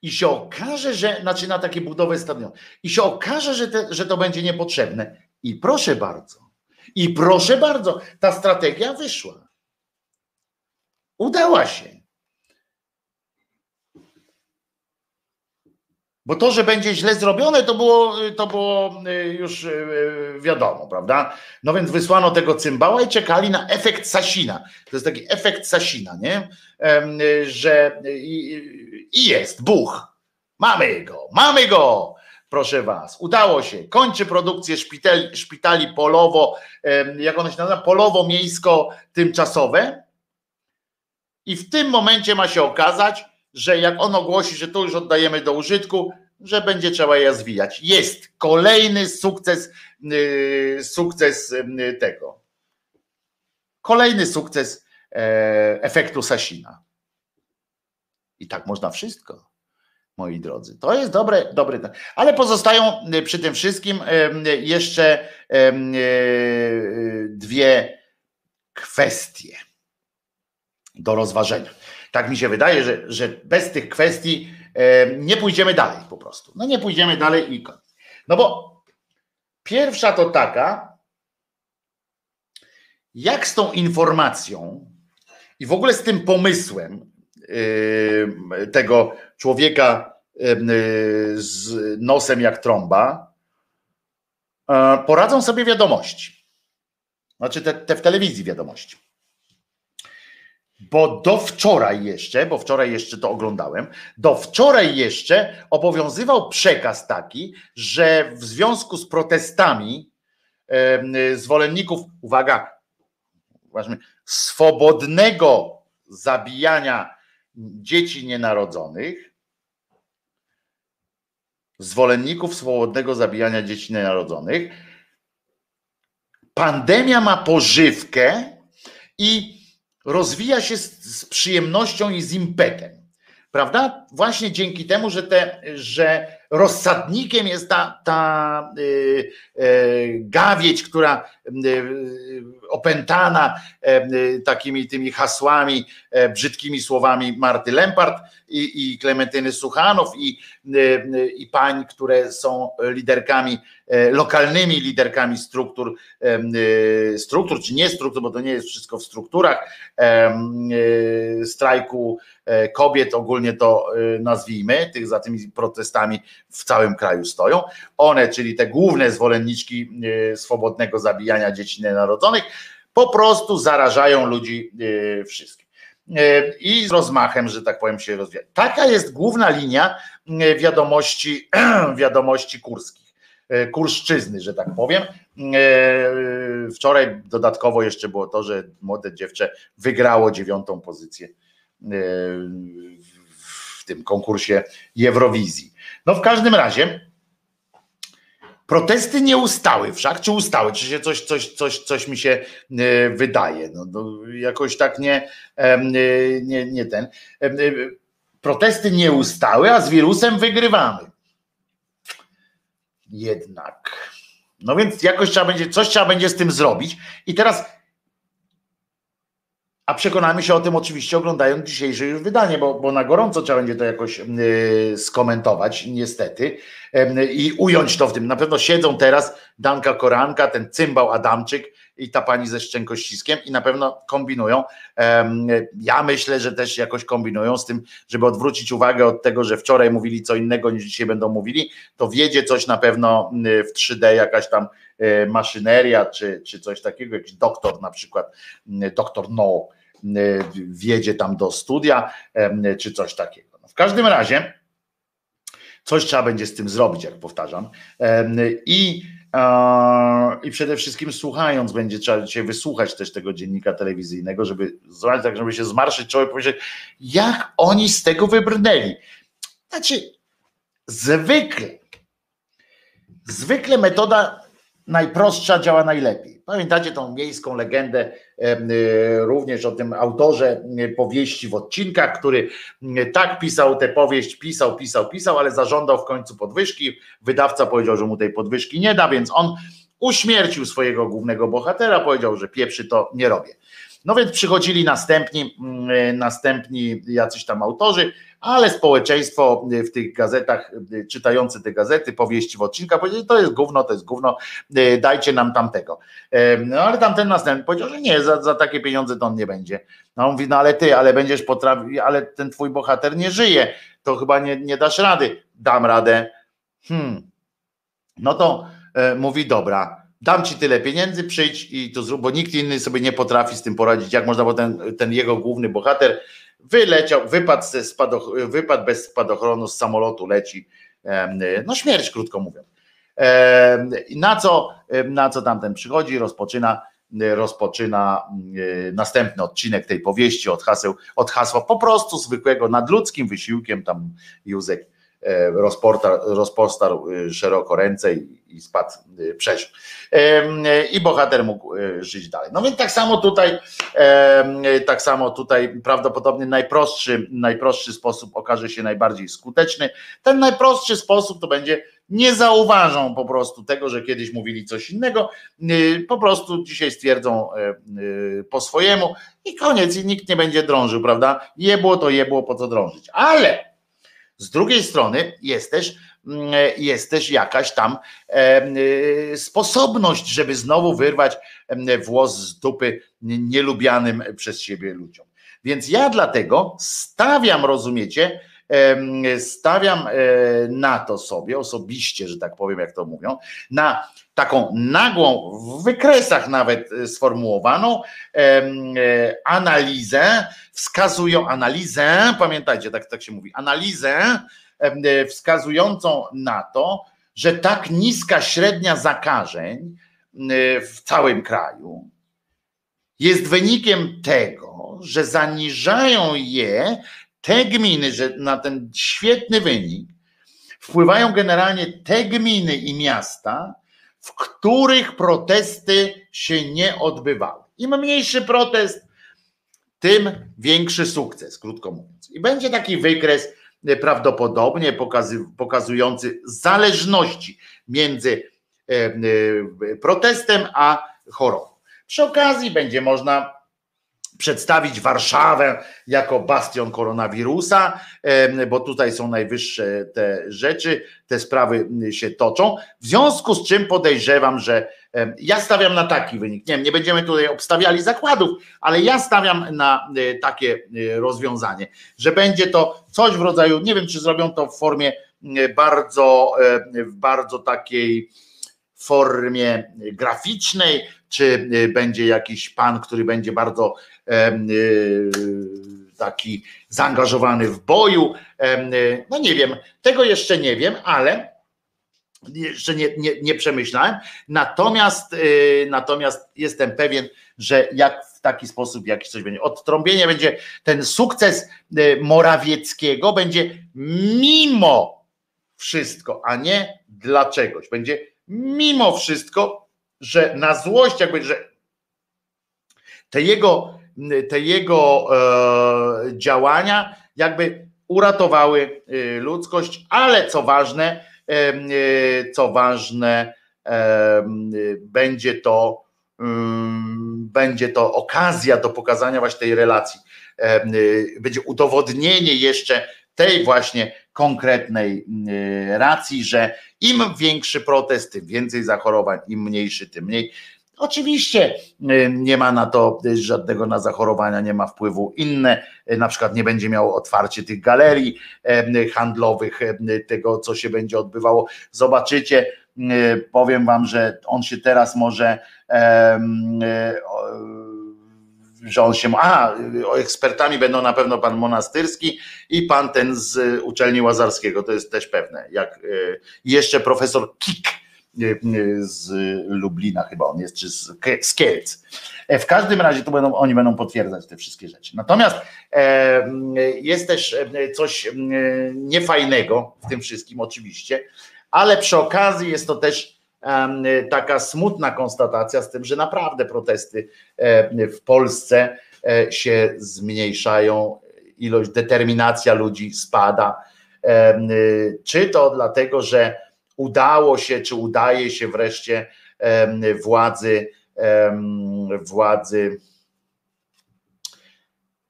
I się okaże, że, znaczy na takie budowę stadionu, i się okaże, że, te, że to będzie niepotrzebne. I proszę bardzo, i proszę bardzo, ta strategia wyszła. Udała się. Bo to, że będzie źle zrobione, to było, to było y, już y, wiadomo, prawda? No więc wysłano tego cymbała i czekali na efekt Sasina. To jest taki efekt Sasina, nie? Że i, i jest, buch. Mamy go, mamy go proszę was, udało się, kończy produkcję szpitali, szpitali polowo, jak one się nazywa, polowo-miejsko-tymczasowe i w tym momencie ma się okazać, że jak on ogłosi, że to już oddajemy do użytku, że będzie trzeba je zwijać. Jest kolejny sukces, yy, sukces tego. Kolejny sukces yy, efektu Sasina. I tak można wszystko moi drodzy. To jest dobre, dobry. Ale pozostają y, przy tym wszystkim jeszcze y, dwie kwestie do rozważenia. Tak mi się wydaje, że, że bez tych kwestii nie pójdziemy dalej po prostu. No nie pójdziemy dalej i koniec. No bo pierwsza to taka, jak z tą informacją i w ogóle z tym pomysłem tego człowieka z nosem jak trąba, e, poradzą sobie wiadomości. Znaczy te, te w telewizji wiadomości. Bo do wczoraj jeszcze, bo wczoraj jeszcze to oglądałem, do wczoraj jeszcze obowiązywał przekaz taki, że w związku z protestami zwolenników, uwaga, swobodnego zabijania dzieci nienarodzonych, zwolenników swobodnego zabijania dzieci nienarodzonych. Pandemia ma pożywkę i rozwija się z, z przyjemnością i z impetem. Prawda? Właśnie dzięki temu, że, te, że rozsadnikiem jest ta, ta y, y, gawieć, która y, opętana y, takimi tymi hasłami, brzydkimi słowami Marty Lempart i, i Klementyny Suchanow i, y, i pań, które są liderkami, e, lokalnymi liderkami struktur, struktur czy nie struktur, bo to nie jest wszystko w strukturach strajku e, kobiet, ogólnie to nazwijmy, tych za tymi protestami w całym kraju stoją. One, czyli te główne zwolenniczki swobodnego zabijania dzieci nienarodzonych, po prostu zarażają ludzi wszystkich. I z rozmachem, że tak powiem, się rozwija. Taka jest główna linia wiadomości, [clears throat] wiadomości kurskich. E, kurszczyzny, że tak powiem. E, wczoraj dodatkowo jeszcze było to, że młode dziewczę wygrało dziewiątą pozycję e, w tym konkursie Eurowizji. No w każdym razie protesty nie ustały wszak, czy ustały, czy się coś, coś, coś, coś mi się wydaje. No, no jakoś tak nie, nie, nie ten. Protesty nie ustały, a z wirusem wygrywamy jednak. No więc jakoś trzeba będzie, coś trzeba będzie z tym zrobić. I teraz, a przekonamy się o tym oczywiście oglądając dzisiejsze już wydanie, bo, bo na gorąco trzeba będzie to jakoś yy, skomentować, niestety, yy, i ująć to w tym. Na pewno siedzą teraz Danka Koranka, ten cymbał Adamczyk, i ta pani ze szczękościskiem i na pewno kombinują. Ja myślę, że też jakoś kombinują z tym, żeby odwrócić uwagę od tego, że wczoraj mówili co innego niż dzisiaj będą mówili, to wiedzie coś na pewno w 3D, jakaś tam maszyneria czy, czy coś takiego, jakiś doktor na przykład, doktor No wiedzie tam do studia czy coś takiego. No w każdym razie coś trzeba będzie z tym zrobić, jak powtarzam. I i przede wszystkim słuchając, będzie trzeba dzisiaj wysłuchać też tego dziennika telewizyjnego, żeby zobaczyć, tak, żeby się zmarszyć człowiek powiedzieć, jak oni z tego wybrnęli. Znaczy, zwykle, zwykle metoda najprostsza działa najlepiej. Pamiętacie tą miejską legendę y, również o tym autorze y, powieści w odcinkach, który y, tak pisał tę powieść, pisał, pisał, pisał, ale zażądał w końcu podwyżki. Wydawca powiedział, że mu tej podwyżki nie da, więc on uśmiercił swojego głównego bohatera, powiedział, że pieprzy to nie robię. No więc przychodzili następni, mm, następni jacyś tam autorzy, ale społeczeństwo w tych gazetach, czytający te gazety, powieści w odcinkach, powiedzieli, to jest gówno, to jest gówno, dajcie nam tamtego. No ale tamten następny powiedział, że nie, za, za takie pieniądze to on nie będzie. No on mówi, no ale ty, ale będziesz potrafił, ale ten twój bohater nie żyje, to chyba nie, nie dasz rady. Dam radę. Hmm. No to e, mówi, dobra, dam ci tyle pieniędzy, przyjdź i to zrób, bo nikt inny sobie nie potrafi z tym poradzić, jak można, bo ten, ten jego główny bohater wyleciał, wypadł, ze spadoch, wypadł bez spadochronu z samolotu, leci, no śmierć krótko mówiąc. Na co, na co tamten przychodzi, rozpoczyna, rozpoczyna następny odcinek tej powieści od, haseł, od hasła po prostu zwykłego, nadludzkim wysiłkiem, tam Józek E, rozpostarł e, szeroko ręce i, spadł, e, przeżył. I bohater mógł żyć dalej. No więc tak samo tutaj, tak samo tutaj prawdopodobnie najprostszy, najprostszy sposób okaże się najbardziej skuteczny. Ten najprostszy sposób to będzie nie zauważą po prostu tego, że kiedyś mówili coś innego, po prostu dzisiaj stwierdzą po swojemu i koniec, i nikt nie będzie drążył, prawda? Jebło to jebło, po co drążyć. Ale z drugiej strony jest też, mm, jest też jakaś tam y, sposobność, żeby znowu wyrwać włos z dupy nielubianym przez siebie ludziom. Więc ja dlatego stawiam, rozumiecie, stawiam e, na to sobie osobiście, że tak powiem, jak to mówią, na taką nagłą, w wykresach nawet e, sformułowaną e, analizę, wskazują analizę, pamiętajcie, tak, tak się mówi, analizę wskazującą na to, że tak niska średnia zakażeń w całym kraju jest wynikiem tego, że zaniżają je te gminy, że na ten świetny wynik wpływają generalnie te gminy i miasta, w których protesty się nie odbywały. Im mniejszy protest, tym większy sukces, krótko mówiąc. I będzie taki wykres e, prawdopodobnie pokazujący zależności między e, e, protestem a chorobą. Przy okazji będzie można przedstawić Warszawę jako bastion koronawirusa, bo tutaj są najwyższe te rzeczy, te sprawy się toczą. W związku z czym podejrzewam, że ja stawiam na taki wynik. Nie, nie będziemy tutaj obstawiali zakładów, ale ja stawiam na e, takie e, rozwiązanie, że będzie to coś w rodzaju, nie wiem, czy zrobią to w formie bardzo, w bardzo takiej formie graficznej, czy będzie jakiś pan, który będzie bardzo taki zaangażowany w boju. No nie wiem, tego jeszcze nie wiem, ale jeszcze nie, nie, nie przemyślałem. Natomiast, natomiast jestem pewien, że jak w taki sposób jakiś coś będzie. Odtrąbienie będzie ten sukces Morawieckiego będzie mimo wszystko, a nie dla czegoś. Będzie mimo wszystko, że na złość, jakby, że te jego, te jego e, działania jakby uratowały e, ludzkość, ale co ważne, E, co ważne, będzie to będzie to okazja do pokazania właśnie tej relacji. Będzie udowodnienie jeszcze tej właśnie konkretnej racji, że im większy protest, tym więcej zachorowań, im mniejszy, tym mniej. Oczywiście nie ma na to żadnego na zachorowania, nie ma wpływu inne, na przykład nie będzie miało otwarcie tych galerii handlowych, tego co się będzie odbywało. Zobaczycie, powiem wam, że on się teraz może że on się, a ekspertami będą na pewno pan Monastyrski i pan ten z uczelni Łazarskiego, to jest też pewne, jak jeszcze profesor Kik, z Lublina chyba on jest, czy z Kielc. E, w każdym razie to będą, oni będą potwierdzać te wszystkie rzeczy. Natomiast e, jest też e, coś niefajnego w tym wszystkim oczywiście, ale przy okazji jest to też taka smutna konstatacja z tym, że naprawdę protesty w Polsce się zmniejszają, ilość, determinacja ludzi spada. Czy to dlatego, że udało się, czy udaje się wreszcie władzy, władzy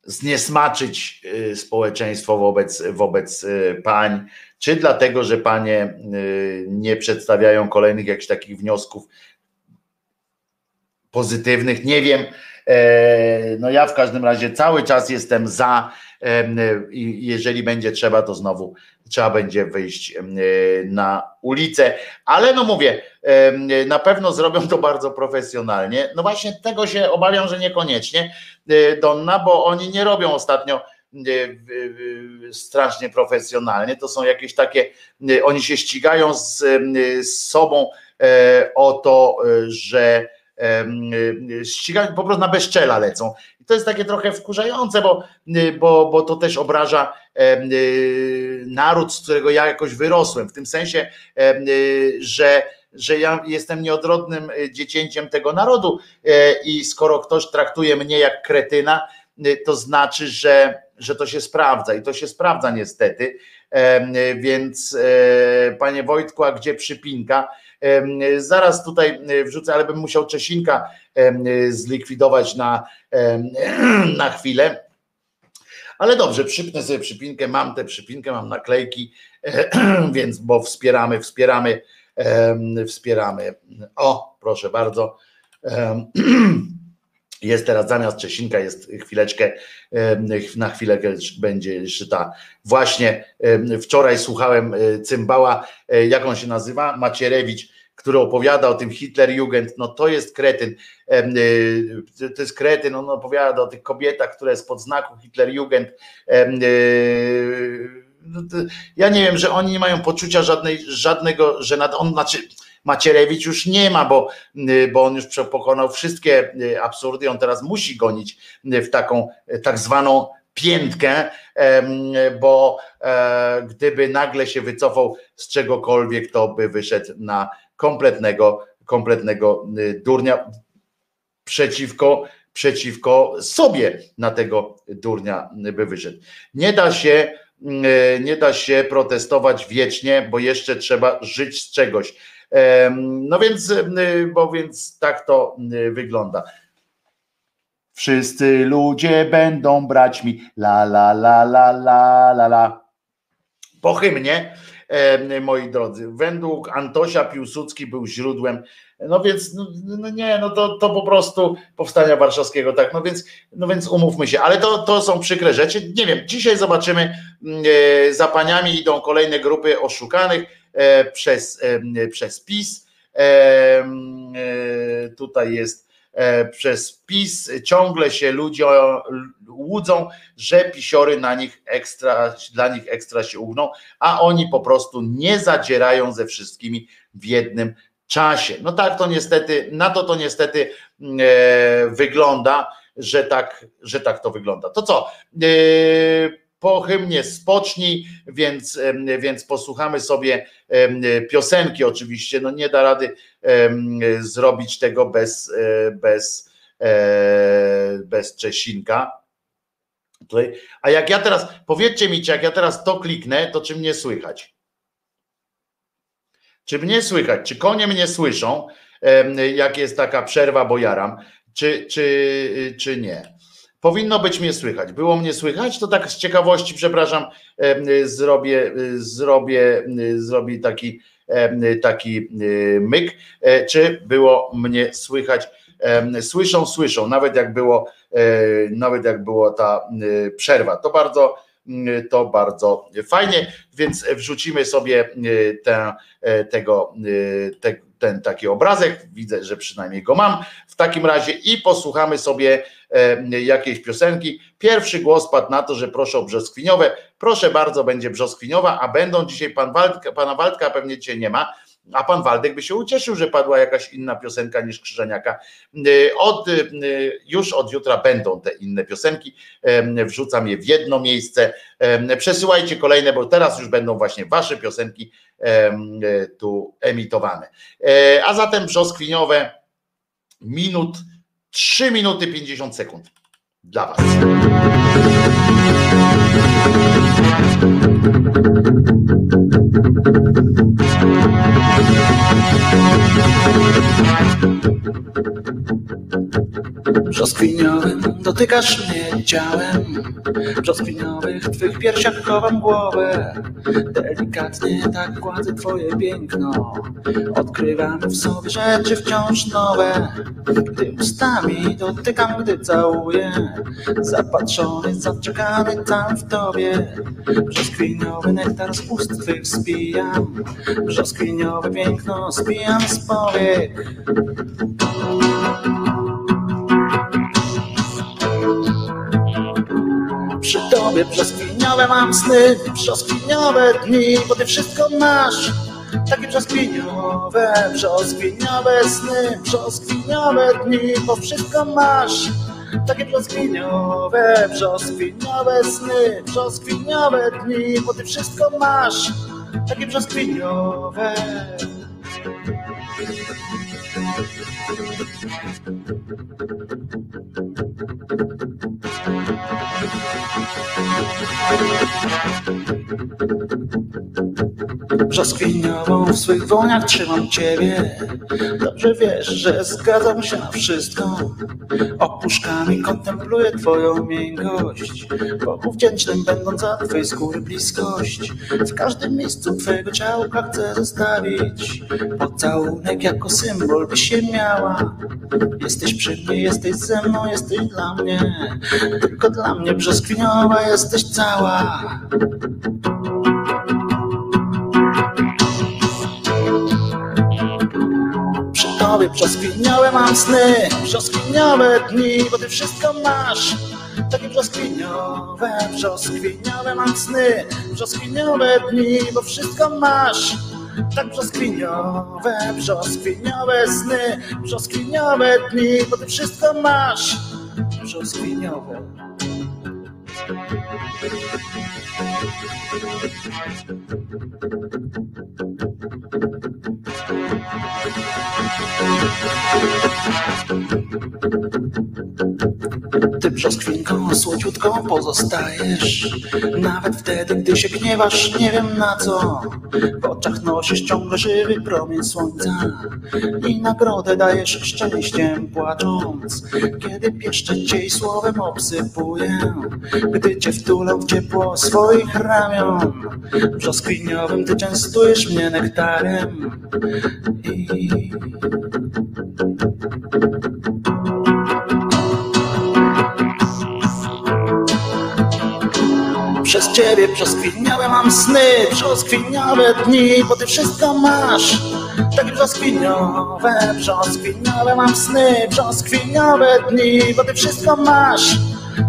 zniesmaczyć y, społeczeństwo wobec, wobec y, pań, czy dlatego, że panie y, nie przedstawiają kolejnych jakichś takich wniosków pozytywnych, nie wiem. E, no ja w każdym razie cały czas jestem za jeżeli będzie trzeba, to znowu trzeba będzie wyjść na ulicę, ale no mówię, na pewno zrobią to bardzo profesjonalnie. No właśnie tego się obawiam, że niekoniecznie e, Donna, bo oni nie robią ostatnio e, strasznie profesjonalnie. To są jakieś takie, e, oni się ścigają z, z sobą o to, że ścigają po prostu na bezczela lecą. To jest takie trochę wkurzające, bo, bo, bo to też obraża naród, z którego ja jakoś wyrosłem, w tym sensie, że że ja jestem nieodrodnym dziecięciem tego narodu i skoro ktoś traktuje mnie jak kretyna, to znaczy, że, że to się sprawdza i to się sprawdza niestety. Więc panie Wojtku, a gdzie przypinka? Zaraz tutaj wrzucę, ale bym musiał Czesinka zlikwidować na, [clears throat] na chwilę. Ale dobrze, przypnę sobie przypinkę, mam tę przypinkę, mam naklejki, [clears throat] więc bo wspieramy, wspieramy, wspieramy. O, proszę bardzo. [clears throat] Jest teraz zamiast Czesinka, jest chwileczkę, na chwilę będzie jeszcze ta. Właśnie wczoraj słuchałem e, cymbała, e, jak on się nazywa? Macierewicz, który opowiada o tym Hitlerjugend, no to jest kretyn, y, to jest kretyn, on opowiada o tych kobietach, które spod znaku Hitlerjugend y, no ja nie wiem, że oni nie mają poczucia żadnej, żadnego, że nad, on znaczy Macierewicz już nie ma, bo, y, bo on już pokonał wszystkie absurdy, on teraz musi gonić w taką tak zwaną piętkę, bo e, gdyby nagle się wycofał z czegokolwiek, to by wyszedł na kompletnego, kompletnego y, durnia przeciwko, przeciwko sobie na tego durnia by wyszedł. Nie da się, y, nie da się protestować wiecznie, bo jeszcze trzeba żyć z czegoś. No więc, y, bo więc tak to wygląda. Wszyscy ludzie będą brać mi la la la la la la la. Po hymnie moi drodzy. Według Antosia Piłsudski był źródłem, no więc no, no nie, no to, to po prostu powstania warszawskiego, tak, no więc, no więc umówmy się, ale to, to są przykre rzeczy. Nie wiem, dzisiaj zobaczymy, za paniami idą kolejne grupy oszukanych przez, przez PiS. Tutaj jest E, przez PiS ciągle się ludzie łudzą, że pisiory na nich ekstra, dla nich ekstra się ugną, a oni po prostu nie zadzierają ze wszystkimi w jednym czasie. No tak to niestety, na to to niestety mm, e, wygląda, że tak, że tak to wygląda. To co? E, po hymnie spocznij, więc, więc posłuchamy sobie piosenki oczywiście, no nie da rady zrobić tego bez, e, bez, e, bez Czesinka. A jak ja teraz, powiedzcie mi, czy jak ja teraz to kliknę, to czy mnie słychać? Czy mnie słychać? Czy konie mnie słyszą, jak jest taka przerwa, bo jaram, czy, czy, czy nie? Powinno być mnie słychać. Było mnie słychać? To tak z ciekawości, przepraszam, zrobię, zrobię, zrobię taki, taki myk. E, czy było mnie słychać? Słyszą, słyszą, nawet jak było, nawet jak była ta przerwa. To bardzo, to bardzo fajnie, więc wrzucimy sobie e, tego, te, ten taki obrazek. Widzę, że przynajmniej go mam w takim razie i posłuchamy sobie E, jakiejś piosenki. Pierwszy głos padł na to, że proszę o brzoskwiniowe. Proszę bardzo, będzie brzoskwiniowa, a będą dzisiaj pan Waldka, pana Waldka pewnie dzisiaj nie ma, a pan Waldek by się ucieszył, że padła jakaś inna piosenka niż Krzyżeniaka. E, od, e, już od jutra będą te inne piosenki, wrzucam je w jedno miejsce. Przesyłajcie kolejne, bo teraz już będą właśnie wasze piosenki tu emitowane. A zatem brzoskwiniowe minut 3 minuty 50 sekund dla Was. Thank you. Brzoskwiniowym dotykasz mnie ciałem. Brzoskwiniowych twych piersiach chowam głowę. Delikatnie tak kładzę twoje piękno. Odkrywam w sobie rzeczy wciąż nowe. Gdy ustami dotykam, gdy całuję. Zapatrzony, zaczekany tam w tobie. Brzoskwiniowy nektar z ust twych spijam. Brzoskwiniowe piękno spijam z powiek Przy tobie brzoskwiniowe mam sny, brzoskwiniowe dni, bo ty wszystko masz. Takie brzoskwiniowe, brzoskwiniowe sny, brzoskwiniowe dni, bo wszystko masz. Takie brzoskwiniowe, brzoskwiniowe sny, brzoskwiniowe dni, bo ty wszystko masz. Takie brzoskwiniowe. Brzoskwiniową w swych woniach trzymam ciebie. Dobrze wiesz, że zgadzam się na wszystko. Opuszkami kontempluję twoją miękkość Bogu wdzięcznym będąc za twojej skóry bliskość W każdym miejscu twojego ciałka chcę zostawić. Pocałunek jako symbol by się miała. Jesteś przy mnie, jesteś ze mną, jesteś dla mnie. Tylko dla mnie brzoskwiniowa jesteś cała tobie brzoskwiniowe mam sny Brzoskwiniowe dni, bo ty wszystko masz takie brzoskwiniowe, brzoskwiniowe mam sny Brzoskwiniowe dni, bo wszystko masz tak brzoskwiniowe, brzoskwiniowe sny, brzoskwiniowe dni, bo ty wszystko masz. Brzoskwiniowe. Ty brzoskwinką słodziutką pozostajesz. Nawet wtedy, gdy się gniewasz, nie wiem na co. W oczach nosisz ciągle żywy promień słońca I nagrodę dajesz szczęściem płacząc. Kiedy pieszczę cię i słowem obsypuję Gdy cię wtulę w ciepło swoich ramion. Brzoskwiniowym ty częstujesz mnie nektarem I przez ciebie brzoskwiniowe mam sny, brzoskwiniowe dni, bo ty wszystko masz. Takie brzoskwiniowe, brzoskwiniowe mam sny, brzoskwiniowe dni, bo ty wszystko masz.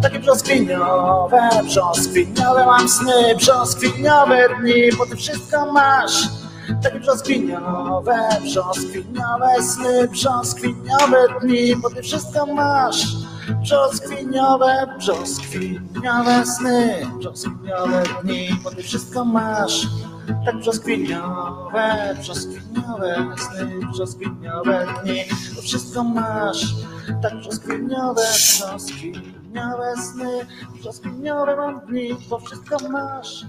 Takie brzoskwiniowe, brzoskwiniowe mam sny, brzoskwiniowe dni, bo ty wszystko masz. Takie brzoskwiniowe, brzoskwiniowe sny, brzoskwiniowe dni, bo ty wszystko masz. Brzoskwiniowe, brzoskwiniowe sny, brzoskwiniowe dni, bo ty wszystko masz. Tak brzoskwiniowe, brzoskwiniowe sny, brzoskwiniowe dni, bo wszystko masz. Tak brzoskwiniowe, brzoskwiniowe sny, brzoskwiniowe mam dni, bo wszystko masz.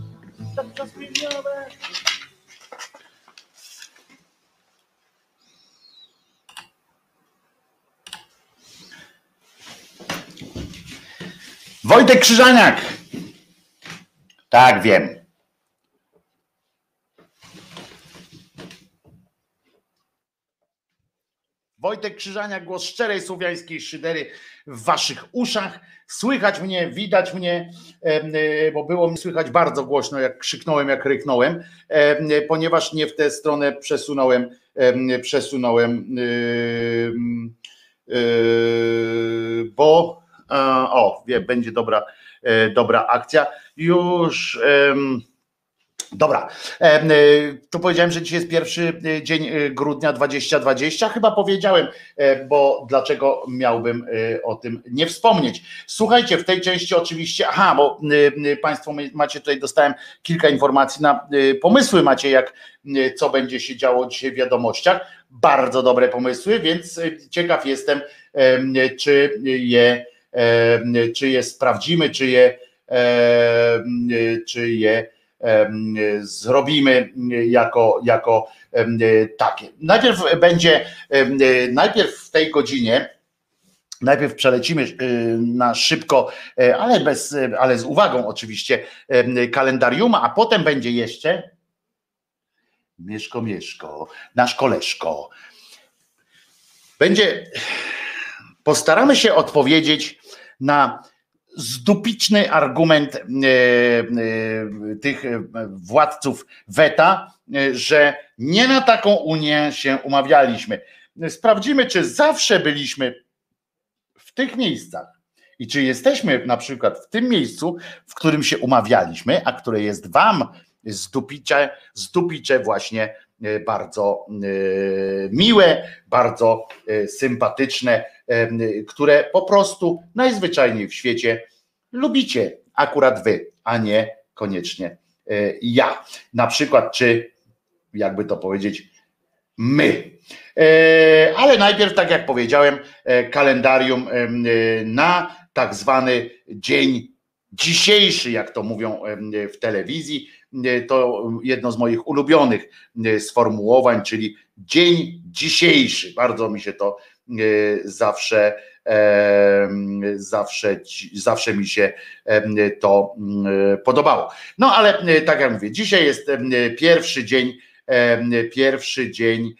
Tak brzoskwiniowe. Wojtek Krzyżaniak. Tak, wiem. Wojtek Krzyżaniak, głos szczerej słowiańskiej szydery w waszych uszach. Słychać mnie, widać mnie, e, bo było mi słychać bardzo głośno, jak krzyknąłem, jak ryknąłem, ponieważ nie w tę stronę przesunąłem, przesunąłem, bo o, wie, będzie dobra, e, dobra akcja. Już. Dobra, e, tu powiedziałem, że dzisiaj jest pierwszy e, dzień grudnia 2020. Chyba powiedziałem, bo dlaczego miałbym o tym nie wspomnieć. Słuchajcie, w tej części oczywiście, aha, bo Państwo macie tutaj, dostałem kilka informacji na pomysły, macie jak, co będzie się działo dzisiaj w wiadomościach. Bardzo dobre pomysły, więc ciekaw jestem, czy je czy je sprawdzimy, czy je, czy je zrobimy jako, jako takie. Najpierw będzie, najpierw w tej godzinie, Najpierw przelecimy na szybko, e, ale, bez, ale z uwagą oczywiście, kalendarium, a potem będzie jeszcze Mieszko, Mieszko, nasz koleżko. Będzie, postaramy się odpowiedzieć na zdupiczny argument e, e, tych władców weta, e, że nie na taką Unię się umawialiśmy. Sprawdzimy, czy zawsze byliśmy w tych miejscach i czy jesteśmy na przykład w tym miejscu, w którym się umawialiśmy, a które jest Wam zdupicze, zdupicze właśnie bardzo miłe, bardzo sympatyczne które po prostu najzwyczajniej w świecie lubicie akurat wy, a nie koniecznie e, ja. Na przykład, czy jakby to powiedzieć, my. E, ale najpierw, tak jak powiedziałem, e, kalendarium na tak zwany dzień dzisiejszy, jak to mówią w telewizji. To jedno z moich ulubionych sformułowań, czyli dzień dzisiejszy. Bardzo mi się to zawsze zawsze, zawsze mi się to mm, podobało. No ale e, tak jak mówię, dzisiaj jest pierwszy dzień, pierwszy dzień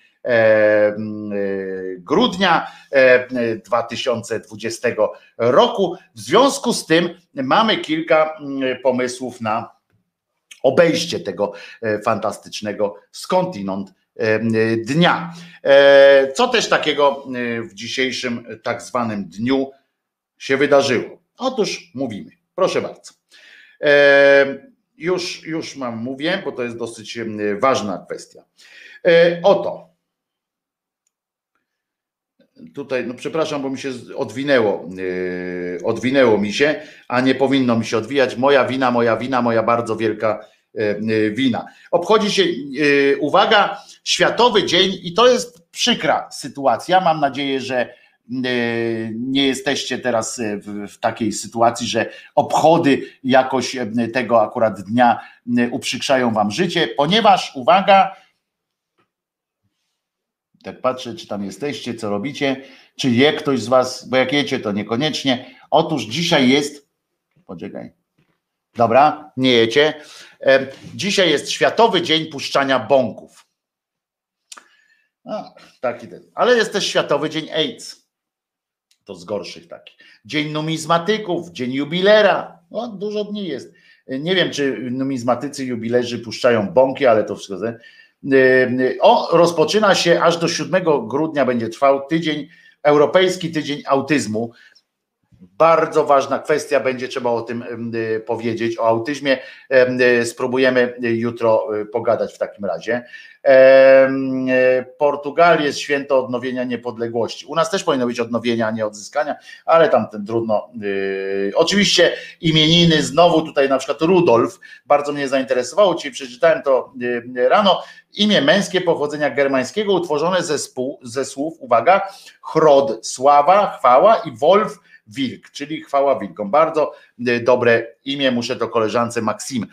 grudnia 2020 roku. W związku z tym mamy kilka mm, pomysłów na obejście tego e, fantastycznego skądinąd dnia. E, co też takiego w dzisiejszym tak zwanym dniu się wydarzyło? Otóż mówimy, proszę bardzo. Już, już mam mówię, bo to jest dosyć ważna kwestia. E, oto. Tutaj, no przepraszam, bo mi się odwinęło, e, odwinęło mi się, a nie powinno mi się odwijać. Moja wina, moja wina, moja bardzo wielka wina. Obchodzi się, uwaga, Światowy Dzień i to jest przykra sytuacja. Mam nadzieję, że nie jesteście teraz w, takiej sytuacji, że obchody jakoś tego akurat dnia uprzykrzają wam życie, ponieważ uwaga, tak patrzę, czy tam jesteście, co robicie, czy je ktoś z was, bo jak jecie, to niekoniecznie. Otóż dzisiaj jest, poczekaj, dobra, nie jecie. Dzisiaj jest Światowy Dzień Puszczania Bąków. No, taki ten. Ale jest też Światowy Dzień AIDS. To z gorszych takich. Dzień numizmatyków, Dzień jubilera. No, dużo dni jest. Nie wiem, czy numizmatycy, jubilerzy puszczają bąki, ale to wszystko. O, rozpoczyna się aż do 7 grudnia będzie trwał tydzień, Europejski Tydzień Autyzmu. Bardzo ważna kwestia, będzie trzeba o tym y, powiedzieć. O autyzmie y, spróbujemy jutro y, pogadać w takim razie. Portugalii jest święto odnowienia niepodległości. U nas też powinno być odnowienia, a nie odzyskania, ale tam ten trudno. Oczywiście imieniny, znowu tutaj na przykład Rudolf, bardzo mnie zainteresowało, dzisiaj przeczytałem to rano. Imię męskie pochodzenia germańskiego, utworzone ze, spół, ze słów, uwaga, chrod, sława, chwała i wolf, Wilk, czyli chwała wilkom. Bardzo e, dobre imię, muszę to koleżance Maksim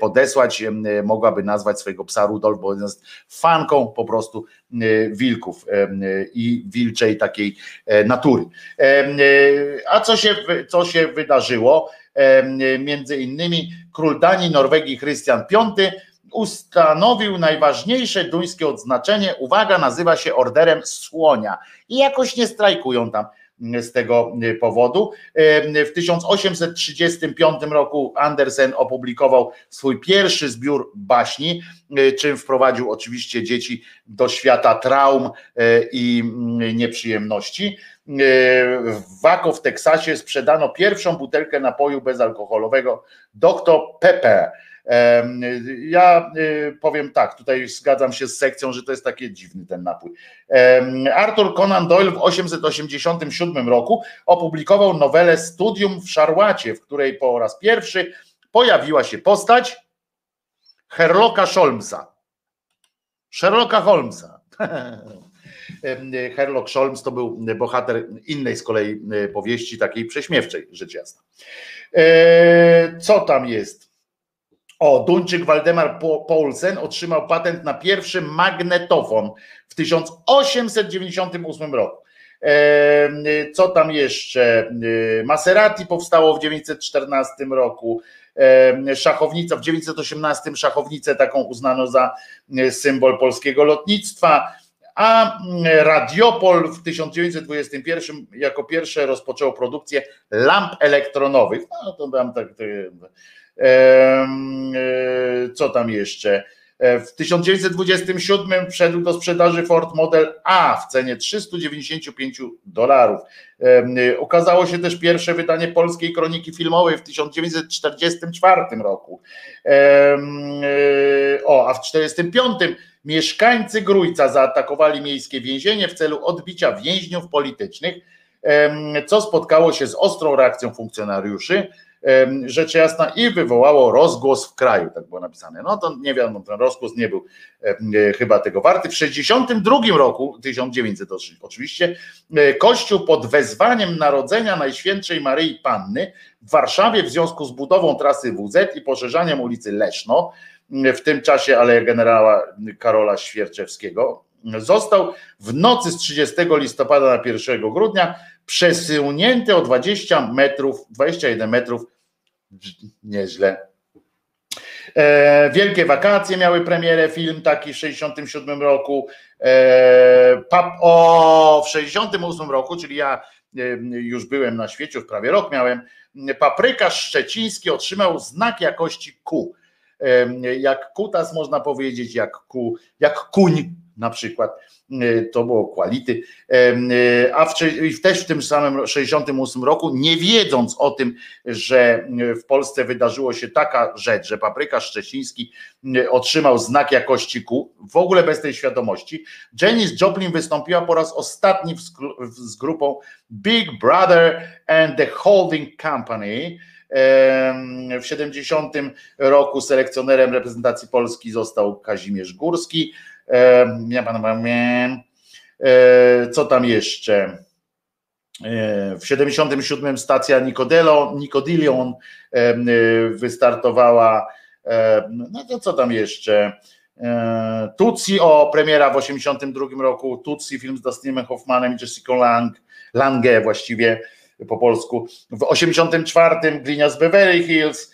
podesłać. Mogłaby nazwać swojego psa Rudolf, bo jest fanką po prostu e, wilków i wilczej takiej e, natury. A co się, co się wydarzyło? Między innymi król Danii, Norwegii Christian V ustanowił najważniejsze duńskie odznaczenie. Uwaga, nazywa się orderem słonia. I jakoś nie strajkują tam z tego powodu. W 1835 roku Andersen opublikował swój pierwszy zbiór baśni, czym wprowadził oczywiście dzieci do świata traum i nieprzyjemności. W Waco w Teksasie sprzedano pierwszą butelkę napoju bezalkoholowego Dr. Pepper ja y, powiem tak, tutaj zgadzam się z sekcją, że to jest taki dziwny ten napój. Arthur Conan Doyle w 887 roku opublikował nowelę Studium w Szarłacie, w której po raz pierwszy pojawiła się postać Herlocka Holmesa. Sherlocka Holmesa. [laughs] Herlock Holmes to był bohater innej z kolei e, powieści, takiej prześmiewczej, rzecz jasna. E, co tam jest? O, Duńczyk Waldemar Paulsen otrzymał patent na pierwszy magnetofon w 1898 roku. Co tam jeszcze? Maserati powstało w 914 roku. Szachownica w 918 szachownicę taką uznano za symbol polskiego lotnictwa, a Radiopol w 1921 jako pierwsze rozpoczęło produkcję lamp elektronowych. No to tam tak. E, co tam jeszcze? E, w 1927 wszedł do sprzedaży Ford Model A w cenie 395 dolarów. Ukazało się też pierwsze wydanie polskiej kroniki filmowej w 1944 roku. E, o, a w 1945 mieszkańcy Grójca zaatakowali miejskie więzienie w celu odbicia więźniów politycznych, co spotkało się z ostrą reakcją funkcjonariuszy rzecz jasna i wywołało rozgłos w kraju, tak było napisane. No to nie wiadomo, ten rozgłos nie był e, chyba tego warty. W 1962 roku, 1900 oczywiście, e, Kościół pod wezwaniem Narodzenia Najświętszej Maryi Panny w Warszawie w związku z budową trasy WZ i poszerzaniem ulicy Leszno, w tym czasie ale generała Karola Świerczewskiego, został w nocy z 30 listopada na 1 grudnia przesunięty o 20 metrów, 21 metrów, nieźle. E, Wielkie wakacje miały premierę, film taki w 67 roku. E, pap, o, w 68 roku, czyli ja e, już byłem na świecie, już prawie rok miałem, paprykarz szczeciński otrzymał znak jakości Q. E, jak kutas można powiedzieć, jak, ku, jak kuń na przykład, to było quality, e, a w, też w tym samym 68 roku, nie wiedząc o tym, że w Polsce wydarzyło się taka rzecz, że papryka szczeciński otrzymał znak jakości Q, w ogóle bez tej świadomości, Janis Joplin wystąpiła po raz ostatni z grupą Big Brother and the Holding Company, w 70 roku selekcjonerem reprezentacji Polski został Kazimierz Górski. E, co tam jeszcze? w 77 stacja Nicodelo, Nicodilion wystartowała. No to co tam jeszcze? Tutsi o premiera w 82 roku, Tutsi film z Dustinem Hoffmanem i Jessica Lang, Lange właściwie po polsku. W 84 Glinia z Beverly Hills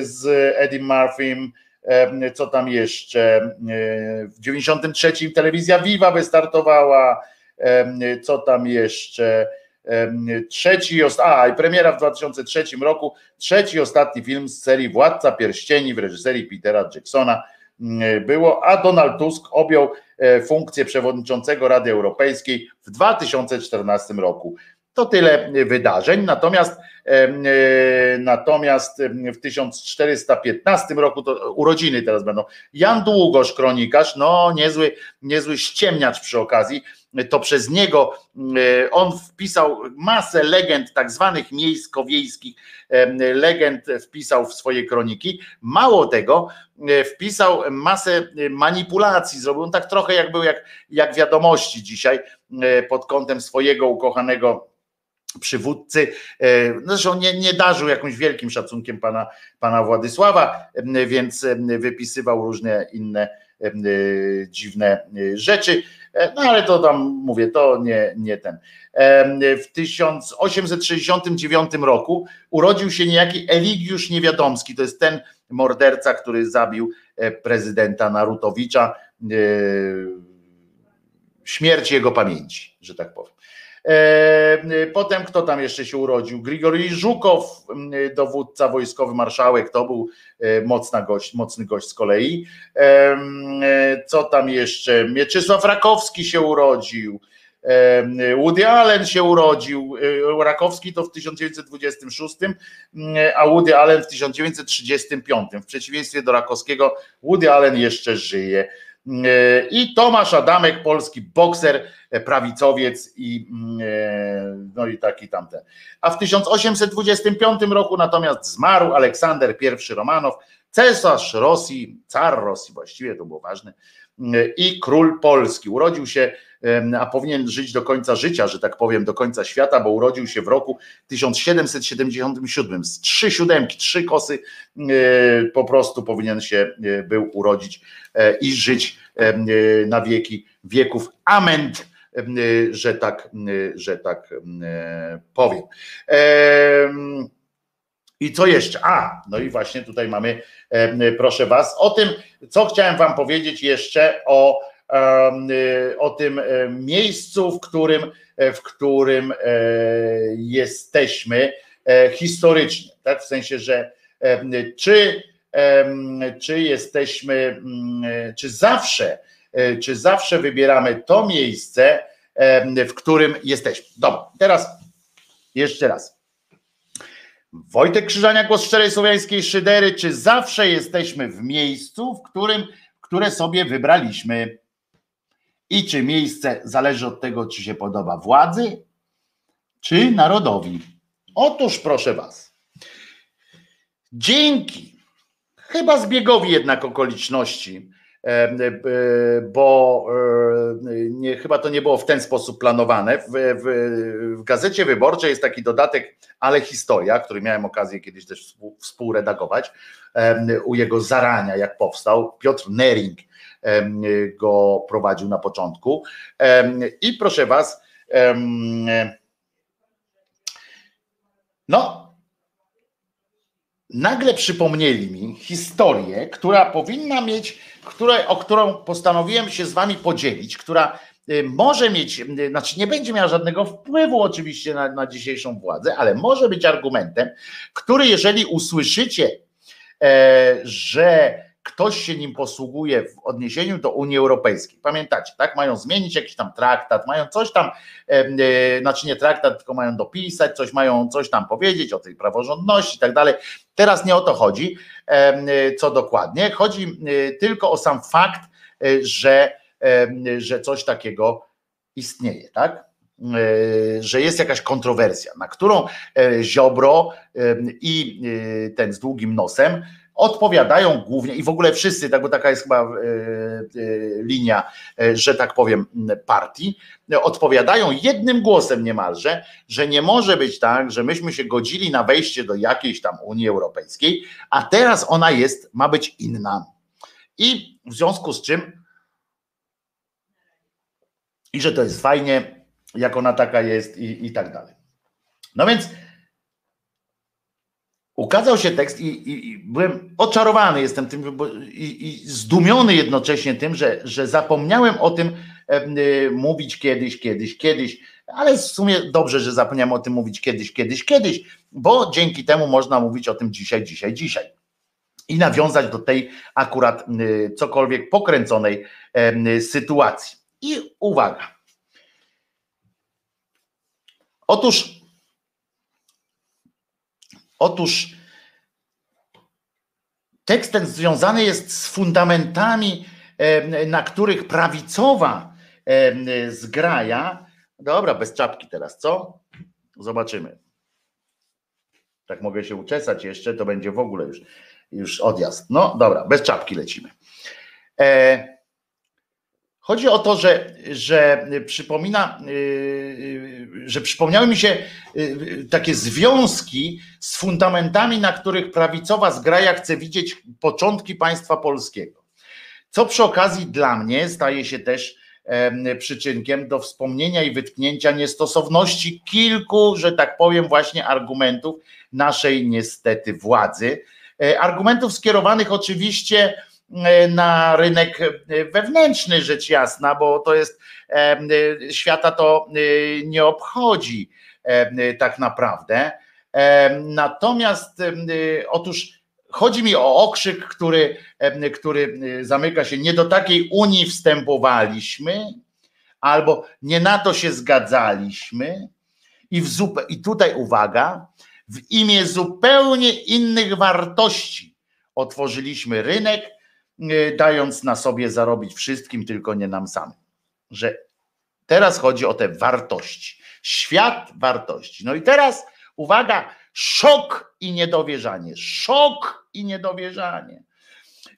z Eddie Murphym, co tam jeszcze? W 93 telewizja Viva wystartowała, co tam jeszcze? Trzeci, a i premiera w 2003 roku, trzeci ostatni film z serii Władca Pierścieni w reżyserii Petera Jacksona było, a Donald Tusk objął e, funkcję przewodniczącego Rady Europejskiej w 2014 roku. To tyle wydarzeń. Natomiast, e, natomiast w 1415 roku, to urodziny teraz będą, Jan Długosz, kronikarz, no niezły, niezły ściemniacz przy okazji, to przez niego e, on wpisał masę legend, tak zwanych miejsko-wiejskich legend, wpisał w swoje kroniki. Mało tego, e, wpisał masę manipulacji, zrobił on tak trochę jak był jak, jak wiadomości dzisiaj pod kątem swojego ukochanego przywódcy, e, zresztą nie, nie darzył jakimś wielkim szacunkiem pana, pana Władysława, więc wypisywał różne inne e, dziwne rzeczy, e, no ale to tam mówię, to nie, nie ten. W 1869 roku urodził się niejaki Eligiusz Niewiadomski, to jest ten morderca, który zabił prezydenta Narutowicza, śmierć jego pamięci, że tak powiem. E, potem kto tam jeszcze się urodził? Grigorij Żukow, dowódca wojskowy, marszałek, to był e, mocna gość, mocny gość z kolei. E, co tam jeszcze? Mieczysław Rakowski się urodził. Woody Allen się urodził. Rakowski to w 1926, a Woody Allen w 1935. W przeciwieństwie do Rakowskiego, Woody Allen jeszcze żyje. I Tomasz Adamek, polski bokser, prawicowiec i, no i taki tamten. A w 1825 roku natomiast zmarł Aleksander I Romanow, cesarz Rosji, car Rosji właściwie, to było ważne, i król Polski. Urodził się, a powinien żyć do końca życia, że tak powiem, do końca świata, bo urodził się w roku 1777. Z trzy siódemki, trzy kosy po prostu powinien się był urodzić e, i żyć na wieki wieków. Amen że tak, że tak powiem. I co jeszcze? A, no i właśnie tutaj mamy, proszę Was, o tym, co chciałem Wam powiedzieć jeszcze o, o tym miejscu, w którym, w którym jesteśmy e, historycznie, tak? W sensie, że czy, czy jesteśmy, czy zawsze, e, czy zawsze wybieramy to miejsce, w którym jesteśmy. Dobra, teraz jeszcze raz. Wojtek Krzyżania, głos szczerej słowiańskiej szydery. Czy zawsze jesteśmy w miejscu, w którym, które sobie wybraliśmy? I czy miejsce zależy od tego, czy się podoba władzy, czy narodowi? Otóż proszę Was. Dzięki, chyba zbiegowi jednak okoliczności, bo nie, chyba to nie było w ten sposób planowane. W, w, w, gazecie wyborczej jest taki dodatek, ale historia, który miałem okazję kiedyś też współredagować u jego zarania, jak powstał. Piotr Nering go prowadził na początku. I proszę Was, no, nagle przypomnieli mi historię, która powinna mieć, które, o którą postanowiłem się z wami podzielić, która y, może mieć, y, znaczy nie będzie miała żadnego wpływu oczywiście na, na dzisiejszą władzę, ale może być argumentem, który jeżeli usłyszycie, e, że ktoś się nim posługuje w odniesieniu do Unii Europejskiej. Pamiętacie, tak? Mają zmienić jakiś tam traktat, mają coś tam, e, znaczy nie traktat, tylko mają dopisać, coś mają coś tam powiedzieć o tej praworządności i tak dalej. Teraz nie o to chodzi, e, co dokładnie. Chodzi e, tylko o sam fakt, e, że, e, że coś takiego istnieje, tak? E, że jest jakaś kontrowersja, na którą Ziobro i ten z długim nosem odpowiadają głównie i w ogóle wszyscy, tak, bo taka jest chyba linia, że tak powiem, partii, odpowiadają jednym głosem niemalże, że nie może być tak, że myśmy się godzili na wejście do jakiejś tam Unii Europejskiej, a teraz ona jest, ma być inna. I w związku z czym, i że to jest fajnie, jak ona taka jest i, i tak dalej. No więc ukazał się tekst i, i, i byłem oczarowany jestem tym bo, i, i, zdumiony jednocześnie tym, że, że zapomniałem o tym e, mówić kiedyś, kiedyś, kiedyś, ale w sumie dobrze, że zapomniałem o tym mówić kiedyś, kiedyś, kiedyś, bo dzięki temu można mówić o tym dzisiaj, dzisiaj, dzisiaj. I nawiązać do tej akurat y, cokolwiek pokręconej y, sytuacji. I uwaga. Otóż Otóż tekst ten związany jest z fundamentami, na których prawicowa zgraja. Dobra, bez czapki teraz, co? Zobaczymy. Tak mogę się uczesać jeszcze, to będzie w ogóle już, już odjazd. No dobra, bez czapki lecimy. E, Chodzi o to, że, że przypomina, y, y, że przypomniały mi się y, takie związki z fundamentami, na których prawicowa zgraja chce widzieć początki państwa polskiego. Co przy okazji dla mnie staje się też przyczynkiem do wspomnienia i wytknięcia niestosowności kilku, że tak powiem, właśnie argumentów naszej niestety władzy. E, argumentów skierowanych oczywiście na rynek wewnętrzny, rzecz jasna, bo to jest świata to nie obchodzi tak naprawdę. Natomiast otóż chodzi mi o okrzyk, który, który zamyka się, nie do takiej Unii wstępowaliśmy, albo nie na to się zgadzaliśmy. I, w I tutaj uwaga, w imię zupełnie innych wartości otworzyliśmy rynek, Y, dając na sobie zarobić wszystkim, tylko nie nam samym. Że teraz chodzi o te wartości. Świat wartości. No i teraz uwaga, szok i niedowierzanie. Szok i niedowierzanie.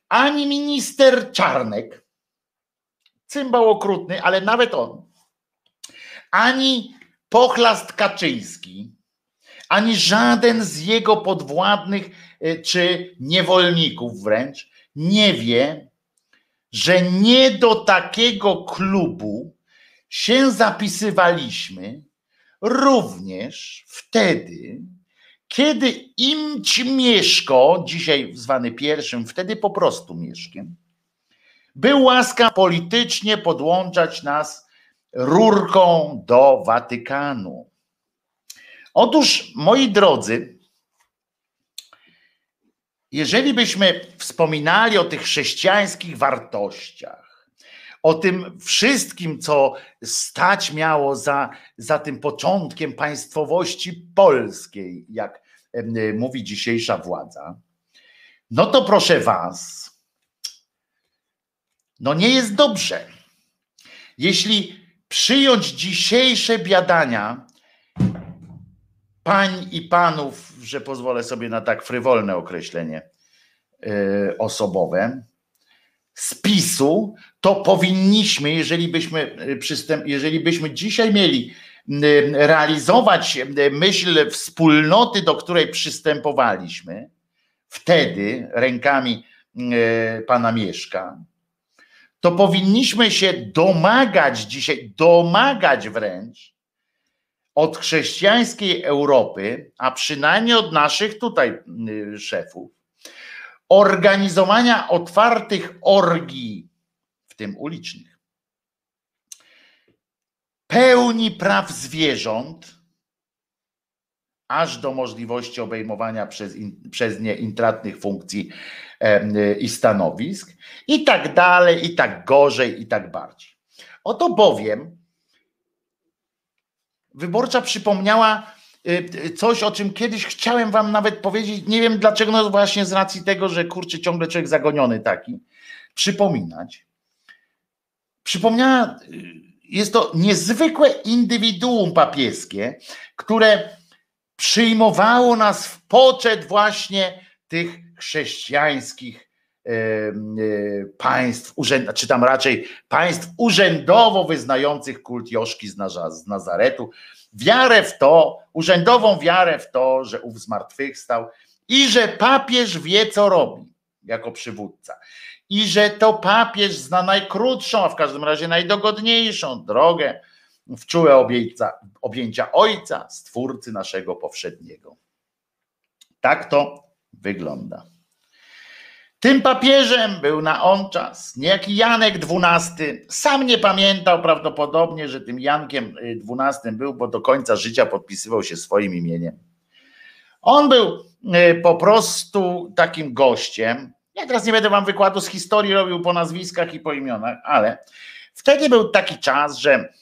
Ani minister Czarnek, cymbał okrutny, ale nawet on, ani pochlast Kaczyński, ani żaden z jego podwładnych y, czy niewolników wręcz nie wie, że nie do takiego klubu się zapisywaliśmy również wtedy, kiedy im Mieszko, dzisiaj zwany pierwszym, wtedy po prostu Mieszkiem, był łaskaw politycznie podłączać nas rurką do Watykanu. Otóż, moi drodzy, jeżeli byśmy wspominali o tych chrześcijańskich wartościach, o tym wszystkim, co stać miało za, za tym początkiem państwowości polskiej, jak mówi dzisiejsza władza, no to proszę Was, no nie jest dobrze. Jeśli przyjąć dzisiejsze biadania pań i panów, że pozwolę sobie na tak frywolne określenie yy, osobowe, spisu, to powinniśmy, jeżeli byśmy, e, przystęp, jeżeli byśmy dzisiaj mieli realizować myśl wspólnoty, do której przystępowaliśmy, wtedy rękami yy, pana Mieszka, to powinniśmy się domagać dzisiaj, domagać wręcz, od chrześcijańskiej Europy, a przynajmniej od naszych tutaj y, szefów, organizowania otwartych orgii, w tym ulicznych, pełni praw zwierząt, aż do możliwości obejmowania przez, in, przez nie intratnych funkcji e, i stanowisk, i tak dalej, i tak gorzej, i tak bardziej. Oto bowiem Wyborcza przypomniała y, y, coś, o czym kiedyś chciałem wam nawet powiedzieć. Nie wiem dlaczego, no właśnie z racji tego, że kurczę, ciągle człowiek zagoniony taki. Przypominać. Przypomniała, y, jest to niezwykłe indywiduum papieskie, które przyjmowało nas w poczet właśnie tych chrześcijańskich państw, urzęd, czy tam raczej państw urzędowo wyznających kult Joszki z Nazaretu, wiarę w to, urzędową wiarę w to, że ów zmartwychwstał i że papież wie, co robi jako przywódca. I że to papież zna najkrótszą, a w każdym razie najdogodniejszą drogę w czułe objęcia, objęcia Ojca, Stwórcy naszego powszedniego. Tak to wygląda. Tym papieżem był na on czas niejaki Janek XII. Sam nie pamiętał prawdopodobnie, że tym Jankiem XII był, bo do końca życia podpisywał się swoim imieniem. On był y, po prostu takim gościem. Ja teraz nie będę wam wykładu z historii robił po nazwiskach i po imionach, ale wtedy był taki czas, że,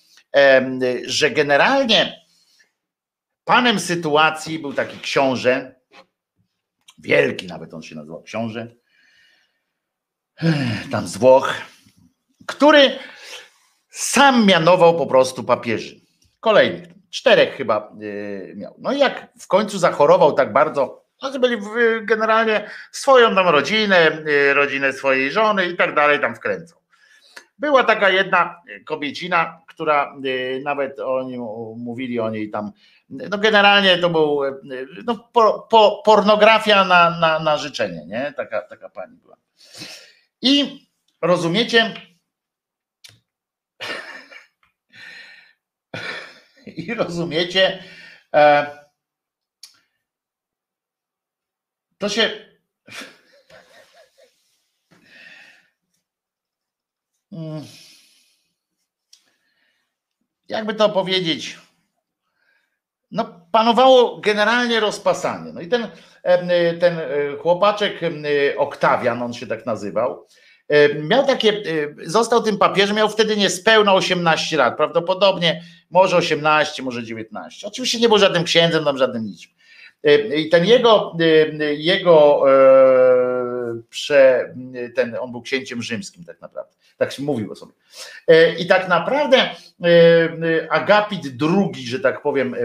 że generalnie panem sytuacji był taki książę, wielki nawet on się nazywał książę, tam z Włoch, który sam mianował po prostu papieży. Kolejnych, czterech chyba y, miał. No i jak w końcu zachorował tak bardzo, no byli generalnie swoją tam rodzinę, y, rodzinę swojej żony i tak dalej tam wkręcą. Była taka jedna kobiecina, która y, nawet oni mówili o niej tam, no generalnie to był no, po, po, pornografia na, na, na życzenie, nie? Taka, taka pani była. I rozumiecie, i rozumiecie, e, to się mm, jakby to powiedzieć, no panowało generalnie rozpasanie. No i ten, ten e, chłopaczek Oktawian, on się tak nazywał, miał takie, został tym papieżem, miał wtedy niespełna 18 lat, prawdopodobnie może 18, może 19. Oczywiście nie był żadnym księdzem, tam żadnym niczym. I ten jego, jego e, prze, ten, on był księciem rzymskim tak naprawdę, tak się mówiło sobie. E, I tak naprawdę Agapit II, że tak powiem,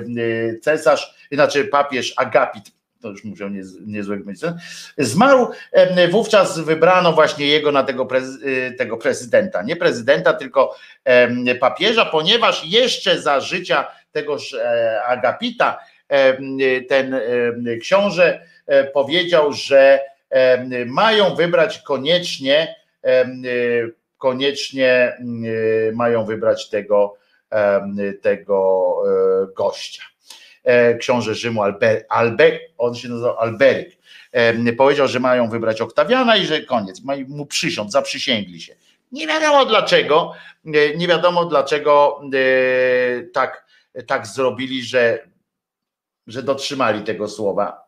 cesarz, znaczy papież Agapit to już musiał niezłego mieć, zmarł, wówczas wybrano właśnie jego na tego, y, tego prezydenta, nie prezydenta, tylko papieża, ponieważ jeszcze za życia tegoż e, Agapita ten książę e, powiedział, że mają wybrać koniecznie, koniecznie mają wybrać tego, tego e, gościa. E, książę Rzymu Albe, Albe, on się nazywał Alberyk, powiedział, że mają wybrać Oktawiana i że koniec, mu przysiąc, zaprzysięgli się. Nie wiadomo dlaczego, e, nie wiadomo dlaczego tak, tak zrobili, że, że dotrzymali tego słowa.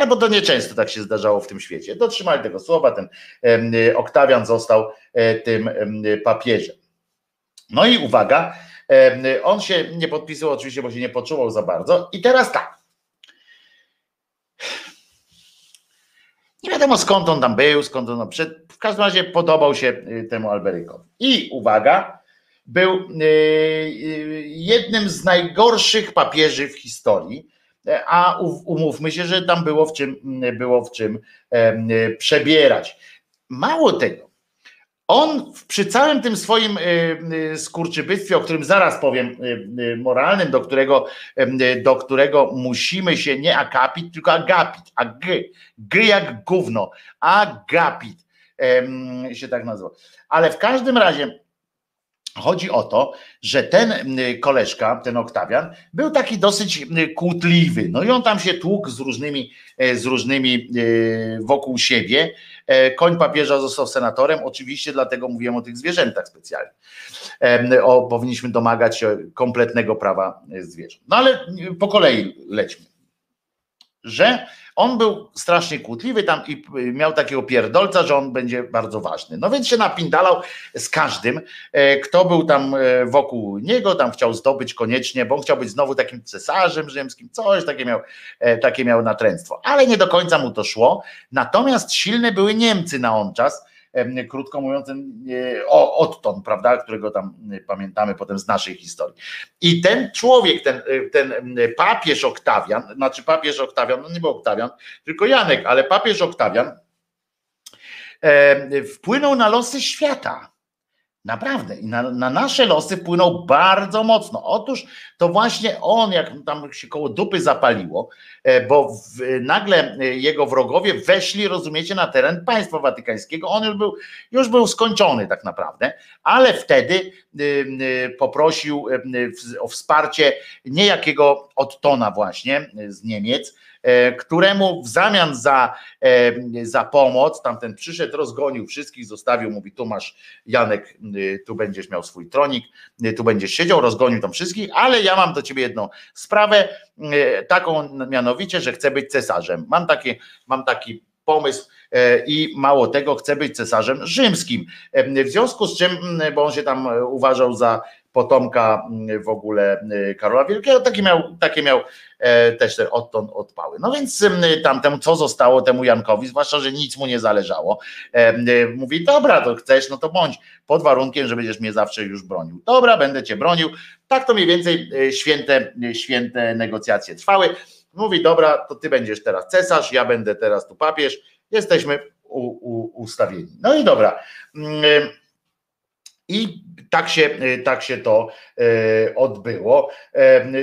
No bo to nieczęsto tak się zdarzało w tym świecie. Dotrzymali tego słowa, ten Oktawian został tym papieżem. No i uwaga, on się nie podpisał oczywiście, bo się nie poczuwał za bardzo. I teraz tak. Nie wiadomo skąd on tam był, skąd on przed. W każdym razie podobał się y, temu Alberykowi. I uwaga, był y, y, jednym z najgorszych papieży w historii, a umówmy się, że tam było w czym, było w czym przebierać. Mało tego, on przy całym tym swoim y, y, skurczybytwie, o którym zaraz powiem, moralnym, do którego, do którego musimy się nie akapit, tylko agapit, a g, g jak gówno, agapit się tak nazywa. Ale w każdym razie Chodzi o to, że ten y, koleżka, ten Oktawian, był taki dosyć y, kłótliwy. No i on tam się tłukł z różnymi, e, z różnymi y, wokół siebie. E, koń papieża został senatorem, oczywiście dlatego mówiłem o tych zwierzętach specjalnie. O, powinniśmy domagać się kompletnego prawa e, zwierząt. No ale po kolei lećmy. Że on był strasznie kłótliwy tam i miał takiego pierdolca, że on będzie bardzo ważny. No więc się napindalał z każdym, e, kto był tam e, wokół niego, tam chciał zdobyć koniecznie, bo on chciał być znowu takim cesarzem rzymskim, coś takie miał, e, takie miał natręctwo. Ale nie do końca mu to szło. Natomiast silne były Niemcy na on czas, krótko mówiąc, o, Otton, prawda, którego tam pamiętamy potem z naszej historii. I ten człowiek, ten, ten papież Oktawian, znaczy papież Oktawian, no nie był Oktawian, tylko Janek, ale papież Oktawian wpłynął na losy świata Naprawdę. I na, na, nasze losy wpłynął bardzo mocno. Otóż to właśnie on, jak tam się koło dupy zapaliło, e, bo w, nagle e, jego wrogowie weszli, rozumiecie, na teren państwa watykańskiego. On już był, już był skończony tak naprawdę, ale wtedy e, poprosił o wsparcie niejakiego Ottona właśnie z Niemiec, któremu w zamian za, e, za pomoc, tamten przyszedł, rozgonił wszystkich, zostawił, mówi tu masz Janek, tu będziesz miał swój tronik, tu będziesz siedział, rozgonił tam wszystkich, ale ja mam do ciebie jedną sprawę, taką mianowicie, że chcę być cesarzem. Mam taki, mam taki pomysł e, i mało tego, chcę być cesarzem rzymskim. W związku z czym, bo on się tam uważał za potomka mm, w ogóle y, Karola Wielkiego, takie miał, takie miał e, też te odtąd odpały. No więc mm, tamtemu, co zostało temu Jankowi, zwłaszcza, że nic mu nie zależało, e, y, mówi, dobra, to chcesz, no to bądź, pod warunkiem, że będziesz mnie zawsze już bronił. Dobra, będę cię bronił. Tak to mniej więcej y, święte, święte negocjacje trwały. Mówi, dobra, to ty będziesz teraz cesarz, ja będę teraz tu papież, jesteśmy u, u, ustawieni. No i dobra. I tak się, y, tak się to y, odbyło,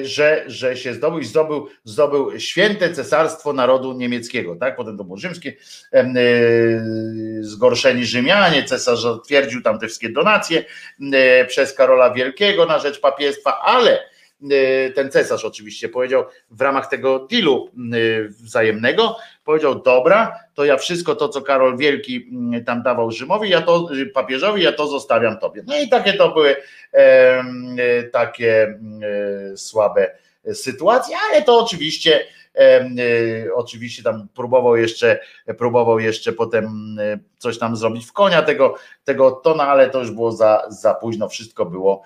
że, że się zdobył zdobył, zdobył święte cesarstwo narodu niemieckiego, tak? Potem to było rzymskie, y, zgorszeni Rzymianie, cesarz twierdził tam te wszystkie donacje przez Karola Wielkiego na rzecz papiestwa, ale ten cesarz oczywiście powiedział w ramach tego dealu wzajemnego, powiedział dobra, to ja wszystko to, co Karol Wielki y, tam dawał Rzymowi, ja to papieżowi, ja to zostawiam tobie. No i takie to były e, takie e, słabe sytuacje, ale to oczywiście e, oczywiście tam próbował jeszcze próbował jeszcze potem coś tam zrobić w konia tego, tego tona, ale to już było za, za późno, wszystko było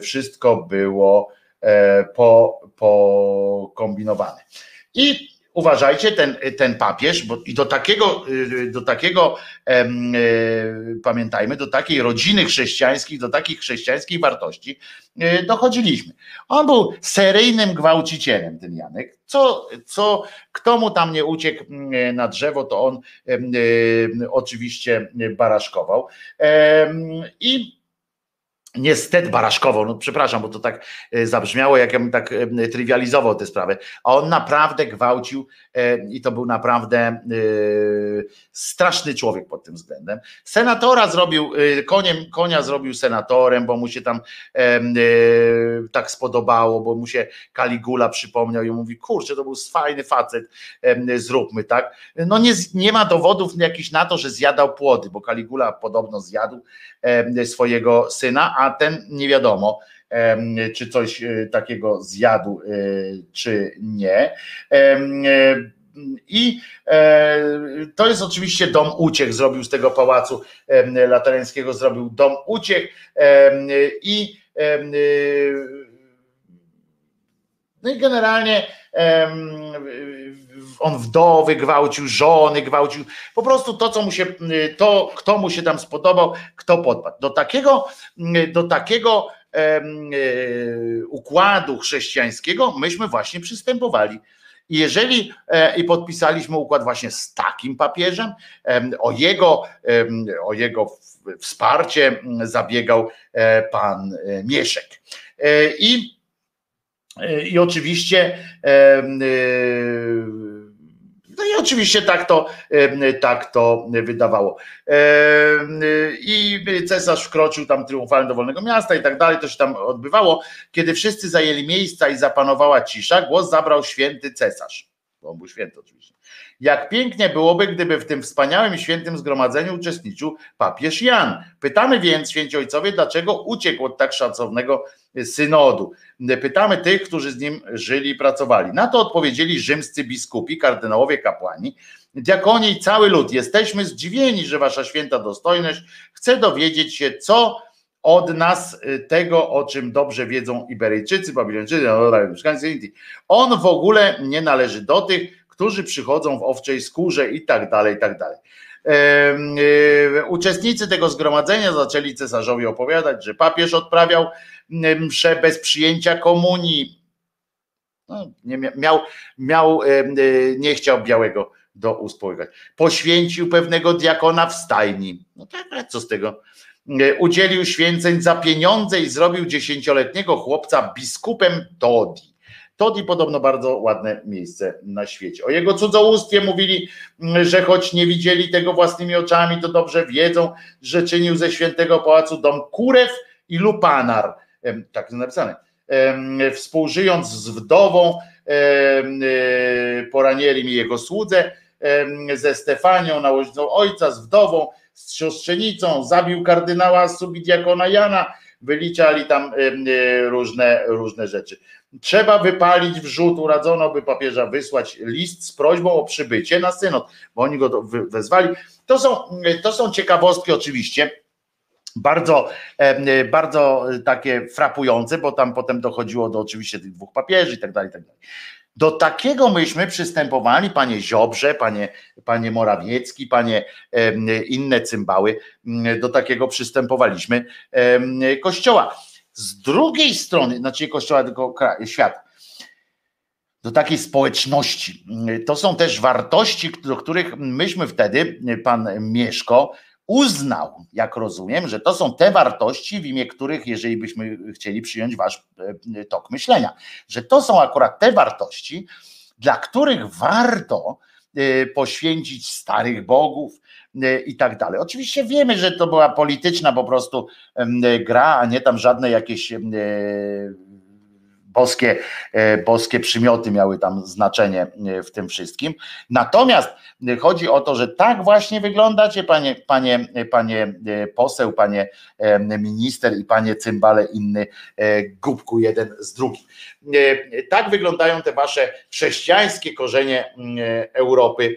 wszystko było e, po, pokombinowane. I uważajcie, ten, ten papież, bo i do takiego, y, do takiego e, pamiętajmy, do takiej rodziny chrześcijańskiej, do takich chrześcijańskich wartości e, dochodziliśmy. On był seryjnym gwałcicielem, ten Janek. Co, co, kto mu tam nie uciekł na drzewo, to on oczywiście baraszkował. I niestety baraszkowo, no przepraszam, bo to tak e, zabrzmiało, jak ja bym tak e, trywializował tę sprawę, a on naprawdę gwałcił e, i to był naprawdę straszny człowiek pod tym względem. Senatora zrobił, koniem, konia zrobił senatorem, bo mu się tam tak spodobało, bo mu się Kaligula przypomniał i mówi, kurczę, to był fajny facet, zróbmy tak. No nie, nie ma dowodów jakichś na to, że zjadał płody, bo Kaligula podobno zjadł swojego syna, a ten nie wiadomo, czy coś e, takiego zjadł, e, czy nie. E, I to jest oczywiście dom uciech, zrobił z tego pałacu laterańskiego, zrobił dom uciech i no i generalnie on wdowy gwałcił, żony gwałcił, po prostu to, co mu się, to, kto mu się tam spodobał, kto podpadł. Do takiego, do takiego e, układu chrześcijańskiego myśmy właśnie przystępowali. I jeżeli e, i podpisaliśmy układ właśnie z takim papieżem, o jego, o jego wsparcie zabiegał e, pan Mieszek. I, i oczywiście no i oczywiście tak to, tak to wydawało. I cesarz wkroczył tam triumfalnie do wolnego miasta i tak dalej, to się tam odbywało. Kiedy wszyscy zajęli miejsca i zapanowała cisza, głos zabrał święty cesarz. Bo on był święty oczywiście. Jak pięknie byłoby, gdyby w tym wspaniałym świętym zgromadzeniu uczestniczył papież Jan. Pytamy więc, święci ojcowie, dlaczego uciekł od tak szacownego synodu. Pytamy tych, którzy z nim żyli i pracowali. Na to odpowiedzieli rzymscy biskupi, kardynałowie, kapłani, diakoni i cały lud. Jesteśmy zdziwieni, że wasza święta dostojność chce dowiedzieć się, co od nas tego, o czym dobrze wiedzą Iberyjczycy, Babilończycy, mieszkańcy Indii. On w ogóle nie należy do tych, którzy przychodzą w owczej skórze i tak dalej, i tak dalej. Uczestnicy tego zgromadzenia zaczęli cesarzowi opowiadać, że papież odprawiał mszę bez przyjęcia komunii. No, nie miał, miał, nie chciał białego do uspołykać. Poświęcił pewnego diakona w stajni. No tak, co z tego? Udzielił święceń za pieniądze i zrobił dziesięcioletniego chłopca biskupem Todi. Todi podobno bardzo ładne miejsce na świecie. O jego cudzołóstwie mówili, że choć nie widzieli tego własnymi oczami, to dobrze wiedzą, że czynił ze świętego pałacu dom kurew i lupanar. Tak jest napisane. Współżyjąc z wdową, poranieli mi jego słudze, ze Stefanią, nałożnicą ojca, z wdową, z siostrzenicą, zabił kardynała subidiakona Jana, wyliczali tam różne, różne rzeczy. Trzeba wypalić wrzut, uradzono by papieża wysłać list z prośbą o przybycie na synod, bo oni go wezwali. To są, to są ciekawostki oczywiście, bardzo, bardzo takie frapujące, bo tam potem dochodziło do oczywiście tych dwóch papieży i tak dalej, tak dalej. Do takiego myśmy przystępowali, panie Ziobrze, panie, panie Morawiecki, panie inne cymbały, do takiego przystępowaliśmy kościoła. Z drugiej strony, znaczy kościoła, tylko świata, do takiej społeczności. To są też wartości, do których myśmy wtedy, pan Mieszko, uznał, jak rozumiem, że to są te wartości, w imię których, jeżeli byśmy chcieli przyjąć wasz e, tok myślenia, że to są akurat te wartości, dla których warto e, poświęcić starych bogów i tak dalej. Oczywiście wiemy, że to była polityczna po prostu gra, a nie tam żadne jakieś boskie, e, boskie przymioty miały tam znaczenie e, w tym wszystkim. Natomiast chodzi o to, że tak właśnie wyglądacie, panie, panie, panie e, poseł, panie minister i panie cymbale inny gubku jeden z drugim. Tak wyglądają te wasze chrześcijańskie korzenie Europy.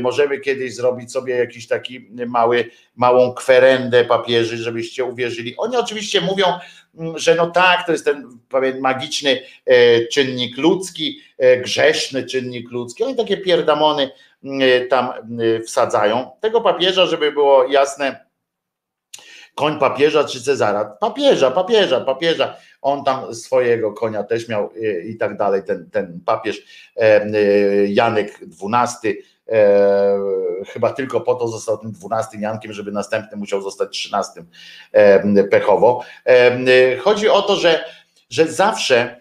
Możemy kiedyś zrobić sobie jakiś taki mały, małą kwerendę papieży, żebyście uwierzyli. Oni oczywiście mówią, że no tak, to jest ten pewien magiczny e, czynnik ludzki, e, grzeszny czynnik ludzki. Oni takie pierdamony e, tam wsadzają. Tego papieża, żeby było jasne, koń papieża czy Cezara? Papieża, papieża, papieża. On tam swojego konia też miał i tak dalej. Ten, ten papież Janek XII chyba tylko po to został tym dwunastym Jankiem, żeby następny musiał zostać trzynastym e, pechowo. E, chodzi o to, że, że zawsze,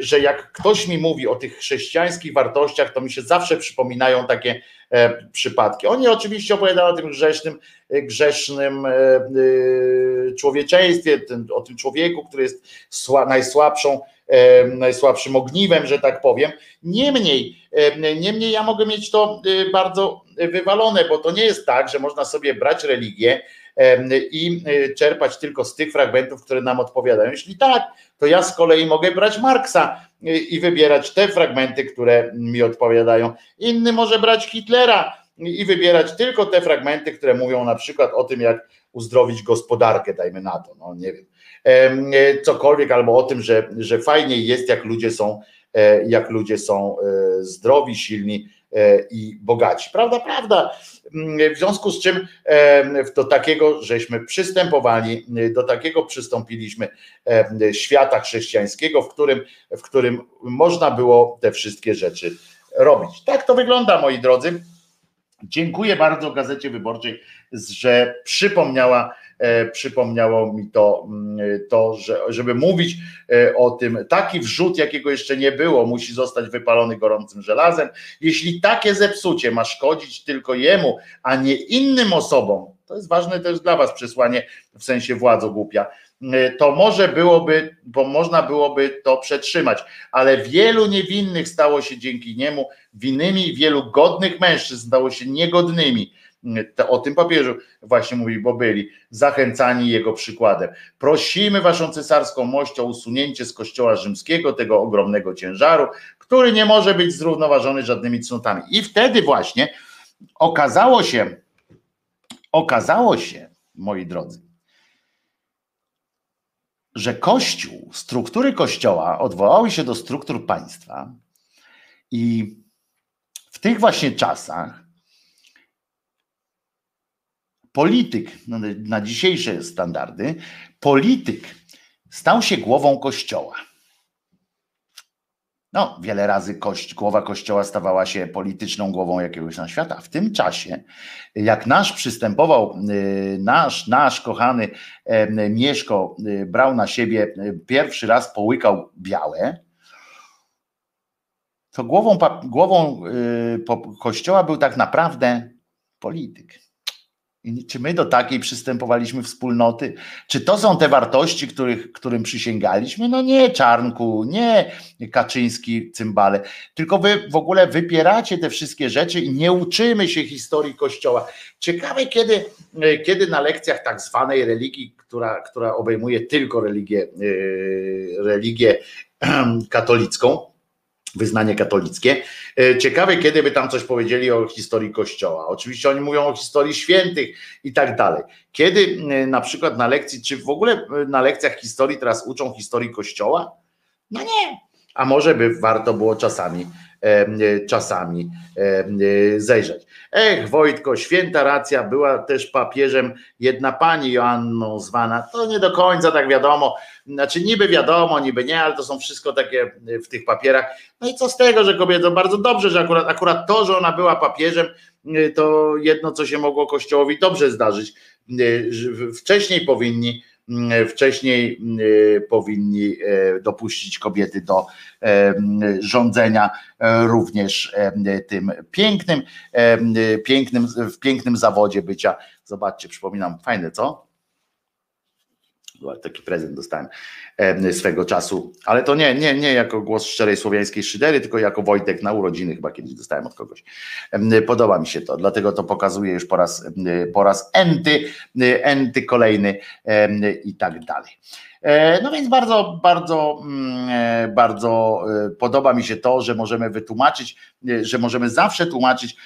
że jak ktoś mi mówi o tych chrześcijańskich wartościach, to mi się zawsze przypominają takie przypadki. Oni oczywiście opowiadają o tym grzesznym, grzesznym człowieczeństwie, o tym człowieku, który jest najsłabszą najsłabszym ogniwem, że tak powiem. Niemniej, niemniej ja mogę mieć to y, bardzo wywalone, bo to nie jest tak, że można sobie brać religię i y, czerpać tylko z tych fragmentów, które nam odpowiadają. Jeśli tak, to ja z kolei mogę brać Marksa y, i wybierać te fragmenty, które mi odpowiadają. Inny może brać Hitlera i wybierać tylko te fragmenty, które mówią na przykład o tym, jak uzdrowić gospodarkę, dajmy na to. No nie wiem E, cokolwiek, albo o tym, że, że fajniej jest, jak ludzie są, e, jak ludzie są e, zdrowi, silni i bogaci. Prawda, prawda. Mm, w związku z czym do takiego żeśmy przystępowali, do takiego przystąpiliśmy świata chrześcijańskiego, w którym, w którym można było te wszystkie rzeczy robić. Tak to wygląda, moi drodzy. Dziękuję bardzo Gazecie Wyborczej, że przypomniała E, przypomniało mi to, mm, to że, żeby mówić e, o tym, taki wrzut, jakiego jeszcze nie było, musi zostać wypalony gorącym żelazem. Jeśli takie zepsucie ma szkodzić tylko jemu, a nie innym osobom, to jest ważne też dla Was przesłanie w sensie władzy głupia, e, to może byłoby, bo można byłoby to przetrzymać, ale wielu niewinnych stało się dzięki niemu winnymi, wielu godnych mężczyzn stało się niegodnymi o tym papieżu właśnie mówi, bo byli zachęcani jego przykładem. Prosimy waszą cesarską mość o usunięcie z kościoła rzymskiego tego ogromnego ciężaru, który nie może być zrównoważony żadnymi cnotami. I wtedy właśnie okazało się, okazało się, moi drodzy, że Kościół, struktury Kościoła odwołały się do struktur państwa i w tych właśnie czasach polityk no, na dzisiejsze standardy, polityk stał się głową kościoła. No, wiele razy kość, głowa kościoła stawała się polityczną głową jakiegoś na świata. W tym czasie, jak nasz przystępował, y, nasz, nasz kochany Mieszko y, brał na siebie, y, pierwszy raz połykał białe, to głową, głową kościoła był tak naprawdę polityk. Czy my do takiej przystępowaliśmy wspólnoty? Czy to są te wartości, których, którym przysięgaliśmy? No nie Czarnku, nie Kaczyński, cymbale, tylko wy w ogóle wypieracie te wszystkie rzeczy i nie uczymy się historii Kościoła. Ciekawe, kiedy, kiedy na lekcjach tak zwanej religii, która, która obejmuje tylko religię, yy, religię [clears throat] katolicką, wyznanie katolickie. E, ciekawe, kiedy by tam coś powiedzieli o historii Kościoła. Oczywiście oni mówią o historii świętych i tak dalej. Kiedy e, na przykład na lekcji, czy w ogóle e, na lekcjach historii teraz uczą historii Kościoła? No nie. A może by warto było czasami czasami zejrzeć. Ech, Wojtko, święta racja, była też papieżem jedna pani Joanną zwana. To nie do końca tak wiadomo. Znaczy niby wiadomo, niby nie, ale to są wszystko takie w tych papierach. No i co z tego, że kobieta, bardzo dobrze, że akurat, akurat to, że ona była papieżem, to jedno, co się mogło Kościołowi dobrze zdarzyć. Wcześniej powinni wcześniej powinni e, dopuścić kobiety do e, rządzenia e, również tym pięknym, pięknym, w pięknym zawodzie bycia. Zobaczcie, przypominam, fajne co? Taki prezent dostałem swego czasu, ale to nie, nie, nie jako głos szczerej słowiańskiej szydery, tylko jako Wojtek na urodziny chyba kiedyś dostałem od kogoś. Podoba mi się to, dlatego to pokazuję już po raz, po raz enty, enty kolejny i tak dalej. E, no więc bardzo, bardzo, mm, e, bardzo e, podoba mi się to, że możemy wytłumaczyć, że możemy zawsze tłumaczyć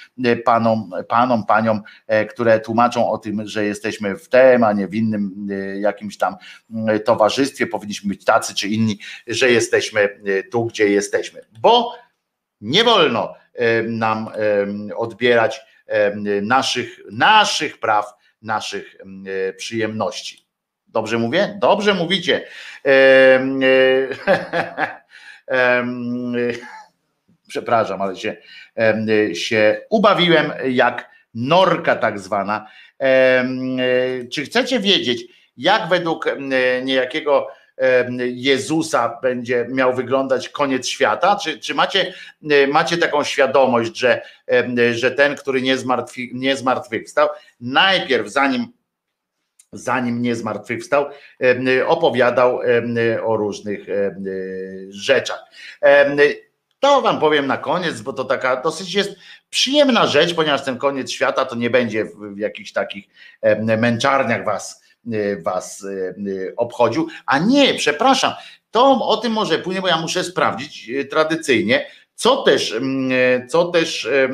panom, panom, paniom, które tłumaczą o tym, że jesteśmy w tym, a nie w innym jakimś tam mm, towarzystwie, powinniśmy być tacy czy inni, że jesteśmy tu, gdzie jesteśmy. Bo nie wolno nam odbierać naszych, naszych praw, naszych przyjemności. Dobrze mówię? Dobrze mówicie. [laughs] Przepraszam, ale się, się ubawiłem jak norka tak zwana. Czy chcecie wiedzieć, jak według niejakiego Jezusa będzie miał wyglądać koniec świata? Czy, czy macie, macie taką świadomość, że, że ten, który nie, zmartwi, nie zmartwychwstał, najpierw zanim zanim nie zmartwychwstał, opowiadał o różnych rzeczach. To wam powiem na koniec, bo to taka dosyć jest przyjemna rzecz, ponieważ ten koniec świata to nie będzie w jakichś takich męczarniach was, was obchodził. A nie, przepraszam, to o tym może później, bo ja muszę sprawdzić e, tradycyjnie, co też, co też e,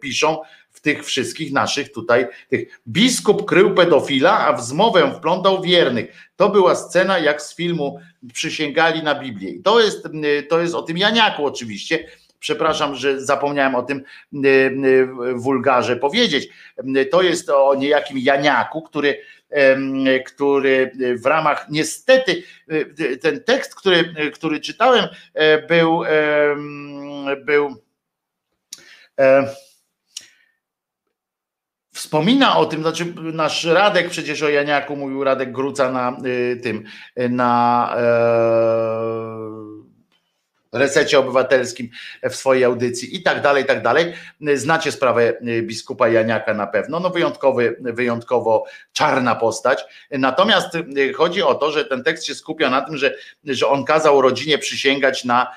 piszą tych wszystkich naszych tutaj, tych biskup krył pedofila, a w zmowę wplątał wiernych. To była scena jak z filmu Przysięgali na Biblię. I to jest, to jest o tym Janiaku oczywiście, przepraszam, że zapomniałem o tym wulgarze powiedzieć. To jest o niejakim Janiaku, który, który w ramach niestety ten tekst, który, który czytałem, e, był był wspomina o tym, znaczy nasz Radek przecież o Janiaku mówił Radek Gruca na y, tym, na e, resecie obywatelskim w swojej audycji i tak dalej, i tak dalej. Znacie sprawę y, biskupa Janiaka na pewno, no wyjątkowy, wyjątkowo czarna postać. Natomiast y, chodzi o to, że ten tekst się skupia na tym, że, że on kazał rodzinie przysięgać na,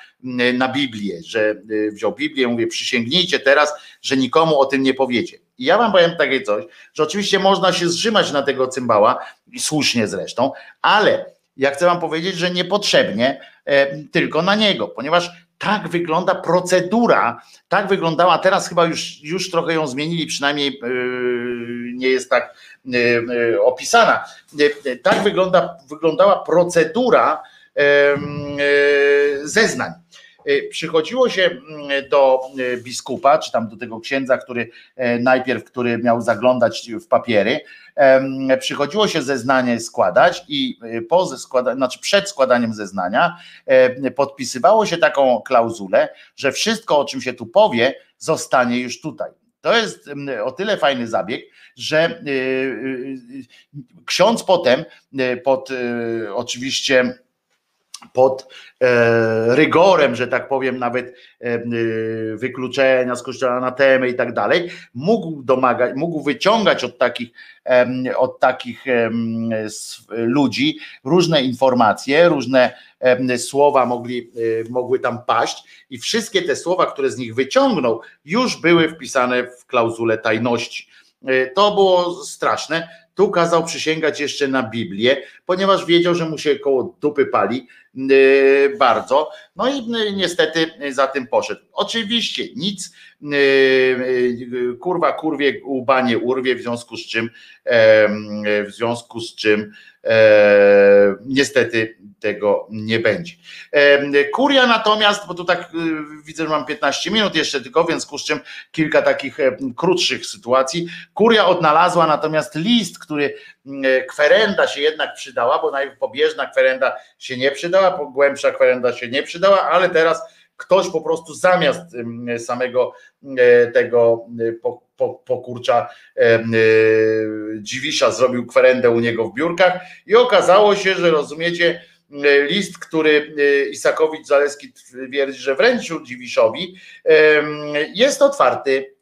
na Biblię, że wziął Biblię, mówię przysięgnijcie teraz, że nikomu o tym nie powiecie. I ja wam powiem takie coś, że oczywiście można się zrzymać na tego cymbała, i słusznie zresztą, ale ja chcę wam powiedzieć, że niepotrzebnie e, tylko na niego, ponieważ tak wygląda procedura, tak wyglądała, teraz chyba już, już trochę ją zmienili, przynajmniej e, nie jest tak e, opisana. Tak wygląda, wyglądała procedura zeznań przychodziło się mm, do biskupa, czy tam do tego księdza, który najpierw, który miał zaglądać w papiery, przychodziło się zeznanie składać i po składa, znaczy przed składaniem zeznania podpisywało się taką klauzulę, że wszystko, o czym się tu powie, zostanie już tutaj. To jest o tyle fajny zabieg, że y, y, y, ksiądz potem pod oczywiście pod e, rygorem, że tak powiem, nawet e, wykluczenia z kościoła na temy i tak dalej, mógł domagać, mógł wyciągać od takich, od takich ludzi różne informacje, różne słowa mogli, e, mogły tam paść i wszystkie te słowa, które z nich wyciągnął, już były wpisane w klauzulę tajności. To było straszne. Tu kazał przysięgać jeszcze na Biblię, ponieważ wiedział, że mu się koło dupy pali bardzo. No i y, niestety za tym poszedł. Oczywiście nic, y, kurwa kurwie łba nie urwie, w związku z czym w związku z czym E, niestety tego nie będzie. Kuria natomiast, bo tu tak widzę, że mam 15 minut jeszcze tylko, więc z czym kilka takich krótszych sytuacji. Kuria odnalazła natomiast list, który kwerenda się jednak przydała, bo pobieżna kwerenda się nie przydała, głębsza kwerenda się nie przydała, ale teraz ktoś po prostu zamiast samego tego pokurcza e, dziwisza zrobił kwerendę u niego w biurkach i okazało się, że rozumiecie, list, który e, Isakowicz Zaleski twierdzi, że wręczył Dziwiszowi, jest otwarty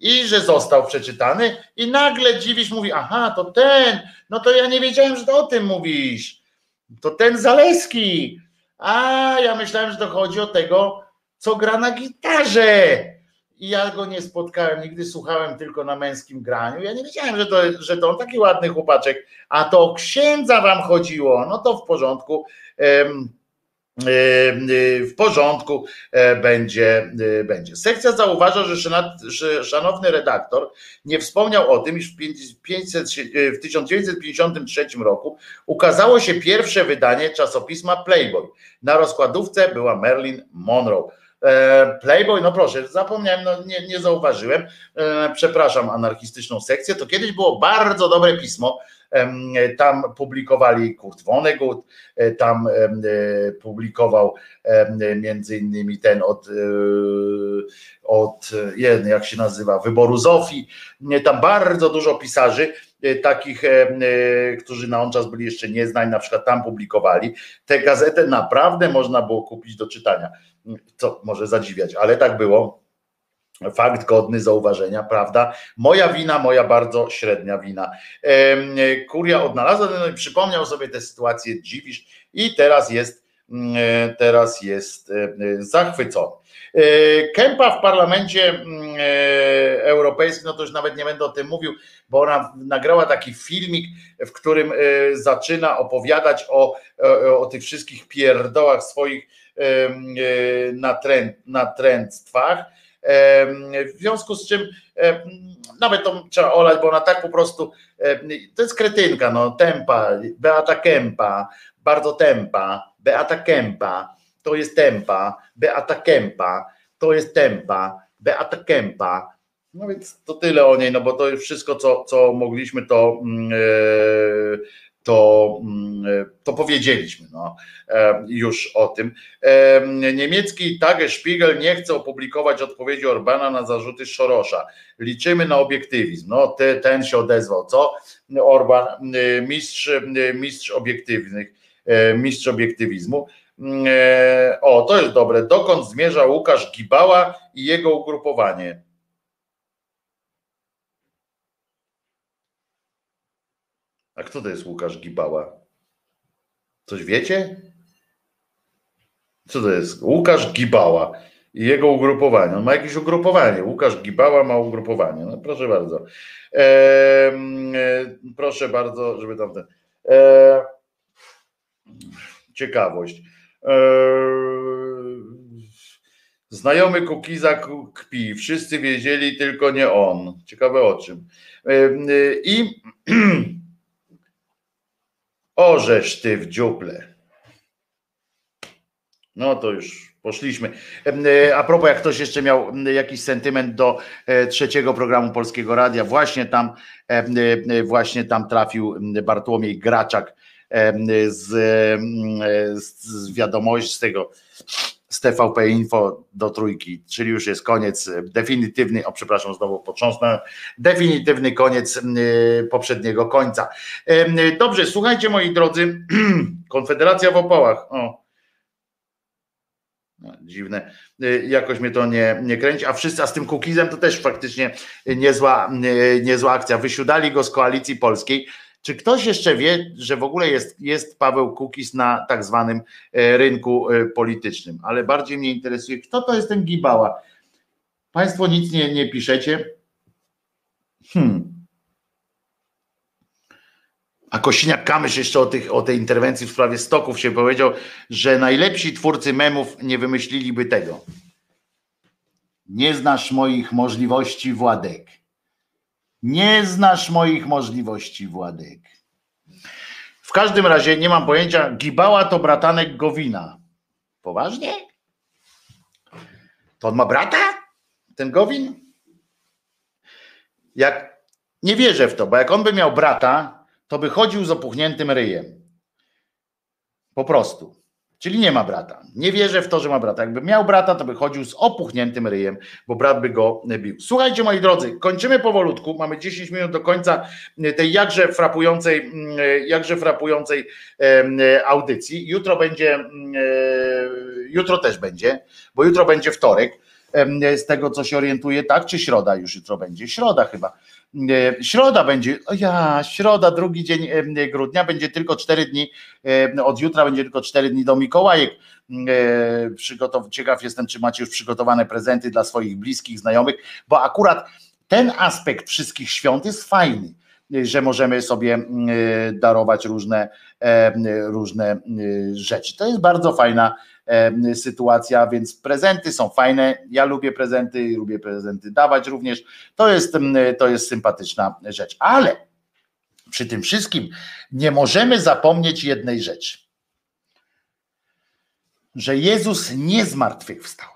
i że został przeczytany i nagle Dziwisz mówi, aha, to ten, no to ja nie wiedziałem, że o tym mówisz, to ten Zaleski, a ja myślałem, że to chodzi o tego, co gra na gitarze i ja go nie spotkałem, nigdy słuchałem tylko na męskim graniu. Ja nie wiedziałem, że to, że to on taki ładny chłopaczek, a to o księdza wam chodziło. No to w porządku. W porządku e, będzie, e, będzie. Sekcja zauważa, że, szanowny redaktor nie wspomniał o tym, iż w, 500, w 1953 roku ukazało się pierwsze wydanie czasopisma Playboy. Na rozkładówce była Marilyn Monroe. E, Playboy, no proszę, zapomniałem, no nie, nie zauważyłem, e, przepraszam anarchistyczną sekcję, to kiedyś było bardzo dobre pismo, tam publikowali Kurt Vonnegut, e, tam publikował między innymi ten od, od jak się nazywa, wyboru Zofii, tam bardzo dużo pisarzy, takich, którzy na on czas byli jeszcze nieznań, na przykład tam publikowali. Tę gazetę naprawdę można było kupić do czytania co może zadziwiać, ale tak było. Fakt godny zauważenia, prawda? Moja wina, moja bardzo średnia wina. Kuria odnalazła, przypomniał sobie tę sytuację, dziwisz i teraz jest, mm, teraz jest e, zachwycony. E, Kępa w parlamencie mm, e, europejskim, no to już nawet nie będę o tym mówił, bo ona nagrała taki filmik, w którym zaczyna opowiadać o, o, o tych wszystkich pierdołach swoich E, natręctwach. W związku z czym nawet to trzeba olać, bo ona tak po prostu, to jest kretynka, no, tempa, Beata Kępa, bardzo tempa, Beata Kępa, to jest tempa, Beata Kępa, to jest tempa, Beata Kępa. No więc to tyle o niej, no bo to wszystko, co, co mogliśmy, to yy, to, mm, to powiedzieliśmy no, e, już o tym. E, niemiecki Tagesspiegel nie chce opublikować odpowiedzi Orbana na zarzuty Szorosza. Liczymy na obiektywizm. No, te, ten się odezwał. Co? Orban, e, mistrz, mistrz obiektywnych, mistrz obiektywizmu. O, to jest dobre. Dokąd zmierza Łukasz Gibała i jego ugrupowanie? A kto to jest Łukasz Gibała? Coś wiecie? Co to jest? Łukasz Gibała i jego ugrupowanie. On ma jakieś ugrupowanie. Łukasz Gibała ma ugrupowanie. No proszę bardzo. E, e, proszę bardzo, żeby tam ten. E, ciekawość. E, znajomy Kukiza kpi. Wszyscy wiedzieli, tylko nie on. Ciekawe o czym. E, I [clears throat] Orzesz ty w dziuple. No to już Poszliśmy. A propos, jak ktoś jeszcze miał jakiś sentyment do trzeciego programu Polskiego Radia, właśnie tam, właśnie tam trafił Bartłomiej Graczak z, z wiadomości z tego z TVP Info do trójki, czyli już jest koniec definitywny, o przepraszam, znowu potrząsnąłem, definitywny koniec poprzedniego końca. Dobrze, słuchajcie moi drodzy, [clears throat] Konfederacja w opałach, o, no, dziwne, jakoś mnie to nie, nie kręci, a wszyscy, a z tym Kukizem to też faktycznie niezła, niezła akcja, wysiudali go z Koalicji Polskiej, czy ktoś jeszcze wie, że w ogóle jest, jest Paweł Kukis na tak zwanym e, rynku e, politycznym? Ale bardziej mnie interesuje, kto to jest ten Gibała? Państwo nic nie, nie piszecie. Hmm. A Kosiniak-Kamysz jeszcze o, tych, o tej interwencji w sprawie stoków się powiedział, że najlepsi twórcy memów nie wymyśliliby tego. Nie znasz moich możliwości, Władek. Nie znasz moich możliwości, Władek. W każdym razie nie mam pojęcia, Gibała to bratanek Gowina. Poważnie? To on ma brata? Ten Gowin? Jak nie wierzę w to, bo jak on by miał brata, to by chodził z opuchniętym ryjem. Po prostu. Czyli nie ma brata. Nie wierzę w to, że ma brata. Jakby miał brata, to by chodził z opuchniętym ryjem, bo brat by go bił. Słuchajcie, moi drodzy, kończymy powolutku. Mamy 10 minut do końca tej jakże frapującej, mm, jakże frapującej audycji. Jutro będzie, mm, e, jutro też będzie, bo jutro będzie wtorek. Z tego, co się orientuje, tak? Czy środa już jutro będzie? Środa chyba środa będzie, o ja, środa, drugi dzień e, grudnia, będzie tylko cztery dni, e, od jutra będzie tylko cztery dni do Mikołajek. Przygotow, ciekaw jestem, czy macie już przygotowane prezenty dla swoich bliskich, znajomych, bo akurat ten aspekt wszystkich świąt jest fajny że możemy sobie darować różne, różne rzeczy. To jest bardzo fajna sytuacja, więc prezenty są fajne. Ja lubię prezenty, lubię prezenty dawać również. To jest, to jest sympatyczna rzecz. Ale przy tym wszystkim nie możemy zapomnieć jednej rzeczy. Że Jezus nie zmartwychwstał.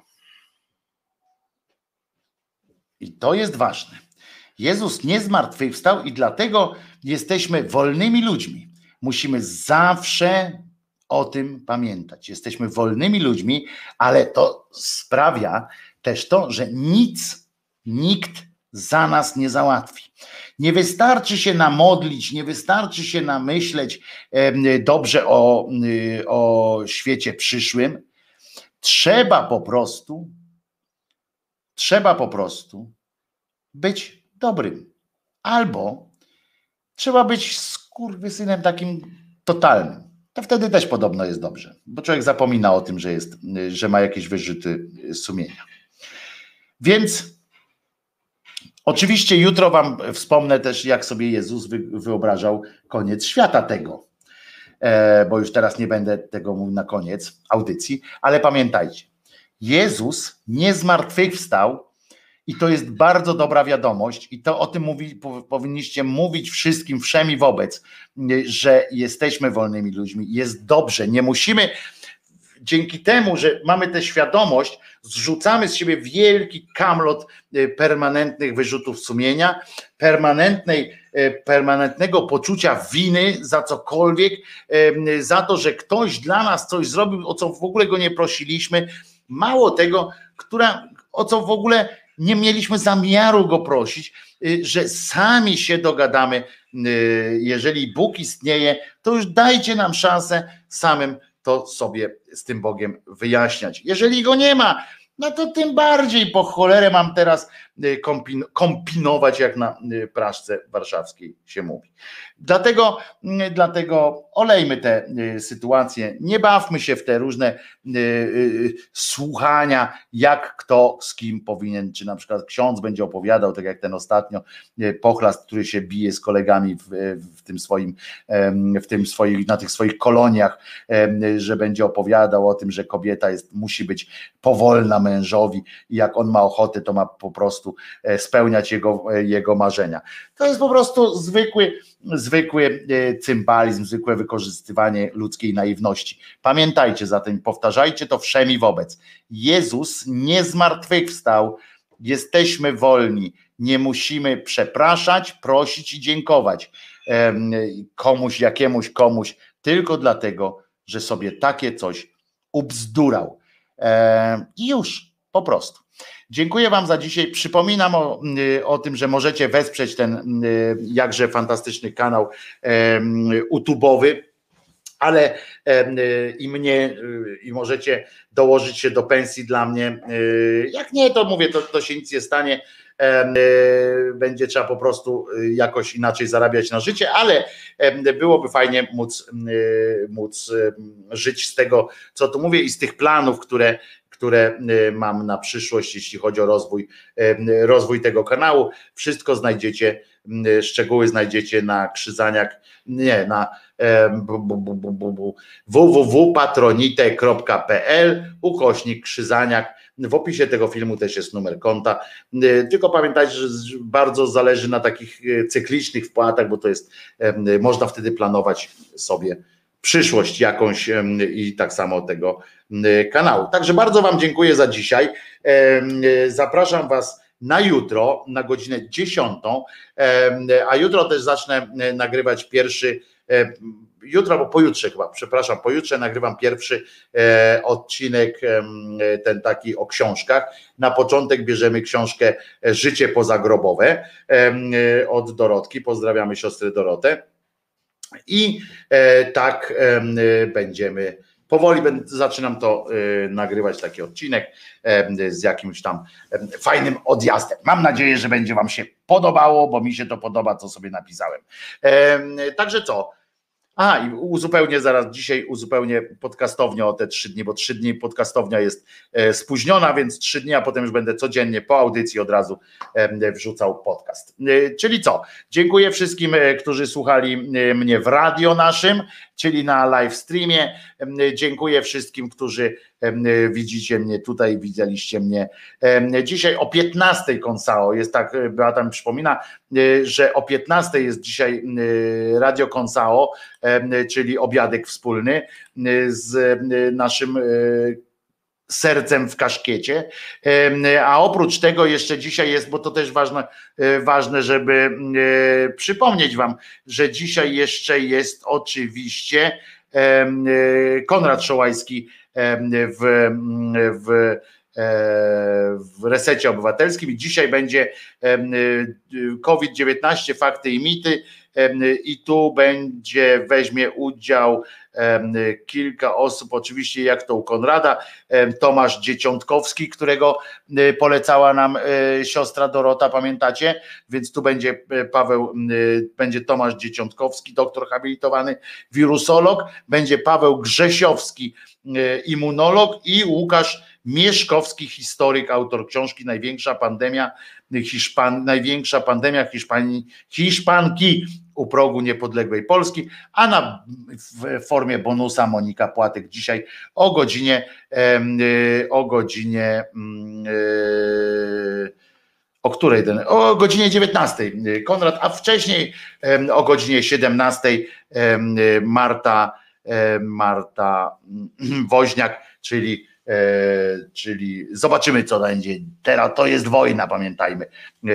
I to jest ważne. Jezus nie zmartwychwstał i dlatego jesteśmy wolnymi ludźmi. Musimy zawsze o tym pamiętać. Jesteśmy wolnymi ludźmi, ale to sprawia też to, że nic, nikt za nas nie załatwi. Nie wystarczy się namodlić, nie wystarczy się namyśleć dobrze o, o świecie przyszłym. Trzeba po prostu, trzeba po prostu być dobrym. Albo trzeba być skurwysynem takim totalnym to wtedy też podobno jest dobrze, bo człowiek zapomina o tym, że, jest, że ma jakieś wyrzuty sumienia. Więc oczywiście jutro Wam wspomnę też, jak sobie Jezus wyobrażał koniec świata tego, e, bo już teraz nie będę tego mówił na koniec audycji, ale pamiętajcie, Jezus nie zmartwychwstał i to jest bardzo dobra wiadomość, i to o tym mówi, powinniście mówić wszystkim, wszemi wobec, że jesteśmy wolnymi ludźmi. Jest dobrze, nie musimy. Dzięki temu, że mamy tę świadomość, zrzucamy z siebie wielki kamlot e, permanentnych wyrzutów sumienia, permanentnej, e, permanentnego poczucia winy za cokolwiek, za to, że ktoś dla nas coś zrobił, o co w ogóle go nie prosiliśmy. Mało tego, która, o co w ogóle nie mieliśmy zamiaru go prosić, y, że sami się dogadamy. Y, jeżeli Bóg istnieje, to już dajcie nam szansę samym to sobie z tym Bogiem wyjaśniać. Jeżeli go nie ma, no to tym bardziej po cholerę mam teraz y, kompinować, jak na praszce warszawskiej się mówi. Dlatego, mm, dlatego olejmy te y, sytuacje, nie bawmy się w te różne y, y, słuchania, jak kto z kim powinien, czy na przykład ksiądz będzie opowiadał, tak jak ten ostatnio pochlast, który się bije z kolegami w, w tym swoim, w tym swoich, na tych swoich koloniach, że będzie opowiadał o tym, że kobieta jest, musi być powolna mężowi i jak on ma ochotę, to ma po prostu prostu spełniać jego, jego marzenia. To jest po prostu zwykły, zwykły cymbalizm, zwykłe wykorzystywanie ludzkiej naiwności. Pamiętajcie zatem, powtarzajcie to wszemi wobec. Jezus nie zmartwychwstał, jesteśmy wolni, nie musimy przepraszać, prosić i dziękować komuś, jakiemuś komuś, tylko dlatego, że sobie takie coś ubzdurał. I już, po prostu. Dziękuję Wam za dzisiaj. Przypominam o, o tym, że możecie wesprzeć ten jakże fantastyczny kanał YouTube'owy ale i mnie, i możecie dołożyć się do pensji dla mnie. Jak nie, to mówię, to, to się nic nie stanie. Będzie trzeba po prostu jakoś inaczej zarabiać na życie, ale byłoby fajnie móc, móc żyć z tego, co tu mówię, i z tych planów, które, które mam na przyszłość, jeśli chodzi o rozwój, rozwój tego kanału. Wszystko znajdziecie, szczegóły znajdziecie na krzyzaniak, nie, na www.patronite.pl ukośnik Krzyzaniak. W opisie tego filmu też jest numer konta. Tylko pamiętajcie, że bardzo zależy na takich e, cyklicznych wpłatach, bo to jest, można wtedy planować sobie przyszłość jakąś i tak samo tego kanału. Także bardzo Wam dziękuję za dzisiaj. Zapraszam Was na jutro, na godzinę 10, a jutro też zacznę nagrywać pierwszy E, jutro albo pojutrze chyba, przepraszam, pojutrze nagrywam pierwszy e, odcinek, ten taki o książkach. Na początek bierzemy książkę Życie pozagrobowe od Dorotki. Pozdrawiamy siostrę Dorotę. I e, tak będziemy powoli zaczynam to nagrywać taki odcinek z jakimś tam fajnym odjazdem. Mam nadzieję, że będzie Wam się podobało, bo mi się to podoba, co sobie napisałem. Także co? A i uzupełnię zaraz dzisiaj, uzupełnię podcastownię o te trzy dni, bo trzy dni podcastownia jest e, spóźniona, więc trzy dni, a potem już będę codziennie po audycji od razu wrzucał podcast. E, czyli co? Dziękuję wszystkim, e, którzy słuchali mnie w radio naszym, czyli na live streamie. Dziękuję wszystkim, którzy widzicie mnie tutaj, widzieliście mnie dzisiaj o 15 Konsao, jest tak, Beata mi przypomina, że o 15 jest dzisiaj Radio Konsao, czyli obiadek wspólny z naszym sercem w kaszkiecie. A oprócz tego jeszcze dzisiaj jest, bo to też ważne, ważne, żeby przypomnieć Wam, że dzisiaj jeszcze jest oczywiście Konrad Szołajski w, w w resecie obywatelskim i dzisiaj będzie COVID-19, fakty i mity i tu będzie, weźmie udział kilka osób, oczywiście jak to u Konrada, Tomasz Dzieciątkowski, którego polecała nam e, siostra Dorota, pamiętacie? Więc tu będzie e, Paweł, będzie Tomasz Dzieciątkowski, doktor habilitowany, wirusolog, będzie Paweł Grzesiowski, immunolog i Łukasz Mieszkowski, historyk, autor książki Największa pandemia Hiszpan, największa pandemia Hiszpanii, Hiszpanki u progu niepodległej Polski, a na, w formie bonusa Monika Płatek dzisiaj o godzinie y, o godzinie mm, y, o której ten? O godzinie 19 Konrad, a wcześniej o godzinie 17 Marta Marta mm, [clears throat] Woźniak, czyli czyli zobaczymy, co będzie. Teraz to jest wojna, pamiętajmy, e,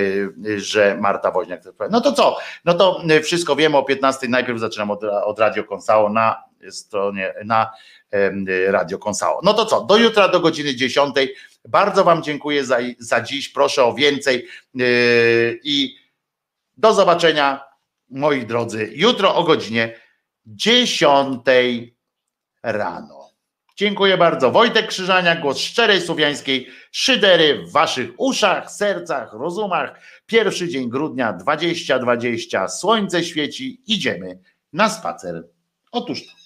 że Marta Woźniak. No to co? No to wszystko wiemy o 15. Najpierw zaczynam od, od Radio Konsało na stronie, na Radio Konsało. No to co? Do jutra, do godziny 10. Bardzo Wam dziękuję za, za dziś. Proszę o więcej e, i do zobaczenia, moi drodzy, jutro o godzinie 10 rano. Dziękuję bardzo. Wojtek Krzyżania, głos szczerej słowiańskiej szydery w waszych uszach, sercach, rozumach. Pierwszy dzień grudnia 2020. Słońce świeci, idziemy na spacer. Otóż to.